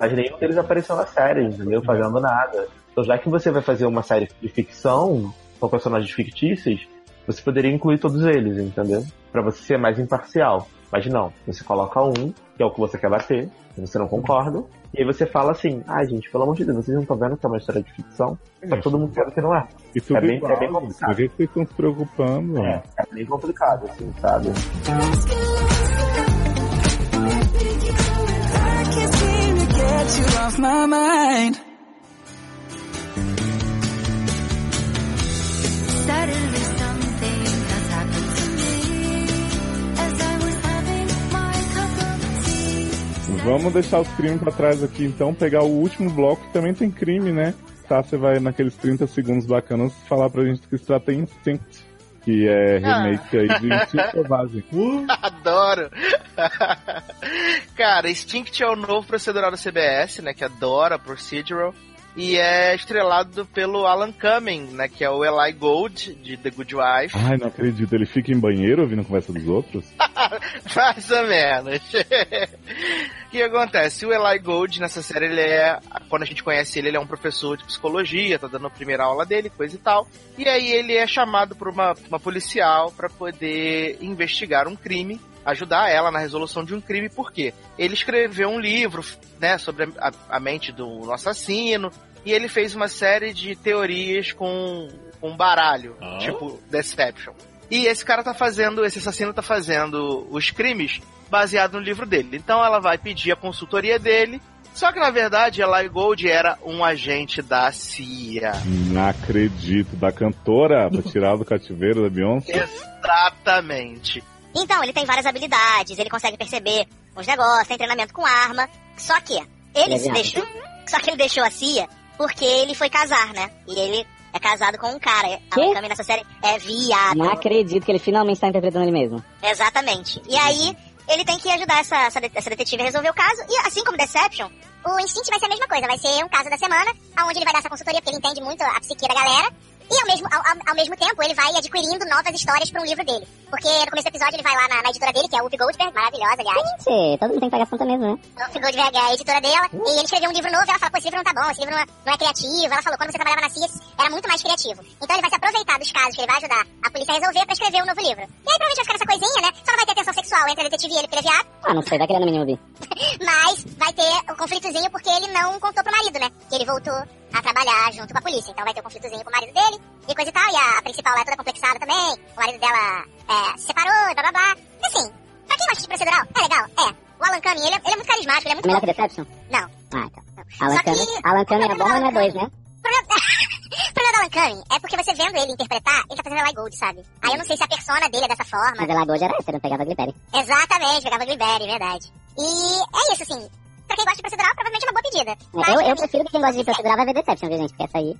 Mas nenhum deles apareceu na série, entendeu? Fazendo nada. Então já que você vai fazer uma série de ficção com personagens fictícios, você poderia incluir todos eles, entendeu? Pra você ser mais imparcial. Mas não, você coloca um, que é o que você quer bater, você não concorda, e aí você fala assim, ai gente, pelo amor de Deus, vocês não estão vendo que é uma história de ficção? Só que todo mundo sabe que não é. E tudo é bem, igual, é bem gente. complicado. Por que vocês estão se preocupando? É, é bem complicado, assim, sabe? You off my mind. Suddenly Vamos deixar os crimes pra trás aqui, então, pegar o último bloco, que também tem crime, né? Tá, você vai naqueles 30 segundos bacanas falar pra gente que se trata em Instinct, que é remake aí de Instinto Selvagem. Adoro! Cara, Instinct é o novo procedural da CBS, né? Que adora procedural. E é estrelado pelo Alan Cumming, né? Que é o Eli Gold, de The Good Wife. Ai, não acredito, ele fica em banheiro ouvindo a conversa dos outros? Mais ou menos. o que acontece? O Eli Gold, nessa série, ele é. Quando a gente conhece ele, ele é um professor de psicologia, tá dando a primeira aula dele, coisa e tal. E aí ele é chamado por uma, uma policial para poder investigar um crime. Ajudar ela na resolução de um crime, por quê? Ele escreveu um livro, né, sobre a, a mente do assassino, e ele fez uma série de teorias com, com baralho, tipo Deception. E esse cara tá fazendo, esse assassino tá fazendo os crimes baseado no livro dele. Então ela vai pedir a consultoria dele. Só que na verdade Eli Gold era um agente da CIA. Não acredito, da cantora pra tirar do cativeiro da Beyoncé. Exatamente. Então, ele tem várias habilidades, ele consegue perceber os negócios, tem treinamento com arma. Só que ele se Legal. deixou. Só que ele deixou a CIA porque ele foi casar, né? E ele é casado com um cara. A Quê? Kami nessa série é viado. Não acredito que ele finalmente tá interpretando ele mesmo. Exatamente. E aí, ele tem que ajudar essa, essa, essa detetive a resolver o caso. E assim como Deception, o Instinct vai ser a mesma coisa. Vai ser um caso da semana, onde ele vai dar essa consultoria, porque ele entende muito a psique da galera. E ao mesmo, ao, ao- mesmo tempo, ele vai adquirindo novas histórias para um livro dele. Porque no começo do episódio ele vai lá na, na editora dele, que é a Whoopi Goldberg, maravilhosa, aliás. Gente, todo mundo tem que pagar conta mesmo, né? A Whoopi Goldberg é a editora dela. E ele escreveu um livro novo e ela falou, pô, esse livro não tá bom, esse livro não é, não é criativo. Ela falou, quando você trabalhava na CIA, era muito mais criativo. Então ele vai se aproveitar dos casos que ele vai ajudar a polícia a resolver pra escrever um novo livro. E aí provavelmente vai ficar essa coisinha, né? Só não vai ter tensão sexual entre a detetive e ele, porque ele é viado. Ah, não sei, vai querendo menino ouvir. Mas vai ter o conflitozinho porque ele não contou pro marido, né? Que ele voltou a trabalhar junto com a polícia. Então vai ter o conflitozinho com o marido dele e coisa e tal. E a, a principal lá é toda complexada também. O marido dela é, se separou e blá blá blá. E assim, pra quem gosta de procedural, é legal, é. O Alan Cumming, ele, é- ele é muito carismático, ele é muito Melhor bom. que Deception? Não. Ah, então. Alan Cumming, Alan Cumming é bom, mas não é dois, né? O problema, do Alan Cumming é porque você vendo ele interpretar, ele tá fazendo Eli Gold, sabe? Aí eu não sei se a persona dele é dessa forma. Mas ela Gold era hétero, pegava Gliberi. Exatamente, pegava Gliberry, verdade. E é isso, assim. Pra quem gosta de procedural, provavelmente é uma boa pedida. Mas, Eu, pra eu prefiro que quem gosta de procedural vai ver Deception, viu, gente? Porque essa aí...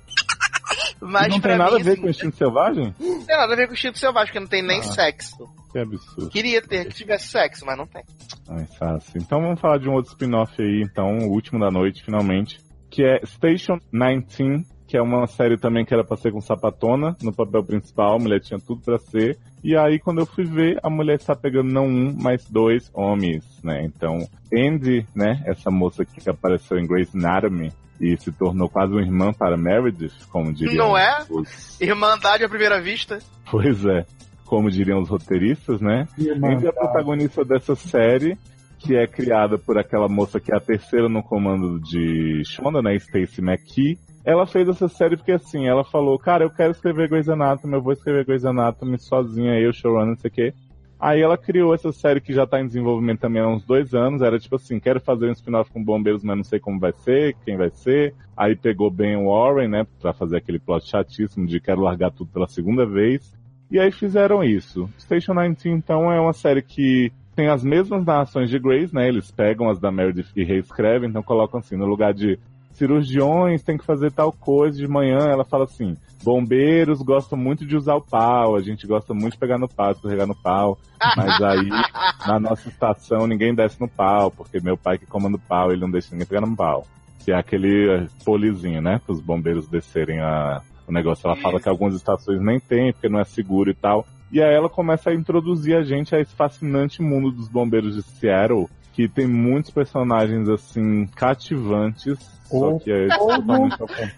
Mas não tem nada mim, a ver assim, com o instinto selvagem? Não tem nada a ver com o Chico Selvagem, porque não tem nem Ah. sexo. Que absurdo. Queria ter que tivesse sexo, mas não tem. Ai, fácil. Então vamos falar de um outro spin-off aí, então, o último da noite, finalmente. Que é Station 19, que é uma série também que era pra ser com sapatona no papel principal, a mulher tinha tudo pra ser. E aí, quando eu fui ver, a mulher está pegando não um, mas dois homens, né? Então, Andy, né, essa moça que apareceu em Grey's Anatomy e se tornou quase uma irmã para Meredith, como diriam Não é? os Irmandade à primeira vista. Pois é, como diriam os roteiristas, né? Irmandade. Ele é a protagonista dessa série, que é criada por aquela moça que é a terceira no comando de Shonda, né, Stacey McKee. Ela fez essa série porque assim, ela falou, cara, eu quero escrever Grey's Anatomy, eu vou escrever Grey's Anatomy sozinha, eu, showrunner, não sei o quê. Aí ela criou essa série que já tá em desenvolvimento também há uns dois anos. Era tipo assim, quero fazer um spin-off com bombeiros, mas não sei como vai ser, quem vai ser. Aí pegou Ben Warren, né, pra fazer aquele plot chatíssimo de quero largar tudo pela segunda vez. E aí fizeram isso. Station 19, então, é uma série que tem as mesmas narrações de Grace, né? Eles pegam as da Meredith e reescrevem, então colocam assim, no lugar de cirurgiões tem que fazer tal coisa de manhã, ela fala assim, bombeiros gostam muito de usar o pau, a gente gosta muito de pegar no pau, escorregar no pau, mas aí na nossa estação ninguém desce no pau, porque meu pai que comanda o pau, ele não deixa ninguém pegar no pau. Que é aquele eh, polizinho, né? Para os bombeiros descerem a, o negócio. Ela fala que algumas estações nem tem, porque não é seguro e tal. E aí ela começa a introduzir a gente a esse fascinante mundo dos bombeiros de Seattle, que tem muitos personagens assim cativantes, só que é totalmente ao contrário.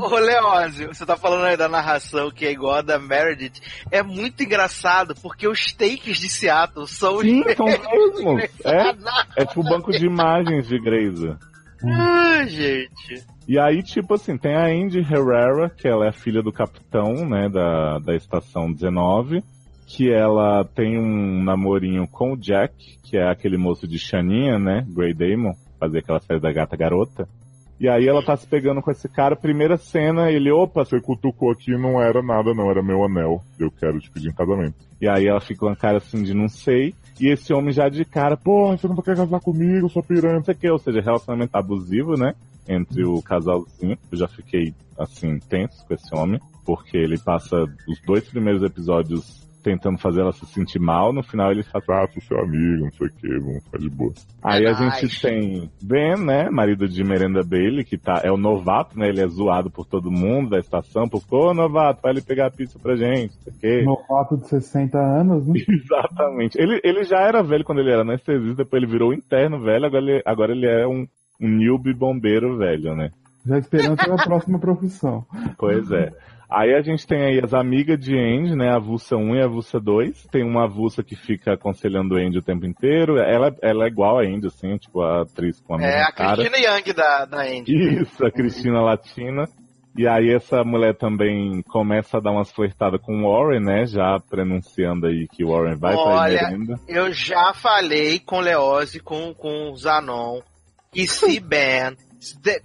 Ô, Leózio, você tá falando aí da narração que é igual a da Meredith. É muito engraçado, porque os takes de Seattle são os Sim, são mesmos. É, é tipo o banco de imagens de Grey's. Ah, gente. E aí, tipo assim, tem a Andy Herrera, que ela é filha do capitão, né, da, da estação 19, que ela tem um namorinho com o Jack, que é aquele moço de Xaninha, né, Grey Damon, fazer aquela série da gata garota. E aí ela tá se pegando com esse cara, primeira cena, ele, opa, Você cutucou aqui não era nada, não, era meu anel. Eu quero te pedir em casamento. E aí ela fica com uma cara assim de não sei. E esse homem já de cara, porra, você não quer casar comigo, sua piranha, não sei o que. Ou seja, relacionamento abusivo, né? Entre o casalzinho. Eu já fiquei, assim, tenso com esse homem. Porque ele passa os dois primeiros episódios tentando fazer ela se sentir mal. No final ele fala, ah, sou seu amigo, não sei o que, vamos ficar de boa. Aí a gente tem Ben, né, marido de Merenda Bailey, que tá, é o novato, né, ele é zoado por todo mundo da estação, por, ô novato, vai ali pegar a pizza pra gente, não sei o quê. Novato de 60 anos, né? Exatamente. Ele, ele já era velho quando ele era anestesista, depois ele virou interno velho, agora ele, agora ele é um, um newbie bombeiro velho, né? Já esperando pela próxima profissão. Pois é. Aí a gente tem aí as amigas de Andy, né? A Avulsa 1 e a Avulsa 2. Tem uma Avulsa que fica aconselhando o Andy o tempo inteiro. Ela, ela é igual a Andy, assim, tipo, a atriz com a É a cara. Cristina Young da, da Andy. Isso, a Cristina Latina. E aí essa mulher também começa a dar umas flertadas com o Warren, né? Já prenunciando aí que o Warren vai Olha, sair merenda. eu já falei com o Leose, com, com o Zanon, que se Ben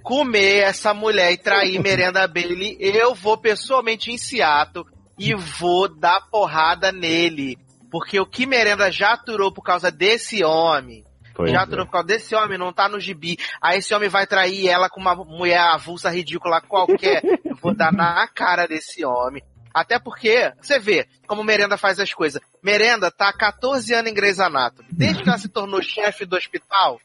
comer essa mulher e trair Merenda Bailey, eu vou pessoalmente em Seattle e vou dar porrada nele. Porque o que Merenda já aturou por causa desse homem, Pois já é. aturou por causa desse homem, não tá no gibi. Aí esse homem vai trair ela com uma mulher avulsa ridícula qualquer. Eu vou dar na cara desse homem. Até porque, você vê como Merenda faz as coisas. Merenda tá há 14 anos em Grey's Anatomy. Desde que ela se tornou chefe do hospital,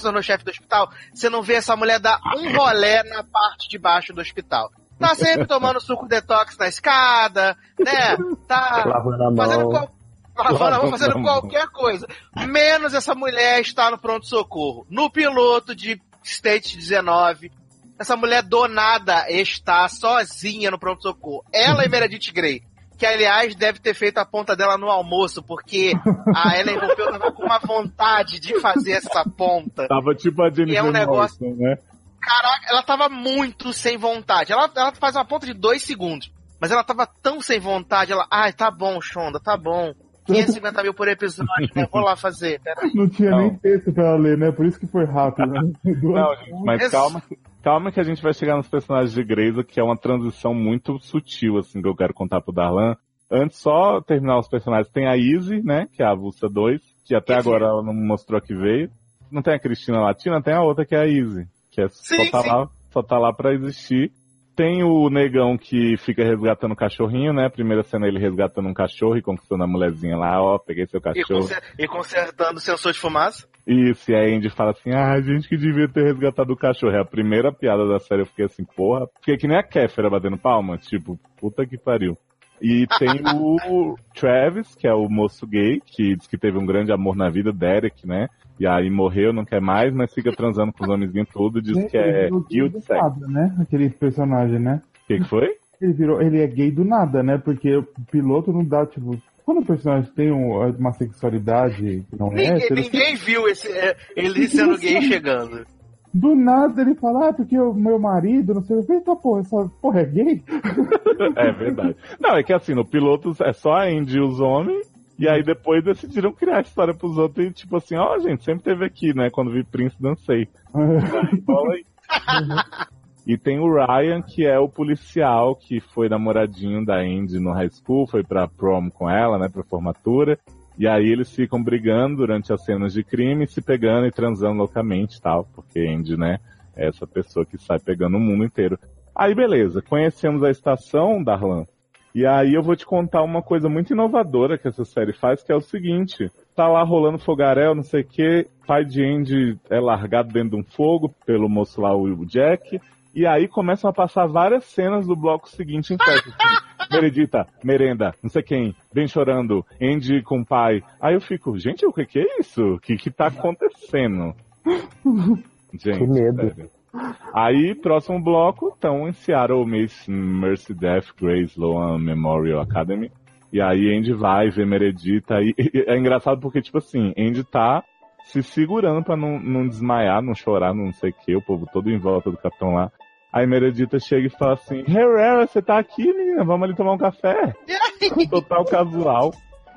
tornou chefe do hospital, você não vê essa mulher dar um rolé na parte de baixo do hospital. Tá sempre tomando suco detox na escada, né? Tá Lavando a fazendo qual- lavando mão, fazendo qualquer coisa. Menos essa mulher estar no pronto-socorro. No piloto de State 19, essa mulher do nada está sozinha no pronto-socorro. Ela e Meredith Grey. Que, aliás, deve ter feito a ponta dela no almoço, porque a Ellen Pompeu tava com uma vontade de fazer essa ponta. Tava tipo a Jennifer E é um negócio- Morrison, né? Caraca, ela tava muito sem vontade. Ela, ela faz uma ponta de dois segundos. Mas ela tava tão sem vontade, ela, ai, tá bom, Shonda, tá bom. 550 mil por episódio, né? Vou lá fazer. Pera. Não tinha nem texto pra ela ler, né? Por isso que foi rápido. Né? Não, gente, mas calma, calma que a gente vai chegar nos personagens de Grey's, que é uma transição muito sutil, assim, que eu quero contar pro Darlan. Antes, só terminar os personagens, tem a Izzy, né, que é a Avulsa 2, que até Izzy. agora ela não mostrou que veio. Não tem a Cristina Latina, tem a outra que é a Izzy, que é, Sim, só, tá sim. lá, só tá lá pra existir. Tem o negão que fica resgatando o cachorrinho, né? Primeira cena ele resgatando um cachorro e conquistando a mulherzinha lá, ó, peguei seu E, cachorro. conser- e consertando o sensor de fumaça. Isso, e a Andy fala assim, ah, a gente que devia ter resgatado o cachorro. É a primeira piada da série, eu fiquei assim, porra. Fiquei que nem a Kéfera batendo palma, tipo, puta que pariu. E tem o Travis, que é o moço gay, que diz que teve um grande amor na vida, Derek, né? E aí morreu, não quer mais, mas fica transando com os homenzinhos tudo, diz que é Ele do sex. nada, né? Aquele personagem, né? O que, que foi? Ele virou, ele é gay do nada, né? Porque o piloto não dá, tipo, Quando o personagem tem um- uma sexualidade que não é Ninguém, hétero, ninguém viu esse, é, ele sendo gay chegando. do nada ele fala, ah, porque o meu marido, não sei o que, eita porra, essa porra é gay? É verdade. Não, é que assim, no piloto é só a Andy e os homens, e aí depois decidiram criar a história pros outros e tipo assim, ó, gente, sempre teve aqui, né? Quando vi Prince, dancei. Aí. E tem o Ryan, que é o policial que foi namoradinho da Andy no high school, foi pra prom com ela, né, pra formatura. E aí eles ficam brigando durante as cenas de crime, se pegando e transando loucamente e tal, porque Andy, né, é essa pessoa que sai pegando o mundo inteiro. Aí beleza, conhecemos a estação, Darlan. E aí eu vou te contar uma coisa muito inovadora que essa série faz, que é o seguinte. Tá lá rolando fogaréu, não sei o que, pai de Andy é largado dentro de um fogo pelo moço lá, o Jack. E aí começam a passar várias cenas do bloco seguinte em assim, Meredita, merenda, não sei quem, bem chorando, Andy com o pai. Aí eu fico, gente, o que, que é isso? O que, que tá acontecendo? Gente, Que medo. sério. Aí, próximo bloco, estão em Seattle Miss Mercy Death Grace Loan Memorial Academy. E aí Andy vai ver Meredita. E, e é engraçado porque, tipo assim, Andy tá se segurando pra não, não desmaiar, não chorar, não sei o que, o povo todo em volta do capitão lá. Aí Meredita chega e fala assim, Herrera, você tá aqui, menina? Vamos ali tomar um café? Total casual.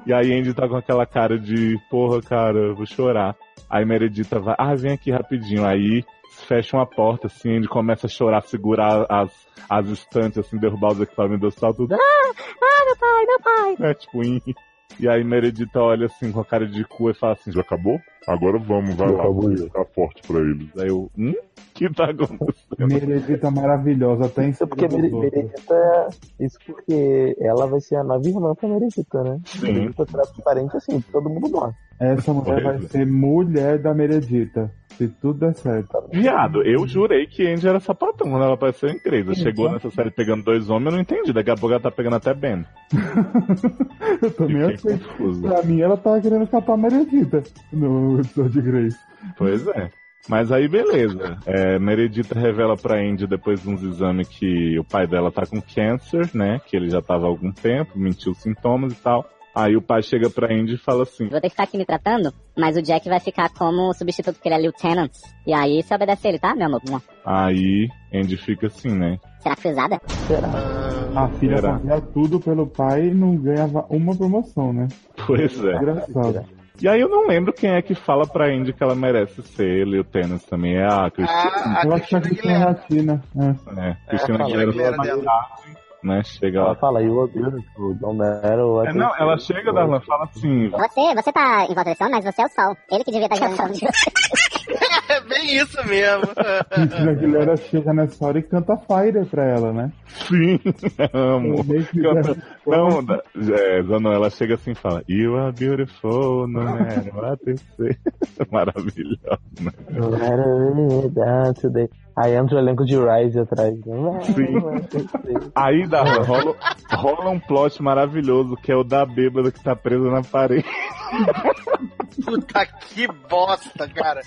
E aí Andy tá com aquela cara de, porra, cara, eu vou chorar. Aí Meredita vai, ah, vem aqui rapidinho. Aí fecha uma porta, assim, Andy começa a chorar, segurar as, as estantes, assim, derrubar os equipamentos do salto, tudo. Ah, ah, meu pai, meu pai. É, tipo, "Ih". e aí Meredita olha assim com a cara de cu e fala assim, já acabou? Agora vamos, vai lá, vamos ficar forte pra eles. Aí eu, hum? que tá acontecendo? Meredita maravilhosa, até em Isso porque Mere- Meredita. Isso porque ela vai ser a nova irmã pra Meredita, né? Sim. Meredita transparente assim, todo mundo morre. Essa mulher vai ser mulher da Meredita, se tudo der certo. Viado, eu jurei que Andy era sapatão quando ela apareceu em Crazy. Chegou nessa série pegando dois homens, eu não entendi. Daqui a pouco ela tá pegando até Ben. Eu também achei. Pra mim, ela tava querendo escapar a Meredita no episódio de Grace. Pois é. Mas aí, beleza. É, Meredita revela pra Andy, depois de uns exames, que o pai dela tá com câncer, né? Que ele já tava há algum tempo, mentiu os sintomas e tal. Aí o pai chega pra Andy e fala assim: Vou ter que ficar aqui me tratando, mas o Jack vai ficar como substituto, porque ele é lieutenant. E aí você obedece ele, tá, meu amor? Aí Andy fica assim, né? Será que foi usada? A filha Será? fazia tudo pelo pai e não ganhava uma promoção, né? Pois é. Engraçado. E aí eu não lembro quem é que fala pra Andy que ela merece ser lieutenant também. É a Cristina. Eu acho que a Cristina Latina. É. É, Cristina Aguilera Aguilera só dela. Né? Chega Ela lá. fala, you are beautiful, don't matter what É, não, ela chega, Darlan, fala assim. Você, você tá em volta desse homem, mas você é o sol. Ele que devia estar girando em torno de você. É bem isso mesmo. Cristina Aguilera chega nessa hora e canta Fire pra ela, né? Sim, amo. Canta- Não, da- é, não, ela chega assim e fala, You are beautiful, no matter what say. Maravilhosa, né? No matter. Aí entra o elenco de Rise atrás. Sim. Aí, Darlan, rola, rola um plot maravilhoso, que é o da bêbada que tá presa na parede. Puta que bosta, cara.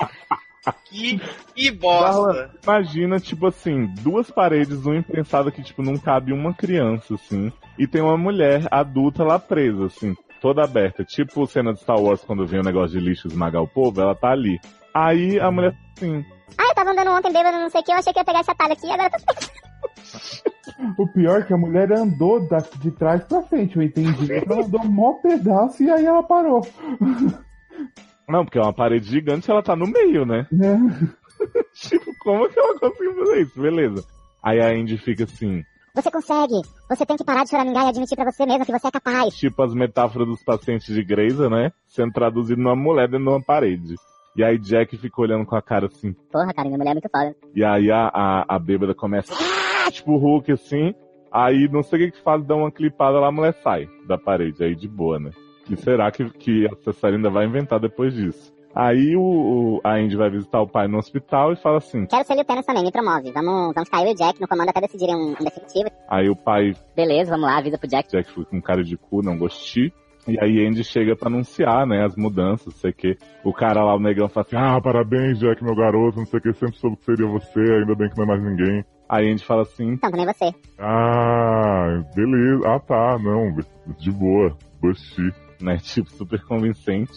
Que, que bosta. Imagina, tipo assim, duas paredes, um impensado que, tipo, não cabe uma criança, assim, e tem uma mulher adulta lá presa, assim, toda aberta. Tipo cena de Star Wars, quando vem o negócio de lixo esmagar o povo, ela tá ali. Aí a mulher, assim, Ah, eu tava andando ontem bêbado, não sei o que, eu achei que ia pegar esse atalho aqui, agora eu tô... O pior é que a mulher andou da- de trás pra frente, eu entendi. Ela andou um mó pedaço e aí ela parou. Não, porque é uma parede gigante ela tá no meio, né? tipo, como que ela conseguiu fazer isso? Beleza. Aí a Indy fica assim, Você consegue. Você tem que parar de choramingar e admitir pra você mesmo que você é capaz. tipo as metáforas dos pacientes de Grey's, né? Sendo traduzido numa mulher dentro de uma parede. E aí Jack fica olhando com a cara assim. Porra, cara, minha mulher é muito foda. E aí a, a, a bêbada começa, "Ah!", tipo o Hulk assim. Aí não sei o que que faz, dá uma clipada lá, a mulher sai da parede. Aí de boa, né? E será que, que a Cessara ainda vai inventar depois disso? Aí o, o- a Indy vai visitar o pai no hospital e fala assim. Quero ser lieutenant também, me promove. Vamos, vamos ficar eu e o Jack no comando até decidirem um, um definitivo. Aí o pai Beleza, vamos lá, avisa pro Jack. Jack foi com cara de cu, não gostei. E aí Andy chega pra anunciar, né, as mudanças, não sei o que. O cara lá, o negão, fala assim, ah, parabéns, Jack, meu garoto, não sei o que, sempre soube que seria você, ainda bem que não é mais ninguém. Aí Andy fala assim, Então, também você. Ah, beleza. Ah tá, não, de boa. Gostei. Né? Tipo, super convincente.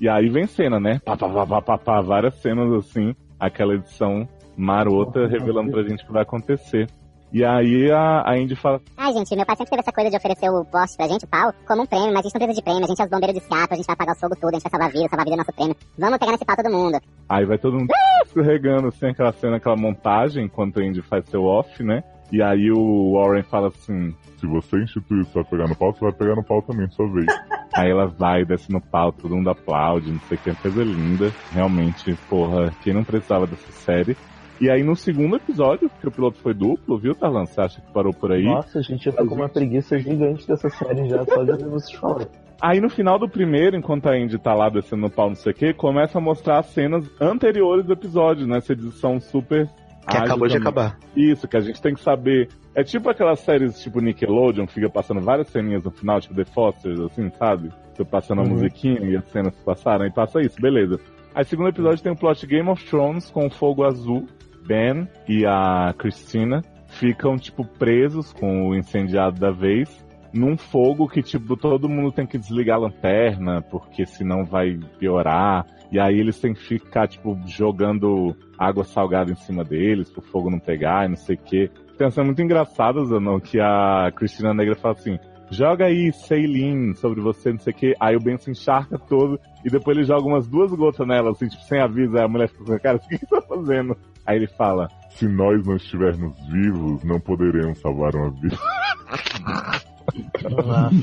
E aí vem cena, né? Pá, pá, pá, pá, pá, pá, várias cenas assim, aquela edição marota revelando pra gente o que vai acontecer. E aí a, a Indy fala, Ai, gente, meu pai sempre teve essa coisa de oferecer o poste pra gente, o pau, como um prêmio, mas a gente não precisa de prêmio, a gente é os bombeiros de Seattle, a gente vai apagar o fogo tudo, a gente vai salvar a vida, salvar a vida é nosso prêmio. Vamos pegar nesse pau todo mundo. aí vai todo mundo escorregando, assim, aquela cena, aquela montagem, enquanto a Indy faz seu off, né? E aí o Warren fala assim, Se você instituir isso vai pegar no pau, você vai pegar no pau também, sua vez. Aí ela vai, desce no pau, todo mundo aplaude, não sei o que, coisa linda. Realmente, porra, quem não precisava dessa série. E aí no segundo episódio, porque o piloto foi duplo, viu, Tarlan? Você acha que parou por aí? Nossa, gente, eu tô com uma preguiça gigante dessa série já, só de ouvir vocês falarem. Aí no final do primeiro, enquanto a Indy tá lá descendo no pau, não sei o que, começa a mostrar as cenas anteriores do episódio, nessa edição super. Que ágil acabou de também. acabar. Isso, que a gente tem que saber. É tipo aquelas séries tipo Nickelodeon, que fica passando várias ceninhas no final, tipo The Fosters, assim, sabe? Tô passando a Uhum. musiquinha e as cenas que passaram, aí passa isso, beleza. Aí segundo episódio tem o plot Game of Thrones com o fogo azul. Ben e a Christina ficam, tipo, presos com o incendiado da vez num fogo que, tipo, todo mundo tem que desligar a lanterna, porque senão vai piorar. E aí eles têm que ficar, tipo, jogando água salgada em cima deles, pro fogo não pegar e não sei o quê. Tem uma muito engraçada, Zanon, que a Cristina Negra fala assim, joga aí Ceilin sobre você, não sei o quê. Aí o Ben se encharca todo e depois ele joga umas duas gotas nela, assim, tipo, sem aviso. Aí a mulher fica assim, cara, o que você tá fazendo? Aí ele fala, Se nós não estivermos vivos, não poderemos salvar uma vida.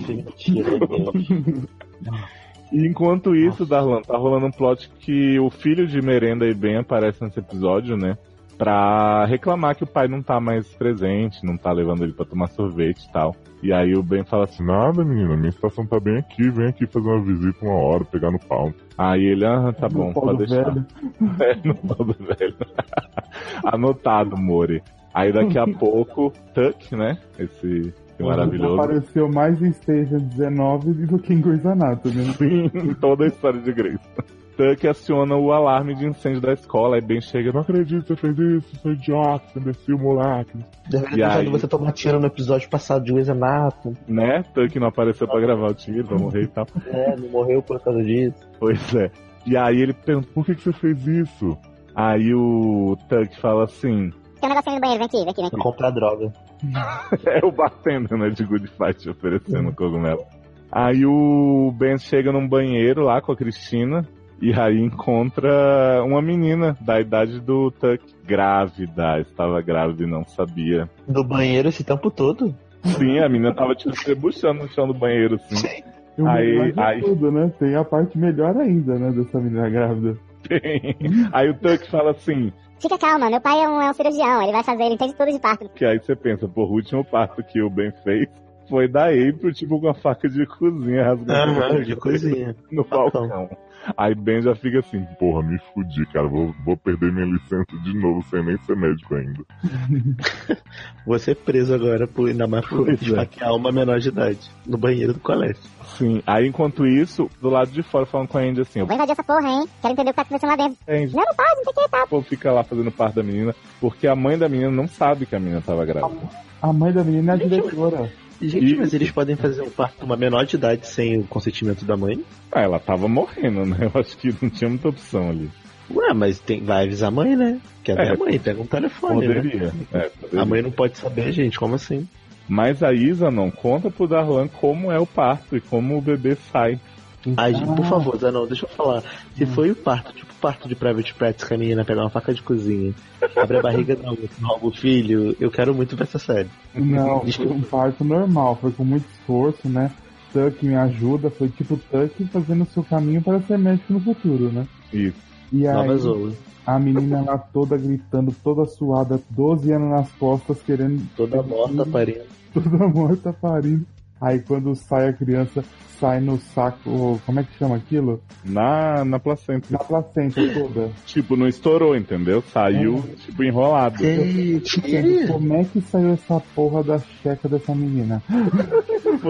Mentira, gente. E enquanto isso, Darlan, tá rolando um plot que o filho de Merenda e Ben aparece nesse episódio, né? Pra reclamar que o pai não tá mais presente, não tá levando ele pra tomar sorvete e tal. E aí o Ben fala assim, Nada, menina, minha estação tá bem aqui, vem aqui fazer uma visita uma hora, pegar no pau. Aí ele, ah, tá No bom, pau pode deixar. velho. É, no pau do velho. Anotado, Mori. Aí daqui a pouco, Tuck, né? Esse maravilhoso. Apareceu mais em Station 19 do que em Grey's Anatomy. né? Sim, em toda a história de Grace. Tuck aciona o alarme de incêndio da escola, aí Ben chega, não acredito que você fez isso, seu idiota, você imbecil, moleque. Deveria E ter aí? você tomar tiro no episódio passado de Grey's Anatomy. Né? Tuck não apareceu pra gravar o tiro, vai morrer e tal. É, não morreu por causa disso. Pois é. E aí ele pergunta, por que, que você fez isso? Aí o Tuck fala assim, Tem um negocinho no banheiro, vem aqui, vem aqui, vem aqui. Comprar droga. É o bartender, né, de Good Fight oferecendo cogumelo. Aí o Ben chega num banheiro lá com a Cristina e aí encontra uma menina da idade do Tuck, grávida, estava grávida e não sabia. Do banheiro esse tempo todo? Sim, a menina tava tipo se debuxando no chão do banheiro, assim. O Aí- aí- tudo, né? Tem a parte melhor ainda, né? Dessa menina grávida. Tem. Aí o Tuck fala assim, Fica calma, meu pai é um, é um cirurgião, ele vai fazer, ele entende tudo de parto. que aí você pensa, porra, o último parto que o Ben fez foi da April, tipo, com a faca de cozinha rasgando Aham, de cozinha. no balcão. Aí Ben já fica assim, Porra, me fudi, cara. Vou, vou perder minha licença de novo sem nem ser médico ainda. Vou ser preso agora, por, ainda mais por é. esfaquear uma menor de idade. No banheiro do colégio. sim. Aí enquanto isso, do lado de fora falando com a Andy assim, Vou invadir essa porra, hein? Quero entender o que tá acontecendo lá dentro. Andy, Não, não pode, não sei o que, tá. o povo fica lá fazendo parto da menina, porque a mãe da menina não sabe que a menina tava grávida. A mãe da menina é a diretora. Gente, E- mas eles podem fazer um parto com uma menor de idade sem o consentimento da mãe? Ah, ela tava morrendo, né? Eu acho que não tinha muita opção ali. Ué, mas tem, vai avisar a mãe, né? Quer ver É. a mãe, pega um telefone, né? Poderia. É, poderia. A mãe não pode saber, gente, como assim? Mas a Isa não conta pro Darlan como é o parto e como o bebê sai. Ai, gente, por favor, Zanon, deixa eu falar. Se foi o parto, tipo parto de private practice, que a menina pega uma faca de cozinha, abre a barriga da outra, roga o filho, eu quero muito ver essa série. Não, foi um parto normal, foi com muito esforço, né? Tuck me ajuda, foi tipo Tuck fazendo o seu caminho para ser médico no futuro, né? Isso. E aí, Nova Zoe. a menina lá toda gritando, toda suada, 12 anos nas costas, querendo. Toda morta, parindo. Toda morta parindo. Aí quando sai a criança, sai no saco. Como é que chama aquilo? Na, na placenta. Na placenta toda. Tipo, não estourou, entendeu? Saiu, tipo, enrolado. Gente, como é que saiu essa porra da checa dessa menina?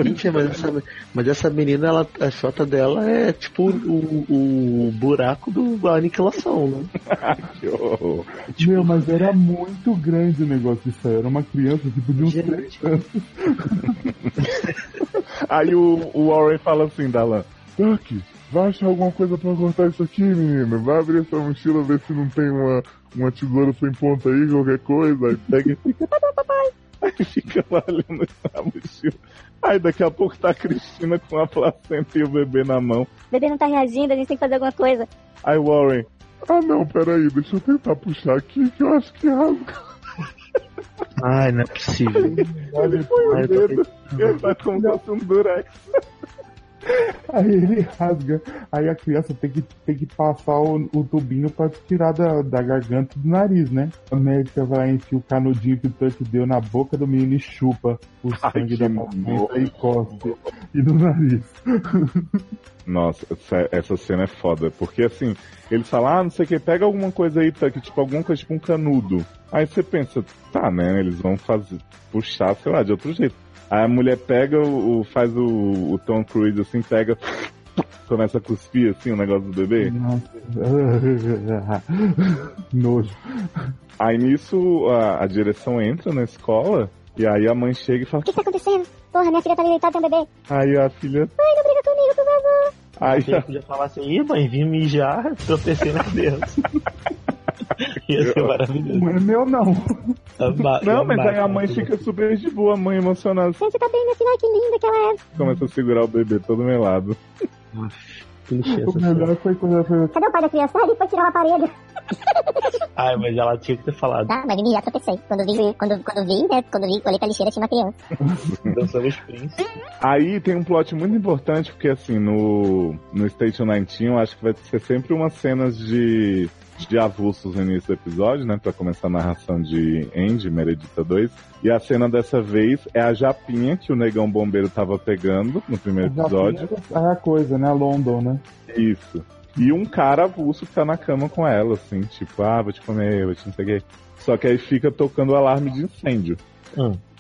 Gente, mas essa, mas essa menina, ela, a chota dela é tipo o, o buraco do aniquilação, né? Meu, mas era muito grande o negócio disso aí. Era uma criança, tipo, de uns três anos. Aí o, o Warren fala assim, Dalan, Duck, vai achar alguma coisa pra cortar isso aqui, menino? Vai abrir essa mochila, ver se não tem uma, uma tesoura sem ponta aí, qualquer coisa. Aí pega e fica. Aí fica lá olhando a mochila. Aí daqui a pouco tá a Cristina com a placenta e o bebê na mão. O bebê não tá reagindo, a gente tem que fazer alguma coisa. Aí Warren, Ah não, peraí, deixa eu tentar puxar aqui que eu acho que rasga. Ai, não é possível. ele põe o dedo, ele faz como se fosse um durex. Aí ele rasga. Aí a criança tem que, tem que passar o, o tubinho pra tirar da, da garganta e do nariz, né? A médica vai enfiar o canudinho que o Tuck deu na boca do menino e chupa o sangue da placenta e cospe. E do nariz. Nossa, essa- essa cena é foda, porque assim, eles falam, ah, não sei o que, pega alguma coisa aí, Tuck, tipo, alguma coisa tipo um canudo. Aí você pensa, tá, né, eles vão fazer, puxar, sei lá, de outro jeito. Aí a mulher pega, o, o- faz o, o Tom Cruise assim, pega, começa a cuspir assim o negócio do bebê. Nojo. Aí nisso a, a direção entra na escola, e aí a mãe chega e fala, O que tá acontecendo? Porra, minha filha tá deitada, tem um bebê. aí a filha, Ai, não briga comigo, por favor. aí Você podia falar assim, ih, mãe, vim mijar, tropecei na criança. Ia ser maravilhoso. Não é meu, não. Não, mas aí a mãe fica super de boa, a mãe emocionada. Gente, tá bem, minha filha, ai, que linda que ela é. Começa a segurar o bebê todo melado. O melhor foi quando ela foi. Cadê o pai da criança? Ah, ele foi tirar o aparelho. Ai, mas ela tinha que ter falado. Tá, mas me já tropecei. Quando vi, quando, quando vi, né? Quando vi, olhei pra lixeira, tinha uma criança. Dançando os príncipes. Aí tem um plot muito importante, porque assim, no, no Station 19, eu acho que vai ser sempre umas cenas de, de avulsos no início do episódio, né? Pra começar a narração de Andy, Meredita 2. E a cena dessa vez é a japinha que o negão bombeiro tava pegando no primeiro episódio. É a coisa, né? A London, né? Isso. E um cara avulso que tá na cama com ela, assim, tipo, ah, vou te comer, vou te não sei o quê. Só que aí fica tocando o alarme de incêndio.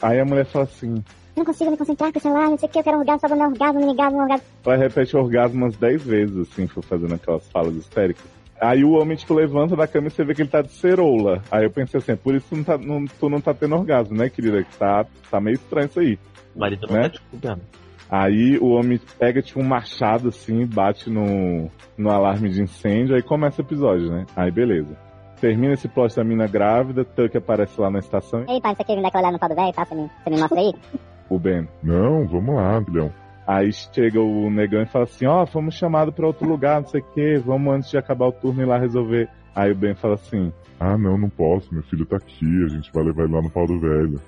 Aí a mulher fala assim, Não consigo me concentrar com o celular, não sei o que, eu quero orgasmo, só vou orgasmo, me ligar no orgasmo. ela repete o orgasmo umas 10 vezes, assim, foi fazendo aquelas falas histéricas. Aí o homem, tipo, levanta da cama e você vê que ele tá de ceroula. Aí eu pensei assim, por isso tu não tá, não, tu não tá tendo orgasmo, né, querida? Que tá, tá meio estranho isso aí. O marido não Né? tá te cuidando. Aí o homem pega, tipo, um machado, assim, e bate no, no alarme de incêndio, aí começa o episódio, né? Aí beleza. Termina esse plot da mina grávida, Tuck aparece lá na estação, Ei, pai, você quer me dar aquela olhada no pau do velho, tá? Você me, você me mostra aí? o Ben. Não, vamos lá, filhão. Aí chega o negão e fala assim, ó, fomos chamados pra outro lugar, não sei o que, vamos antes de acabar o turno ir lá resolver. Aí o Ben fala assim, Ah não, não posso, meu filho tá aqui, a gente vai levar ele lá no pau do velho.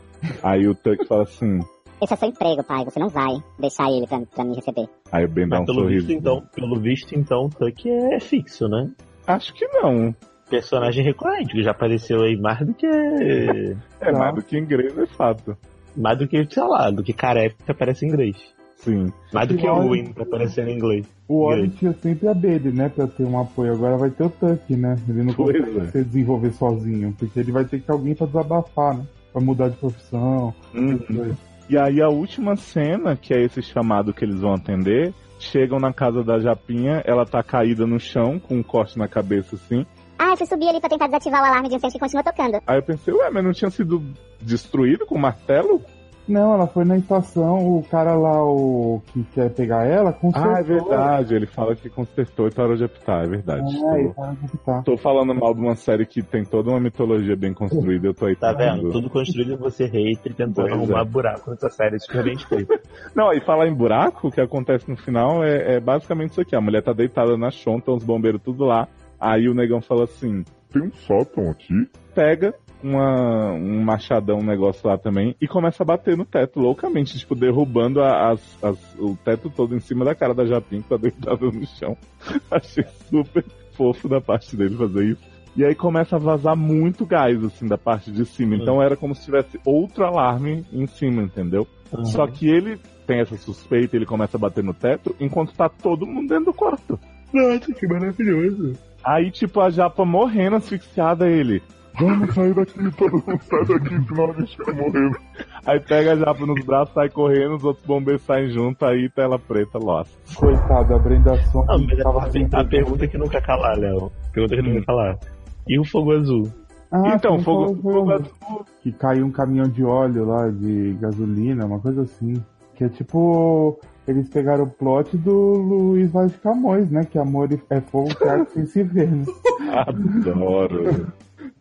aí o Tuck fala assim, Esse é seu emprego, pai, você não vai deixar ele pra, pra me receber. aí o Ben dá Mas um pelo sorriso. visto, então, pelo visto, então, o Tuck é fixo, né? Acho que não. Personagem recorrente, que já apareceu aí mais do que. É mais do que inglês, é fato. Mais do que, sei lá, do que careca que aparece em inglês. Sim. Mais do que o Win que aparece em inglês. O Inglês. tinha sempre a Baby, né? Pra ter um apoio. Agora vai ter o Tuck, né? Ele não Pois consegue é. se desenvolver sozinho. Porque ele vai ter que alguém pra desabafar, né? Pra mudar de profissão. Uhum. E aí a última cena, que é esse chamado que eles vão atender, chegam na casa da Japinha, ela tá caída no chão, com um corte na cabeça assim. Ah, eu fui subir ali pra tentar desativar o alarme de incêndio que continua tocando. Aí eu pensei, ué, mas não tinha sido destruído com martelo? Não, ela foi na estação, o cara lá, o que quer pegar ela, consertou. Ah, é verdade. Ele fala que consertou e parou de apitar, é verdade. É, Tô, para de apitar. tô falando mal de uma série que tem toda uma mitologia bem construída, eu tô aí Tá falando. vendo? Tudo construído em você hater tentando Pois arrumar é. buraco nessa série. Isso que. Não, e falar em buraco, o que acontece no final é, é basicamente isso aqui. A mulher tá deitada na chão, estão os bombeiros tudo lá. Aí o negão fala assim, Tem um sótão aqui? pega uma, um machadão, um negócio lá também, e começa a bater no teto loucamente, tipo, derrubando a- as, as- o teto todo em cima da cara da Japinha que tá deitada no chão. Achei super fofo da parte dele fazer isso. E aí começa a vazar muito gás, assim, da parte de cima. Então era como se tivesse outro alarme em cima, entendeu? Uhum. Só que ele tem essa suspeita ele começa a bater no teto, enquanto tá todo mundo dentro do quarto. Nossa, que maravilhoso. Aí, tipo, a japa morrendo asfixiada, ele. Vamos sair daqui, todo mundo sai daqui, senão a gente vai morrer. Aí pega a japa nos braços, sai correndo, os outros bombeiros saem junto, aí tela preta, lost. Coitado, a Brenda Song Não, mas tava a, sem a pergunta que não quer calar, Léo. Pergunta que não quer calar. E o fogo azul? Ah, Então, tem fogo- fogo azul. Que caiu um caminhão de óleo lá, de gasolina, uma coisa assim. Que é tipo. Eles pegaram o plot do Luiz Vaz de Camões, né? Que amor é fogo que arde sem se ver. né? Adoro.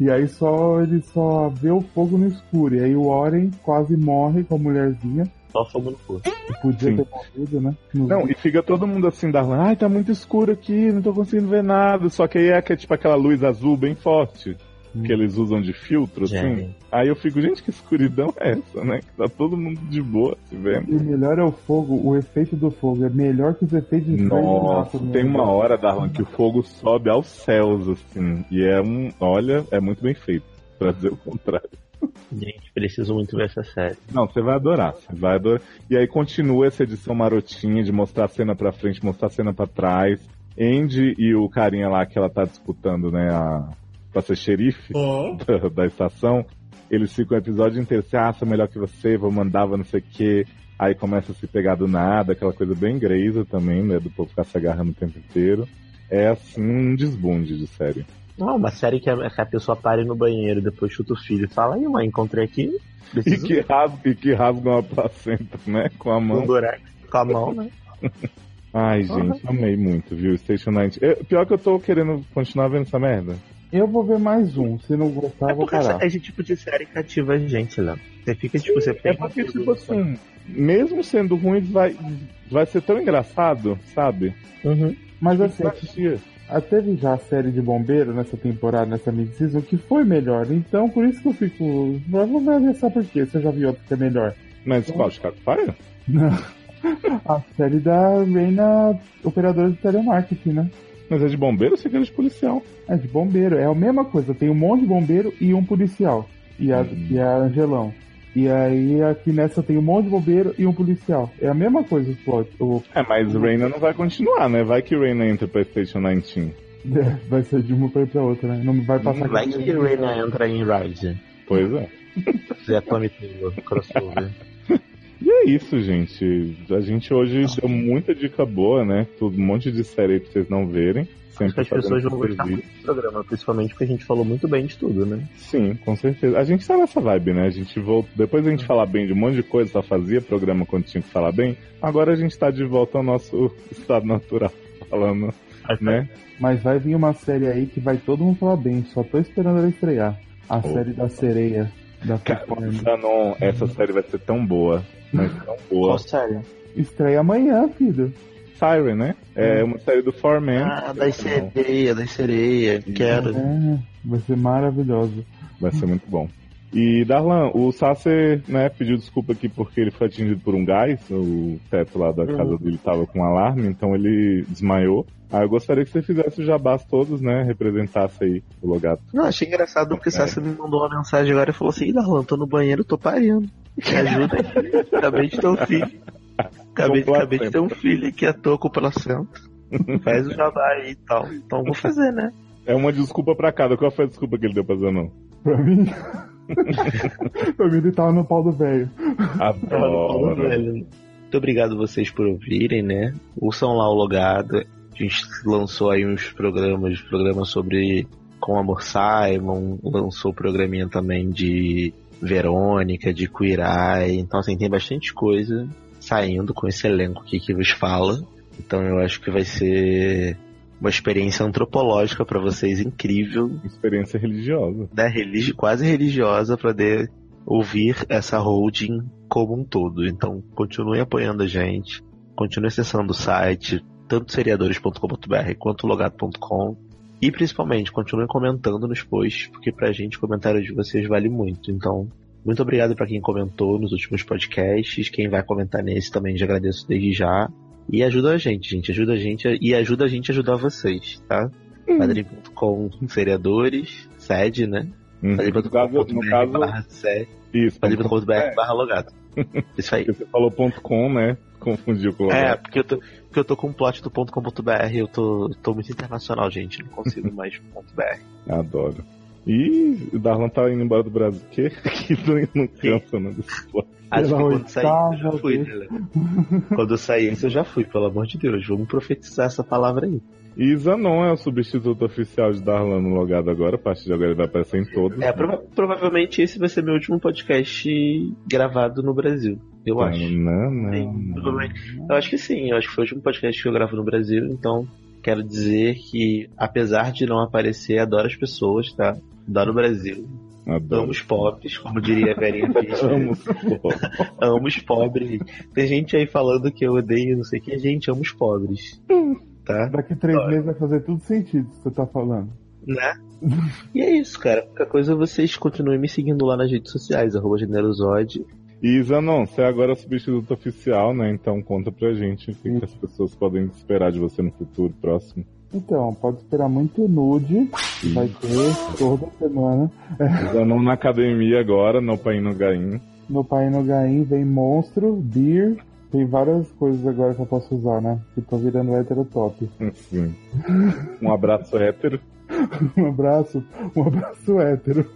E aí só ele só vê o fogo no escuro. E aí o Oren quase morre com a mulherzinha. Só fogo no fogo. Que podia Sim. ter morrido, né? Nos- Não, e fica todo mundo assim, Darlan, ai, tá muito escuro aqui, não tô conseguindo ver nada. Só que aí é que é tipo aquela luz azul bem forte, que eles usam de filtro, assim. Gente. Aí eu fico, gente, que escuridão é essa, né? Que tá todo mundo de boa se vendo. E o melhor é o fogo, o efeito do fogo. É melhor que os efeitos de Nossa, tem uma hora, Darlan, que o fogo sobe aos céus, assim. E é um. Olha, é muito bem feito. Pra dizer o contrário. Gente, preciso muito ver essa série. Não, você vai adorar, você vai adorar. E aí continua essa edição marotinha de mostrar a cena pra frente, mostrar a cena pra trás. Andy e o carinha lá que ela tá disputando, né, a, pra ser xerife da, da estação, eles ficam o episódio inteiro assim, ah, sou melhor que você, vou mandar, vou não sei o quê. Aí começa a se pegar do nada, aquela coisa bem greza também, né, do povo ficar se agarrando o tempo inteiro. É assim, um desbunde de série. Não, uma série que a, que a pessoa pare no banheiro, depois chuta o filho e fala, aí mãe, encontrei aqui. E que, rasga, e que rasgam a placenta, né, com a mão. um durex com a mão, né? Ai, gente, amei muito, viu? Station 90. Eu- pior que eu tô querendo continuar vendo essa merda. Eu vou ver mais um. Se não gostar, eu vou parar. esse tipo de série cativa a gente, Léo. Você fica, tipo, você É porque, tipo assim, mesmo sendo ruim, vai, vai ser tão engraçado, sabe? Uhum. Mas assim, assistir. ah, teve já a série de bombeiro nessa temporada, nessa mid-season, que foi melhor. Então, por isso que eu fico. Vamos ver por quê. Você já viu outro que é melhor? Mas qual? Chicago Fire? A série da Reina Operadora de Telemarketing, né? Mas é de bombeiro ou você quer de policial? É de bombeiro, é a mesma coisa. Tem um monte de bombeiro e um policial. E a, Uhum. e a Angelão. E aí aqui nessa tem um monte de bombeiro e um policial. É a mesma coisa o plot. O, É, mas Reina não vai continuar, né? Vai que Reina entra pra Station 19. vai ser de uma pra ir pra outra, né? Não vai passar Vai que Reina entra em Rise. Pois é. Zé Tommy Taylor, crossover. E é isso, gente. A gente hoje deu muita dica boa, né? Um monte de série aí pra vocês não verem. Acho que Sempre as pessoas fazendo vão gostar muito do programa, principalmente porque a gente falou muito bem de tudo, né? Sim, com certeza. A gente tá nessa vibe, né? A gente volta. Depois a gente falar bem de um monte de coisa, só fazia programa quando tinha que falar bem. Agora a gente tá de volta ao nosso estado natural, falando, né? Mas vai vir uma série aí que vai todo mundo falar bem. Só tô esperando ela estrear. A série da sereia. Da Freeform. Danon, essa série vai ser tão boa. Mas tão boa. Qual série? Estreia amanhã, filho. Siren, né? É uma série do Foreman. Ah, das sereias, das sereias. Quero. É, vai ser maravilhoso. Vai ser muito bom. E Darlan, o Sasser, né, pediu desculpa aqui porque ele foi atingido por um gás, o teto lá da casa Uhum. dele tava com um alarme, então ele desmaiou. Ah, eu gostaria que você fizesse os jabás todos, né, representasse aí o logado. Não, achei engraçado porque o Sassi me mandou uma mensagem agora e falou assim: "Ih, Darlan, tô no banheiro, tô parindo. Me ajuda aí. Acabei de ter um filho. Acabei, acabei de ter um filho aqui à toa com placenta. Faz o jabá aí e tal. Então vou fazer, né? É uma desculpa pra cada. Qual foi a desculpa que ele deu pra Zanon? Pra mim. pra mim ele tava no pau do velho. Adoro. Muito obrigado vocês por ouvirem, né? Ouçam lá o logado. A gente lançou aí uns programas, programas sobre Com Amor Simon, lançou o programinha também de Verônica, de Queer Eye. Então, assim, tem bastante coisa saindo com esse elenco aqui que vos fala. Então, eu acho que vai ser uma experiência antropológica para vocês incrível. Experiência religiosa. Né? Religi quase religiosa para poder ouvir essa holding como um todo. Então, continue apoiando a gente, continue acessando o site, tanto seriadores.com.br quanto logado.com. E principalmente, continue comentando nos posts, porque pra gente o comentário de vocês vale muito. Então, muito obrigado para quem comentou nos últimos podcasts. Quem vai comentar nesse também já agradeço desde já. E ajuda a gente, gente. Ajuda a gente e ajuda a gente a ajudar vocês, tá? Padrim.com seriadores, sede, né? Uhum. No caso- no Padrim.com.br caso- barra sede. Isso. Padrim.com.br barra logado. Isso aí. Você falou ponto .com, né? Confundiu com o É, porque eu tô, porque eu tô com o plot do ponto .com.br, eu tô, tô muito internacional, gente, não consigo mais ponto .br. Adoro. E o Darlan tá indo embora do Brasil. Que? Que não, não cansa, né? desse plot. Acho que quando sair eu já fui, né? Quando eu sair eu já fui, pelo amor de Deus. Vamos profetizar essa palavra aí. E Zanon é o substituto oficial de Darlan no logado agora. A partir de agora ele vai aparecer em todos. É, prova- provavelmente esse vai ser meu último podcast gravado no Brasil. Eu acho. Não, não. Sim, provavelmente. Eu acho que sim, eu acho que foi o último podcast que eu gravo no Brasil, então quero dizer que, apesar de não aparecer, adoro as pessoas, tá? Adoro o Brasil. Adoro. Amo os pobres, como diria a. Amo os pobres. amo os pobres. Tem gente aí falando que eu odeio não sei o que. Gente, amo os pobres. Tá? Daqui três meses vai fazer tudo sentido o que você tá falando. Né? E é isso, cara. Qualquer coisa vocês continuem me seguindo lá nas redes sociais, arroba generosode. E Zanon, você agora é o substituto oficial, né? Então conta pra gente o que, que as pessoas podem esperar de você no futuro próximo. Então, pode esperar muito nude, que vai ter toda semana. Zanon na academia agora, no Pain no Gaim. No Pai no Gaim vem monstro, beer, tem várias coisas agora que eu posso usar, né? Que tô virando hétero top. Sim. Um abraço hétero. um abraço, um abraço hétero.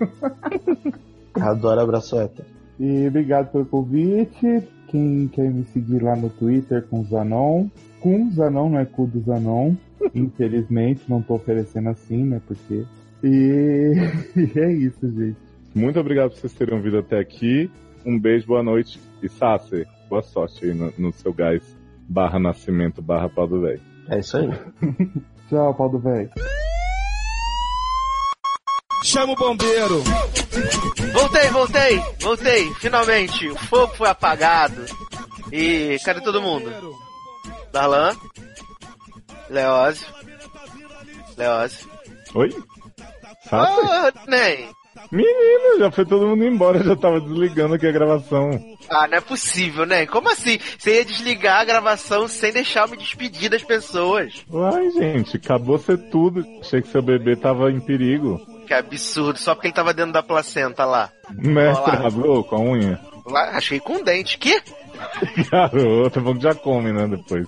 Adoro abraço hétero. E obrigado pelo convite. Quem quer me seguir lá no Twitter com Zanon. Com Zanon, não é cu do Zanon. Infelizmente, não tô oferecendo assim, né? Porque. E, e é isso, gente. Muito obrigado por vocês terem vindo até aqui. Um beijo, boa noite. E Sassi, boa sorte aí no, no seu gás barra nascimento barra pau do velho. É isso aí. Tchau, pau do velho. Chama o bombeiro. Voltei, voltei, voltei. Finalmente, o fogo foi apagado. E cadê todo mundo? Darlan? Leózio? Leózio? Oi? Sassi? Ô, Ney! Menino, já foi todo mundo embora, já tava desligando aqui a gravação. Ah, não é possível, né? Como assim? Você ia desligar a gravação sem deixar eu me despedir das pessoas. Uai, gente, acabou ser tudo. Achei que seu bebê tava em perigo. Que absurdo, só porque ele tava dentro da placenta lá. Mestre rasgou com a unha. Lá, achei com dente. Que? Garoto, é bom que já come, né, depois.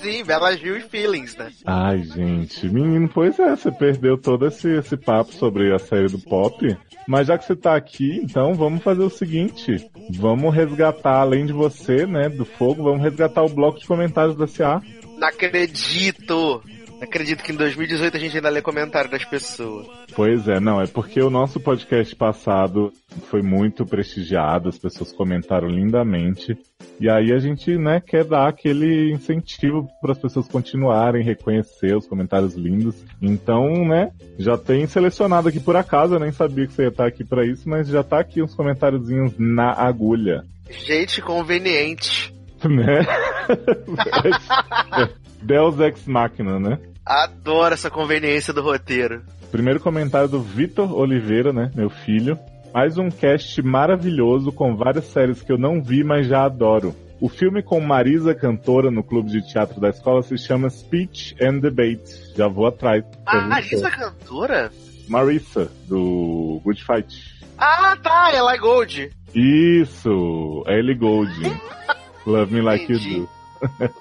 Sim, Bela Gil e Feelings, né? Ai, gente, menino, pois é, você perdeu todo esse, esse papo sobre a série do pop. Mas já que você tá aqui, então vamos fazer o seguinte: vamos resgatar, além de você, né, do fogo, vamos resgatar o bloco de comentários da CA. Não acredito! Acredito que em 2018 a gente ainda lê comentário das pessoas. Pois é, não, é porque o nosso podcast passado foi muito prestigiado, as pessoas comentaram lindamente. E aí a gente, né, quer dar aquele incentivo para as pessoas continuarem, reconhecer os comentários lindos. Então, né, já tem selecionado aqui por acaso, eu nem sabia que você ia estar aqui para isso, mas já tá aqui uns comentáriozinhos na agulha, Gente conveniente. né? Deus Ex Machina, né? Adoro essa conveniência do roteiro. Primeiro comentário do Vitor Oliveira, né? Meu filho. Mais um cast maravilhoso com várias séries que eu não vi, mas já adoro. O filme com Marisa cantora no clube de teatro da escola se chama Speech and Debate. Já vou atrás. Ah, Marisa cantora? Marisa, do Good Fight. Ah, tá, ela é Gold. Isso, é Ellie Gold. Love Me Like You Do.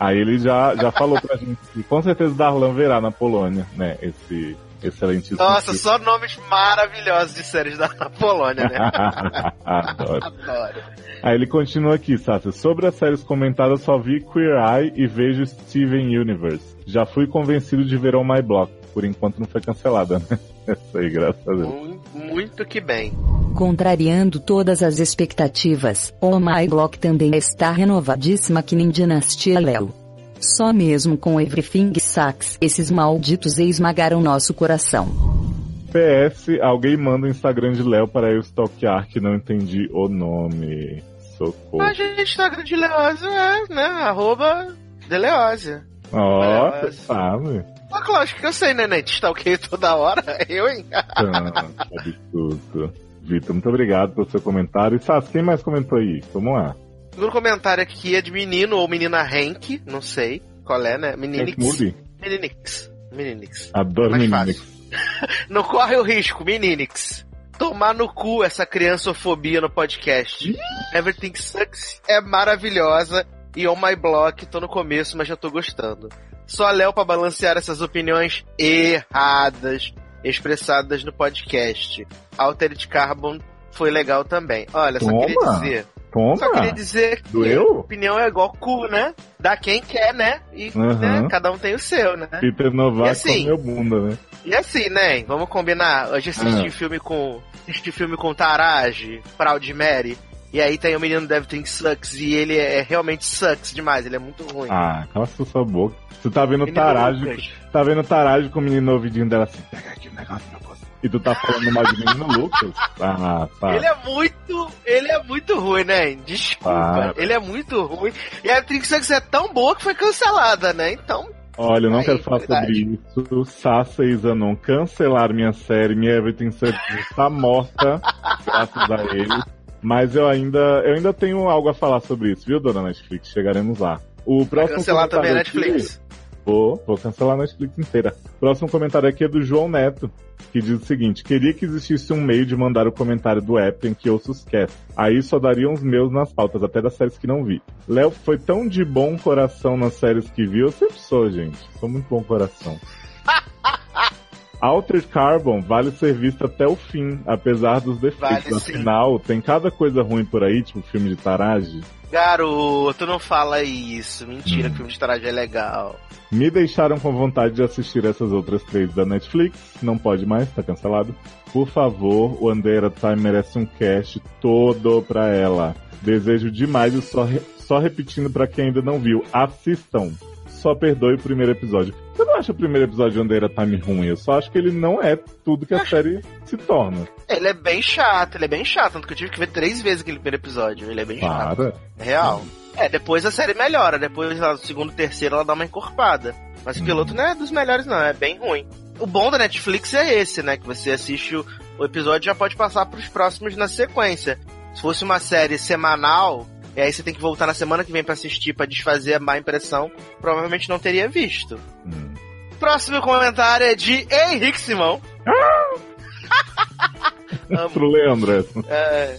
Aí ele já, já falou pra gente que com certeza Darlan verá na Polônia, né? Esse excelentíssimo Nossa, só nomes maravilhosos de séries da Polônia, né? Adoro. Adoro. Aí ele continua aqui, Sasha. Sobre as séries comentadas, só vi Queer Eye e vejo Steven Universe. Já fui convencido de ver On My Block. Por enquanto não foi cancelada, né? Essa aí, graças a Deus. Mu- Muito que bem. Contrariando todas as expectativas, Oh My Block também está renovadíssima que nem Dinastia Léo. Só mesmo com Everything Sucks, esses malditos esmagaram nosso coração. PS, alguém manda o Instagram de Léo para eu stalkear que não entendi o nome. Socorro. A gente tá de Leózio, é, né? Arroba de Leózio. Ó, você sabe. Ah, lógico que eu sei, né, né? Te stalkeio toda hora. Eu, hein? Ah, que absurdo. Vitor, muito obrigado pelo seu comentário. E Sassi, quem mais comentou aí? Vamos lá. Segundo comentário aqui é de menino ou menina Hank, não sei qual é, né? Meninix. Hank? Meninix. Meninix. Adoro meninas. Não corre o risco, Meninix. tomar no cu essa criançofobia no podcast. Everything Sucks é maravilhosa e On My Block tô no começo, mas já tô gostando. Só a Léo pra balancear essas opiniões erradas expressadas no podcast. Altered Carbon foi legal também. Olha, só Toma. queria dizer. Toma. Só queria dizer que Doeu? opinião é igual cu, né? Dá quem quer, né? E Uhum. né, cada um tem o seu, né? Peter Novak E assim- comeu bunda, né? E assim, né? Vamos combinar. Hoje assisti Ah. filme com. Assisti filme com Taraj, Proud Mary. E aí tem o menino Everything Sucks e ele é realmente sucks demais, ele é muito ruim. Ah, cala sua boca. Tu tá vendo Lucas. tá vendo Taraj com o menino no ouvidinho dela assim, pega aqui o negócio você. E tu tá falando mal de menino Lucas? Ah, tá. Ele é muito. Ele é muito ruim, né? Desculpa. Ele é muito ruim. E a Everything Sucks é tão boa que foi cancelada, né? Então. Olha, eu não Aí, quero falar verdade. sobre isso. Sassa e Zanon cancelaram minha série, minha Everything Sucks está morta, graças a eles. Mas eu ainda, eu ainda tenho algo a falar sobre isso, viu, dona Netflix? Chegaremos lá. O Vai próximo cancelar também a comentário aqui- Netflix. Vou, vou cancelar a Netflix inteira. Próximo comentário aqui é do João Neto, que diz o seguinte: queria que existisse um meio de mandar o comentário do app em que os cast. Aí só daria uns meus nas pautas, até das séries que não vi. Léo foi tão de bom coração nas séries que viu, eu sempre sou, gente. Sou muito bom coração. Altered Carbon vale ser visto até o fim, apesar dos defeitos. Vale sim. Afinal, tem cada coisa ruim por aí, tipo filme de Tarage. Garoto, não fala isso. Mentira, Hum. filme de Taraj é legal. Me deixaram com vontade de assistir essas outras três da Netflix. Não pode mais, tá cancelado. Por favor, o Andera Time merece um cast todo pra ela. Desejo demais e só, re- só repetindo pra quem ainda não viu. Assistam. Só perdoe o primeiro episódio. Eu não acho o primeiro episódio de Andera Time ruim, eu só acho que ele não é tudo que a série se torna. Ele é bem chato, ele é bem chato. Tanto que eu tive que ver três vezes aquele primeiro episódio. Ele é bem chato. Para. É real. É, depois a série melhora. Depois, no segundo, terceiro, ela dá uma encorpada. Mas o piloto não é dos melhores, não. É bem ruim. O bom da Netflix é esse, né? Que você assiste o, o episódio e já pode passar pros próximos na sequência. Se fosse uma série semanal, e aí você tem que voltar na semana que vem pra assistir, pra desfazer a má impressão, provavelmente não teria visto. Próximo comentário é de Henrique Simão. Pro Leandro. É,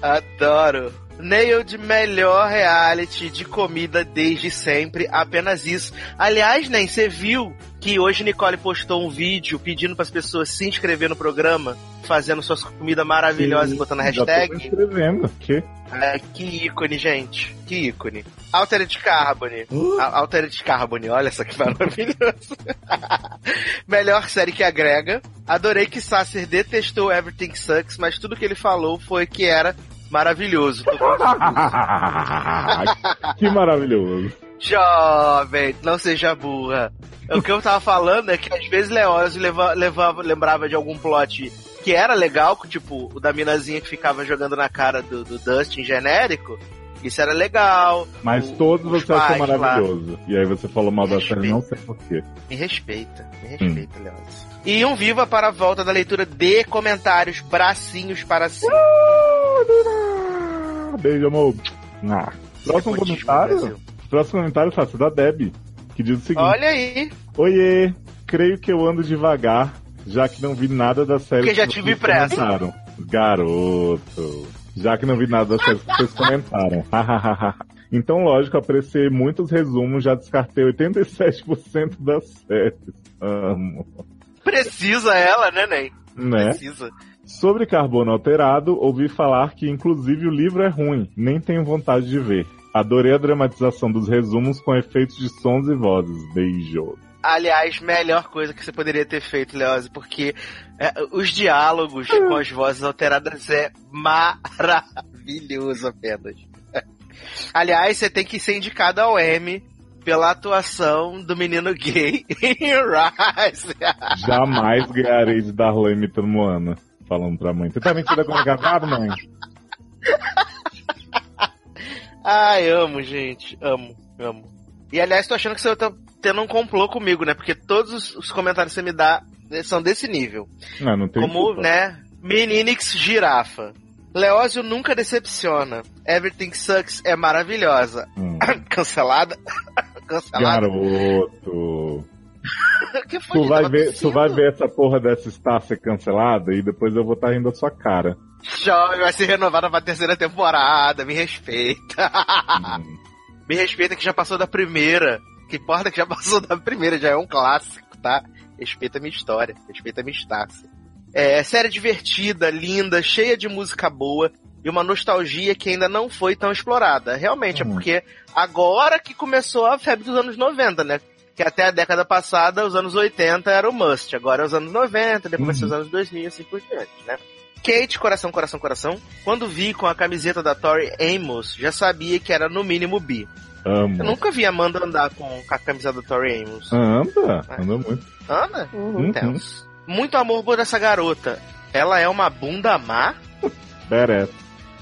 adoro. Nail de melhor reality de comida desde sempre, apenas isso. Aliás, nem você viu que hoje Nicole postou um vídeo pedindo para as pessoas se inscrever no programa, fazendo suas comidas maravilhosas e botando a Já hashtag. inscrevendo. Que? É, que ícone, gente. Que ícone. Altered Carbone. A- Altered Carbone, olha só que maravilhoso. Melhor série que agrega. Adorei que Sasser detestou Everything Sucks, mas tudo que ele falou foi que era maravilhoso. Que maravilhoso. Jovem, não seja burra. O que eu tava falando é que às vezes Leózio leva, levava, lembrava de algum plot que era legal, tipo o da minazinha que ficava jogando na cara do, do Dustin genérico. Isso era legal. Mas O- todos os você achou pais lá. maravilhoso. E aí você falou mal da série, não sei porquê. Me respeita, me respeita, Leózio. E um viva para a volta da leitura de comentários, bracinhos para cima. Ah, Beijo, amor. Ah. Próximo comentário. Próximo comentário fácil da Deb, que diz o seguinte: Olha aí. Oiê, creio que eu ando devagar, já que não vi nada da série Porque já tive pressa. comentaram. Garoto. Já que não vi nada da série que vocês comentaram. então, lógico, apreciei muitos resumos, já descartei 87% das séries. Amo. Precisa ela, né, Ney? Né? Precisa. Sobre Carbono Alterado, ouvi falar que inclusive o livro é ruim, nem tenho vontade de ver. Adorei a dramatização dos resumos com efeitos de sons e vozes. Beijo. Aliás, melhor coisa que você poderia ter feito, Leose, porque é, os diálogos com as vozes alteradas é maravilhoso apenas. Aliás, você tem que ser indicado ao M pela atuação do menino gay em Rise. Jamais ganharei de Darlan imitando Moana. Falando pra mãe. Você tá mentira com casado, mãe? Ai, amo, gente. Amo, amo. E aliás, tô achando que você tá tendo um complô comigo, né? Porque todos os, os comentários que você me dá são desse nível. Não, não tem Como, culpa. né? Meninix Girafa. Leózio nunca decepciona. Everything Sucks é maravilhosa. Hum. Cancelada? Cancelada? Garoto. Tu vai, ver, tu vai ver essa porra dessa Star ser cancelada e depois eu vou estar rindo da sua cara. Jovem vai ser renovada pra terceira temporada, me respeita. me respeita que já passou da primeira. Que importa que já passou da primeira, já é um clássico, tá? Respeita a minha história, respeita a minha Estácia. É, série divertida, linda, cheia de música boa e uma nostalgia que ainda não foi tão explorada. Realmente, é porque agora que começou a febre dos anos 90, né? Que até a década passada, os anos 80 era o must. Agora é os anos 90, depois vai ser os anos 2000 e assim por diante, né? Kate, coração, coração, coração. Quando vi com a camiseta da Tori Amos, já sabia que era no mínimo bi. Amo. Eu nunca vi Amanda andar com a camisa da Tori Amos. Anda, anda muito. Anda? Uhum. Tenso. Muito amor por essa garota. Ela é uma bunda má? Merece.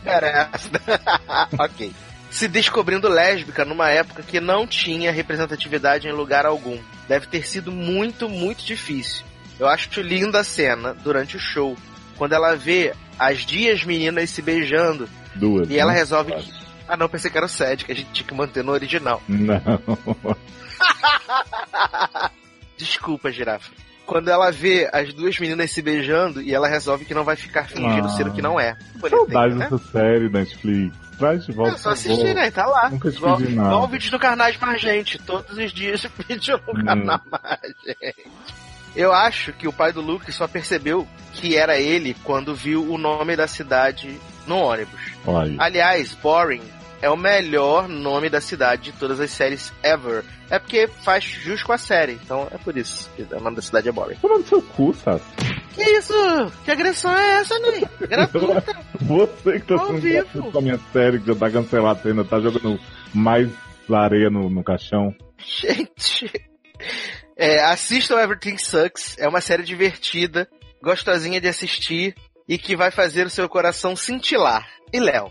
Merece. ok. Se descobrindo lésbica numa época que não tinha representatividade em lugar algum. Deve ter sido muito, muito difícil. Eu acho linda a cena durante o show. Quando ela vê as dias meninas se beijando. Duas. E ela né? resolve que. Ah não, pensei que era o Sed, que a gente tinha que manter no original. Não. Desculpa, girafa. Quando ela vê as duas meninas se beijando e ela resolve que não vai ficar fingindo Ah. ser o que não é. Saudade né? dessa série, Netflix. Traz de volta. É só assistir, né? Tá lá. Nunca te pedi nada. igual o vídeo do Carnage Margente. Todos os dias vídeo no Hum. Carnage Margente. Eu acho que o pai do Luke só percebeu que era ele quando viu o nome da cidade no ônibus. Olha. Aliás, Boring é o melhor nome da cidade de todas as séries ever. É porque faz jus com a série, então é por isso que o nome da cidade é Boring. Toma no seu cu, Sassi. Que isso? Que agressão é essa, Ney? Gratuita. Você que tá sendo com a minha série, que já tá cancelada, ainda tá jogando mais areia no, no caixão. Gente. É, assistam Everything Sucks. É uma série divertida, gostosinha de assistir e que vai fazer o seu coração cintilar. E Léo,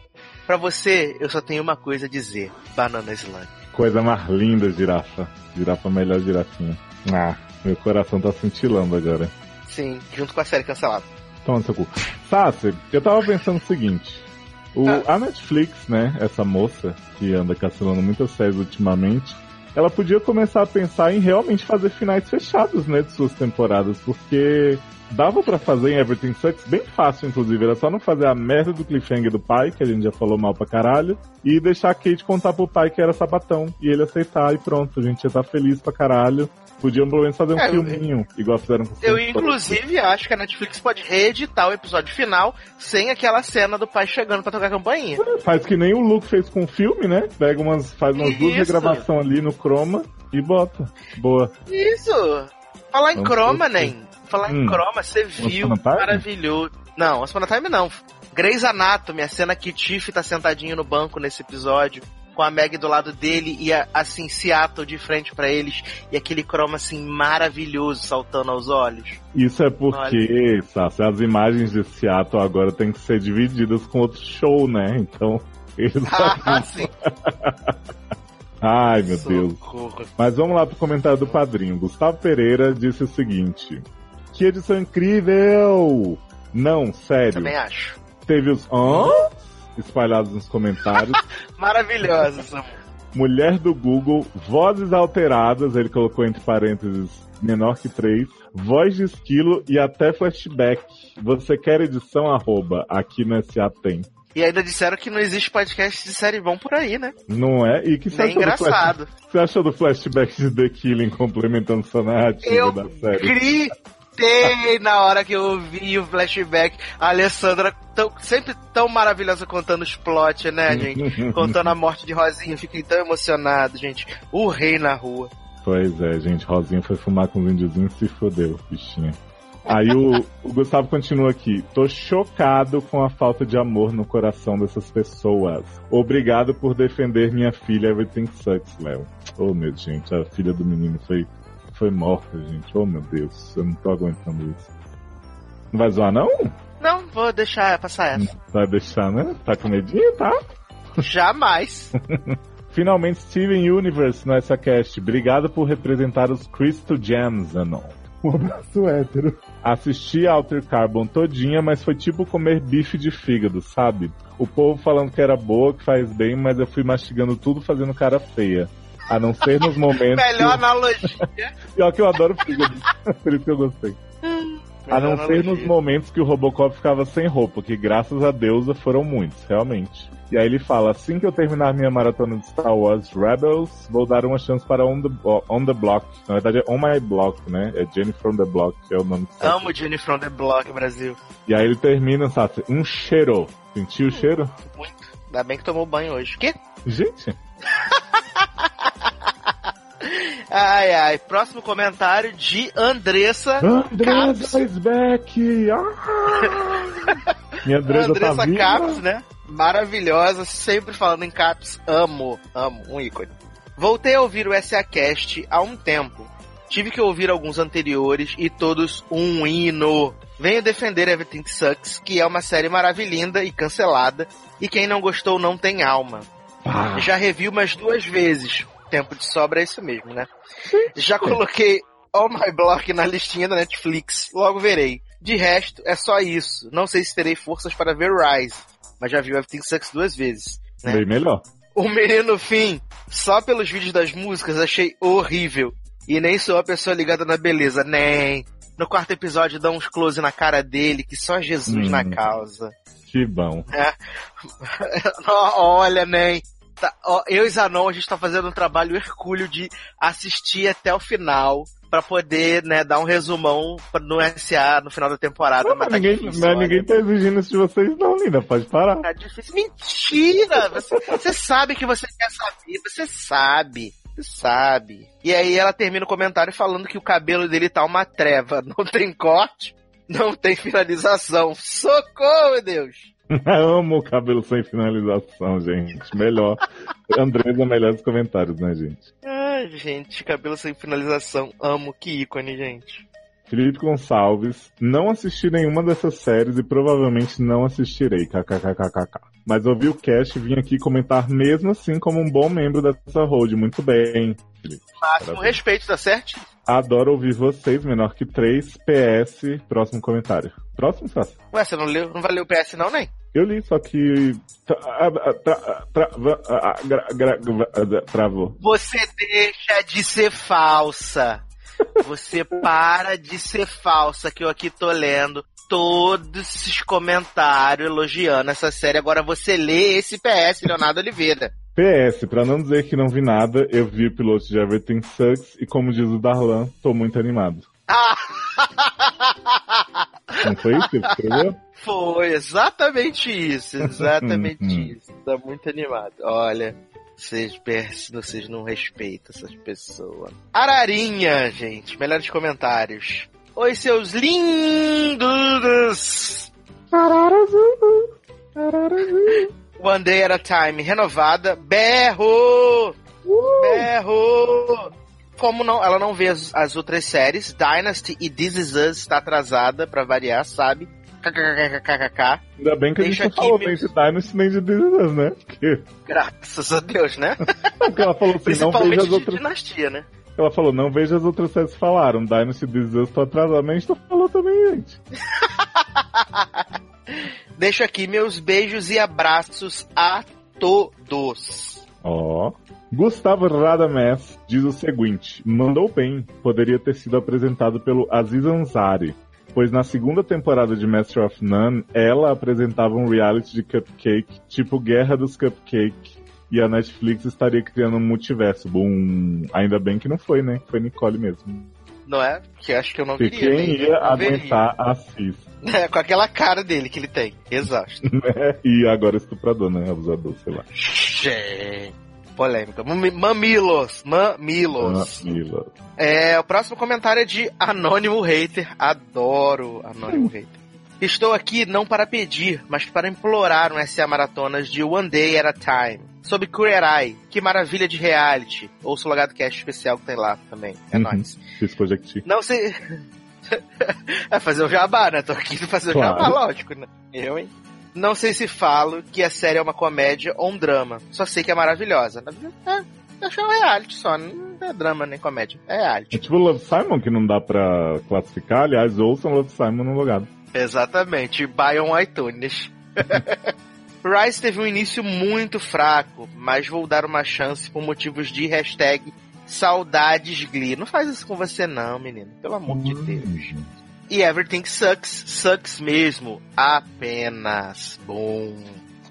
pra você eu só tenho uma coisa a dizer: Banana Slug. Coisa mais linda, girafa. Girafa melhor girafinha. Ah, meu coração tá cintilando agora. Sim, junto com a série cancelada. Toma seu cu. Sassi, eu tava pensando o seguinte. O, Ah. A Netflix, né, essa moça que anda cancelando muitas séries ultimamente, ela podia começar a pensar em realmente fazer finais fechados, né, de suas temporadas, porque dava pra fazer em Everything Sucks bem fácil, inclusive, era só não fazer a merda do cliffhanger do pai, que a gente já falou mal pra caralho, e deixar a Kate contar pro pai que era sapatão, e ele aceitar, e pronto, a gente ia estar feliz pra caralho. Podiam pelo menos fazer um É, eu- filminho, igual fizeram com Eu, Sempre inclusive, acho que a Netflix pode reeditar o episódio final sem aquela cena do pai chegando pra tocar a campainha. Faz que nem o Luke fez com o filme, né? Pega umas, faz umas duas Isso. regravações ali no Chroma e bota. Boa. Isso! Falar em Vamos croma, ver. nem. Falar em Hum. croma, você viu. Maravilhoso. Não, Once Upon a Time não. Grey's Anatomy, a cena que Tiff tá sentadinho no banco nesse episódio, com a Meg do lado dele e a- assim, Seattle de frente pra eles, e aquele croma assim maravilhoso saltando aos olhos. Isso é porque, Sassi, as imagens de Seattle agora tem que ser divididas com outro show, né? Então, eles. Ah, sim. Ai, meu Deus. Socorro. Mas vamos lá pro comentário do padrinho. Gustavo Pereira disse o seguinte: Que edição incrível! Não, sério. Também acho. Teve os hã? espalhados nos comentários. Maravilhosa essa Mulher do Google, vozes alteradas, ele colocou entre parênteses menor que três, voz de esquilo e até flashback. Você quer edição arroba, aqui no SA tem. E ainda disseram que não existe podcast de série bom por aí, né? Não é? E que você Nem achou, do flash... engraçado. você achou do flashback de The Killing complementando sua narrativa Eu da série? Gritei na hora que eu ouvi o flashback. A Alessandra, tão- sempre tão maravilhosa contando os plot, né, gente? contando a morte de Rosinha. Fiquei tão emocionado, gente. O rei na rua. Pois é, gente, Rosinha foi fumar com os índiozinhos e se fodeu, bichinha. Aí o, o Gustavo continua aqui. Tô chocado com a falta de amor no coração dessas pessoas. Obrigado por defender minha filha Everything Sucks, Léo. Oh, meu gente, a filha do menino foi, foi morta, gente. Oh, meu Deus, eu não tô aguentando isso. Não vai zoar, não? Não, vou deixar passar essa. Vai deixar, né? Tá com medinho, tá? Jamais. Finalmente, Steven Universe no SACast. Obrigado por representar os Crystal Gems, Anon. Um abraço hétero. Assisti a Alter Carbon todinha, mas foi tipo comer bife de fígado, sabe? O povo falando que era boa, que faz bem, mas eu fui mastigando tudo fazendo cara feia. A não ser nos momentos. Melhor analogia. Pior que eu adoro figurino. Por isso que eu gostei. A não ser nos momentos que o Robocop ficava sem roupa, que graças a Deusa foram muitos, realmente. E aí ele fala, assim que eu terminar minha maratona de Star Wars Rebels, vou dar uma chance para On the, on the Block. Na verdade é On My Block, né? É Jenny from the Block, que é o nome que. Amo Jenny from the Block, Brasil. E aí ele termina, sabe? Um cheiro. Sentiu o cheiro? Muito. Ainda bem que tomou banho hoje. Quê? Gente, Ai, ai. Próximo comentário de Andressa. Andressa is back! Ah! Minha Andressa, Andressa tá? Caps, né? Maravilhosa, sempre falando em caps. Amo, amo, um ícone. Voltei a ouvir o SA Cast há um tempo. Tive que ouvir alguns anteriores e todos um hino. Venho defender Everything Sucks, que é uma série maravilhosa e cancelada, e quem não gostou não tem alma. Já revi umas duas vezes. Tempo de sobra é isso mesmo, né? Já coloquei All My Block na listinha da Netflix, logo verei. De resto, é só isso. Não sei se terei forças para ver Rise, mas já vi Everything Sucks duas vezes. né? Bem melhor. O Menino Fim, só pelos vídeos das músicas, achei horrível. E nem sou a pessoa ligada na beleza, nem. No quarto episódio dá uns close na cara dele, que só Jesus Hum. na causa. Que bom. É. Olha, nem. Tá, ó, eu e Zanon, a gente tá fazendo um trabalho hercúleo de assistir até o final. Pra poder, né, dar um resumão no SA no final da temporada. mas Mas tá ninguém, difícil, mas olha. ninguém tá exigindo isso de vocês, não, Linda. Pode parar. Tá difícil. Mentira! Você, você sabe que você quer saber, você sabe. Você sabe. E aí ela termina o comentário falando que o cabelo dele tá uma treva. Não tem corte, não tem finalização. Socorro, meu Deus! Amo o cabelo sem finalização, gente. Melhor. Andresa, melhor dos comentários, né, gente? Ai, gente, cabelo sem finalização. Amo, que ícone, gente. Felipe Gonçalves, não assisti nenhuma dessas séries e provavelmente não assistirei, kkkkkk. Mas ouvi o cast e vim aqui comentar mesmo assim como um bom membro dessa road. Muito bem, Felipe. Máximo Parabéns. respeito, tá certo? Adoro ouvir vocês, menor que 3. PS, próximo comentário. Próximo, Sassi. Ué, você não leu? Não vai ler o PS não, nem? Eu li, só que. Travou. Você deixa de ser falsa. Você para de ser falsa, que eu aqui tô lendo todos esses comentários elogiando essa série. Agora você lê esse PS, Leonardo Oliveira. PS, pra não dizer que não vi nada, eu vi o piloto de Everything Sucks e, como diz o Darlan, tô muito animado. Não foi isso que ele escreveu? Foi exatamente isso, exatamente Hum, isso. Tá muito animado. Olha, vocês, vocês não respeitam essas pessoas. Ararinha, gente, melhores comentários. Oi, seus lindos! One Day at a Time, renovada. Berro! Berro! Como não, ela não vê as, as outras séries, Dynasty e This Is Us está atrasada, pra variar, sabe? KKKKKK. Ainda bem que Deixa a gente não falou nem de Dynasty nem de This Is Us, né? Porque, Graças a Deus, né? porque ela falou assim, não veja as outras. dinastia, né? Ela falou, não veja as outras séries que falaram. Dynasty This Is Us tô atrasado, mas a gente falou também, gente. Deixo aqui meus beijos e abraços a todos. Ó. Gustavo Radames diz o seguinte: mandou bem, poderia ter sido apresentado pelo Aziz Ansari, pois na segunda temporada de Master of None, ela apresentava um reality de cupcake, tipo Guerra dos Cupcake, e a Netflix estaria criando um multiverso. Bum. Ainda bem que não foi, né? Foi Nicole mesmo. Não é? Que acho que eu não Porque viria. quem ia não veria. aguentar a Cis, É, com aquela cara dele que ele tem. Exausto. né? E agora estuprador, né? Abusador, sei lá. Gente. Polêmica. Mami- Mamilos. Mamilos. Mila. É, o próximo comentário é de Anônimo Hater. Adoro Anônimo Hater. Estou aqui não para pedir, mas para implorar um SA Maratonas de One Day at a Time. Sobre Queer Eye. Que maravilha de reality. Ouça o Logado Cast especial que tem lá também. É Uhum. nóis. Fiz Project. Não sei. é fazer o jabá, né? Tô aqui pra fazer Claro. o jabá, lógico, né? Eu, hein? Não sei se falo que a série é uma comédia ou um drama. Só sei que é maravilhosa. É, deixa um reality só. Não é drama nem comédia. É reality. É tipo Love Simon, que não dá pra classificar. Aliás, ouçam Love Simon no logado. Exatamente. Buy on iTunes. Rise teve um início muito fraco, mas vou dar uma chance por motivos de hashtag saudades Glee. Não faz isso com você não, menino. Pelo amor de Deus. E Everything Sucks, sucks mesmo. Apenas bom.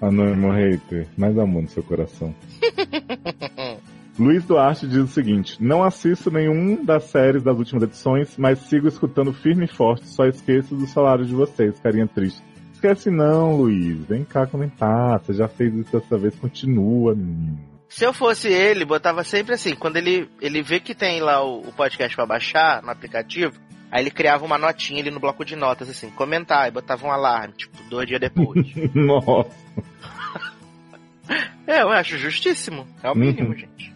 Anônimo hater, mais amor no seu coração. Luiz Duarte diz o seguinte: Não assisto nenhum das séries das últimas edições, mas sigo escutando firme e forte. Só esqueço do salário de vocês, carinha triste. Esquece não, Luiz. Vem cá comentar. Você já fez isso dessa vez, continua, menino. Se eu fosse ele, botava sempre assim, quando ele, ele vê que tem lá o, o podcast pra baixar no aplicativo, aí ele criava uma notinha ali no bloco de notas, assim, comentar, e botava um alarme, tipo, dois dias depois. Nossa. é, eu acho justíssimo. É o mínimo, Uhum. gente.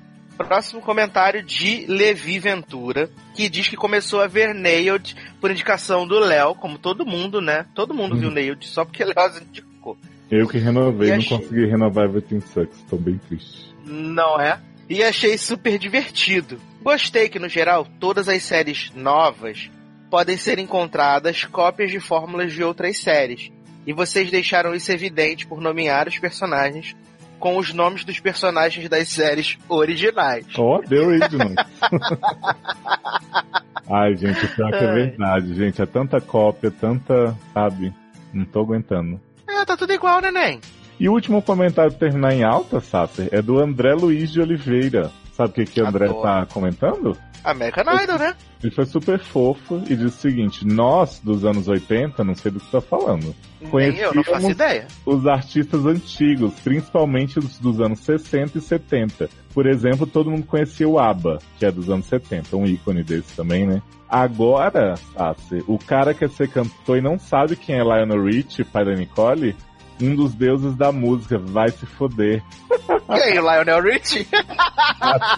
Próximo comentário de Levi Ventura, que diz que começou a ver Nailed por indicação do Léo, como todo mundo, né? Todo mundo viu Nailed, só porque Léo indicou. Eu que renovei, E não achei- consegui renovar Everything Sucks. Tô bem triste. Não é? E achei super divertido. Gostei que, no geral, todas as séries novas podem ser encontradas cópias de fórmulas de outras séries. E vocês deixaram isso evidente por nomear os personagens com os nomes dos personagens das séries originais. Ó, deu aí de novo. Ai, gente, pior que é verdade, gente. É tanta cópia, tanta. Sabe? Não tô aguentando. É, tá tudo igual, neném. E o último comentário pra terminar em alta, Sasser, é do André Luiz de Oliveira. Sabe o que, que o André Adoro. tá comentando? American Idol, né? Ele foi super fofo e disse o seguinte: Nós, dos anos 80, não sei do que tá falando. Nem eu, não faço ideia. os artistas antigos, principalmente os dos anos 60 e 70. Por exemplo, todo mundo conhecia o ABBA, que é dos anos 70, um ícone desse também, né? Agora, Sassi, o cara quer ser cantor e não sabe quem é Lionel Richie, pai da Nicole, um dos deuses da música, vai se foder. Quem? O Lionel Richie?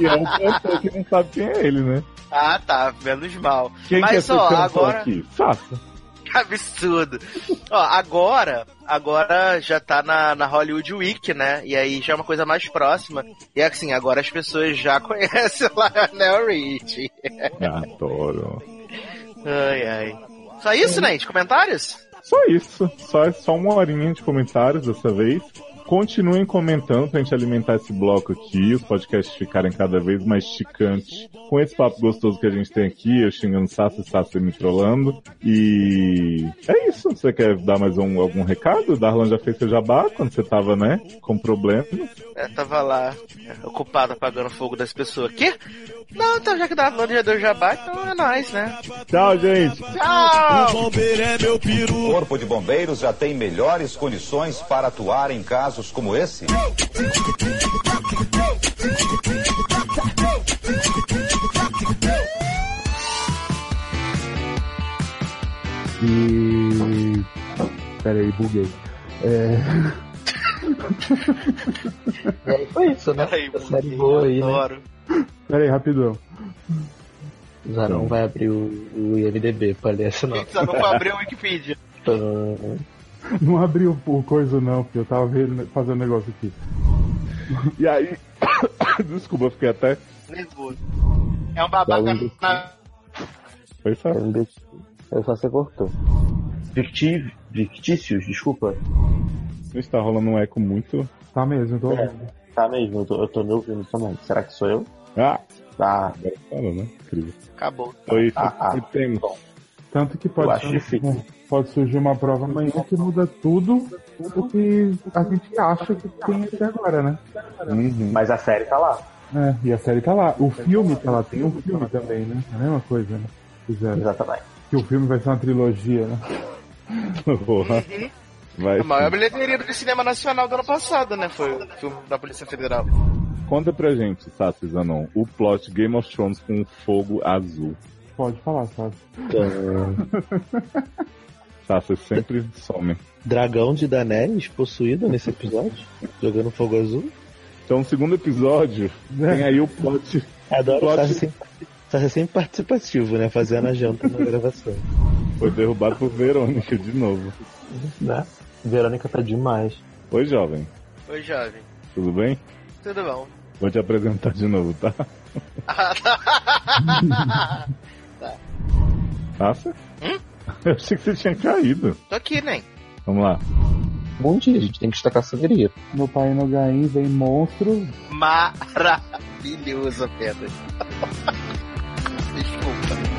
É um cantor que não sabe quem é ele, né? ah, tá, menos mal. Quem quer Mas ó, agora. aqui? Sassi. Que absurdo. Ó, agora, agora já tá na, na Hollywood Week, né? E aí já é uma coisa mais próxima. E assim, agora as pessoas já conhecem o Lionel Richie. Adoro. Ai, ai. Só isso, né? De comentários? Só isso. Só, só uma horinha de comentários dessa vez. Continuem comentando pra gente alimentar esse bloco aqui, os podcasts ficarem cada vez mais chicantes. Com esse papo gostoso que a gente tem aqui, eu xingando Sassi e Sassi me trollando. E é isso. Você quer dar mais um, algum recado? O Darlan já fez seu jabá quando você tava, né, com problemas. Eu tava lá, é, ocupado apagando fogo das pessoas. Quê? Não, então já que dá já deu jabá, então é nóis, né? Tchau, gente. Tchau! bombeiro é meu peru. O Corpo de Bombeiros já tem melhores condições para atuar em casos como esse? E. Peraí, buguei. É. E aí foi isso, né? Ai, A série boa aí, né? Adoro. Peraí, rapidão. O Zarão vai abrir o, o IMDB pra ler essa nota. Não vou abrir o Wikipedia. Não abriu o coisa não, porque eu tava vendo, fazendo um negócio aqui. E aí. Desculpa, eu fiquei até. Nervoso. É um babaca na... Foi só. Eu só você cortou. Fictív... Fictícios, desculpa. Está rolando um eco muito. Tá mesmo, tô É, tá mesmo, eu tô, eu tô me ouvindo também. Será que sou eu? Ah! Tá. Agora fala, né? Incrível. Acabou. Foi, Ah, ah. foi temos. Tanto que pode, acho difícil. pode surgir uma prova amanhã que muda tudo o que a gente acha que tem até agora, né? Uhum. Mas a série tá lá. É, e a série tá lá. O filme tá lá, tem um filme também, né? É a mesma coisa, né? Fizeram. Exatamente. Que o filme vai ser uma trilogia, né? Porra. Vai A maior bilheteria do cinema nacional do ano passado, né? Foi o filme da Polícia Federal. Conta pra gente, Sassi Zanon, o plot Game of Thrones com fogo azul. Pode falar, sabe? Sassi sempre some. Dragão de Daenerys possuído nesse episódio? Jogando fogo azul? Então, no segundo episódio, tem aí o plot. Adoro plot estar sempre, estar sempre participativo, né? Fazendo a janta na gravação. foi derrubado por Verônica de novo. Né? Verônica tá demais. Oi, jovem. Oi, jovem. Tudo bem? Tudo bom? Vou te apresentar de novo, tá? Passa? Hum? Eu achei que você tinha caído. Tô aqui, né? Vamos lá. Bom dia, a gente tem que destacar a sangria. No Pai no Gaim vem monstro. Maravilhoso, Pedro. Desculpa.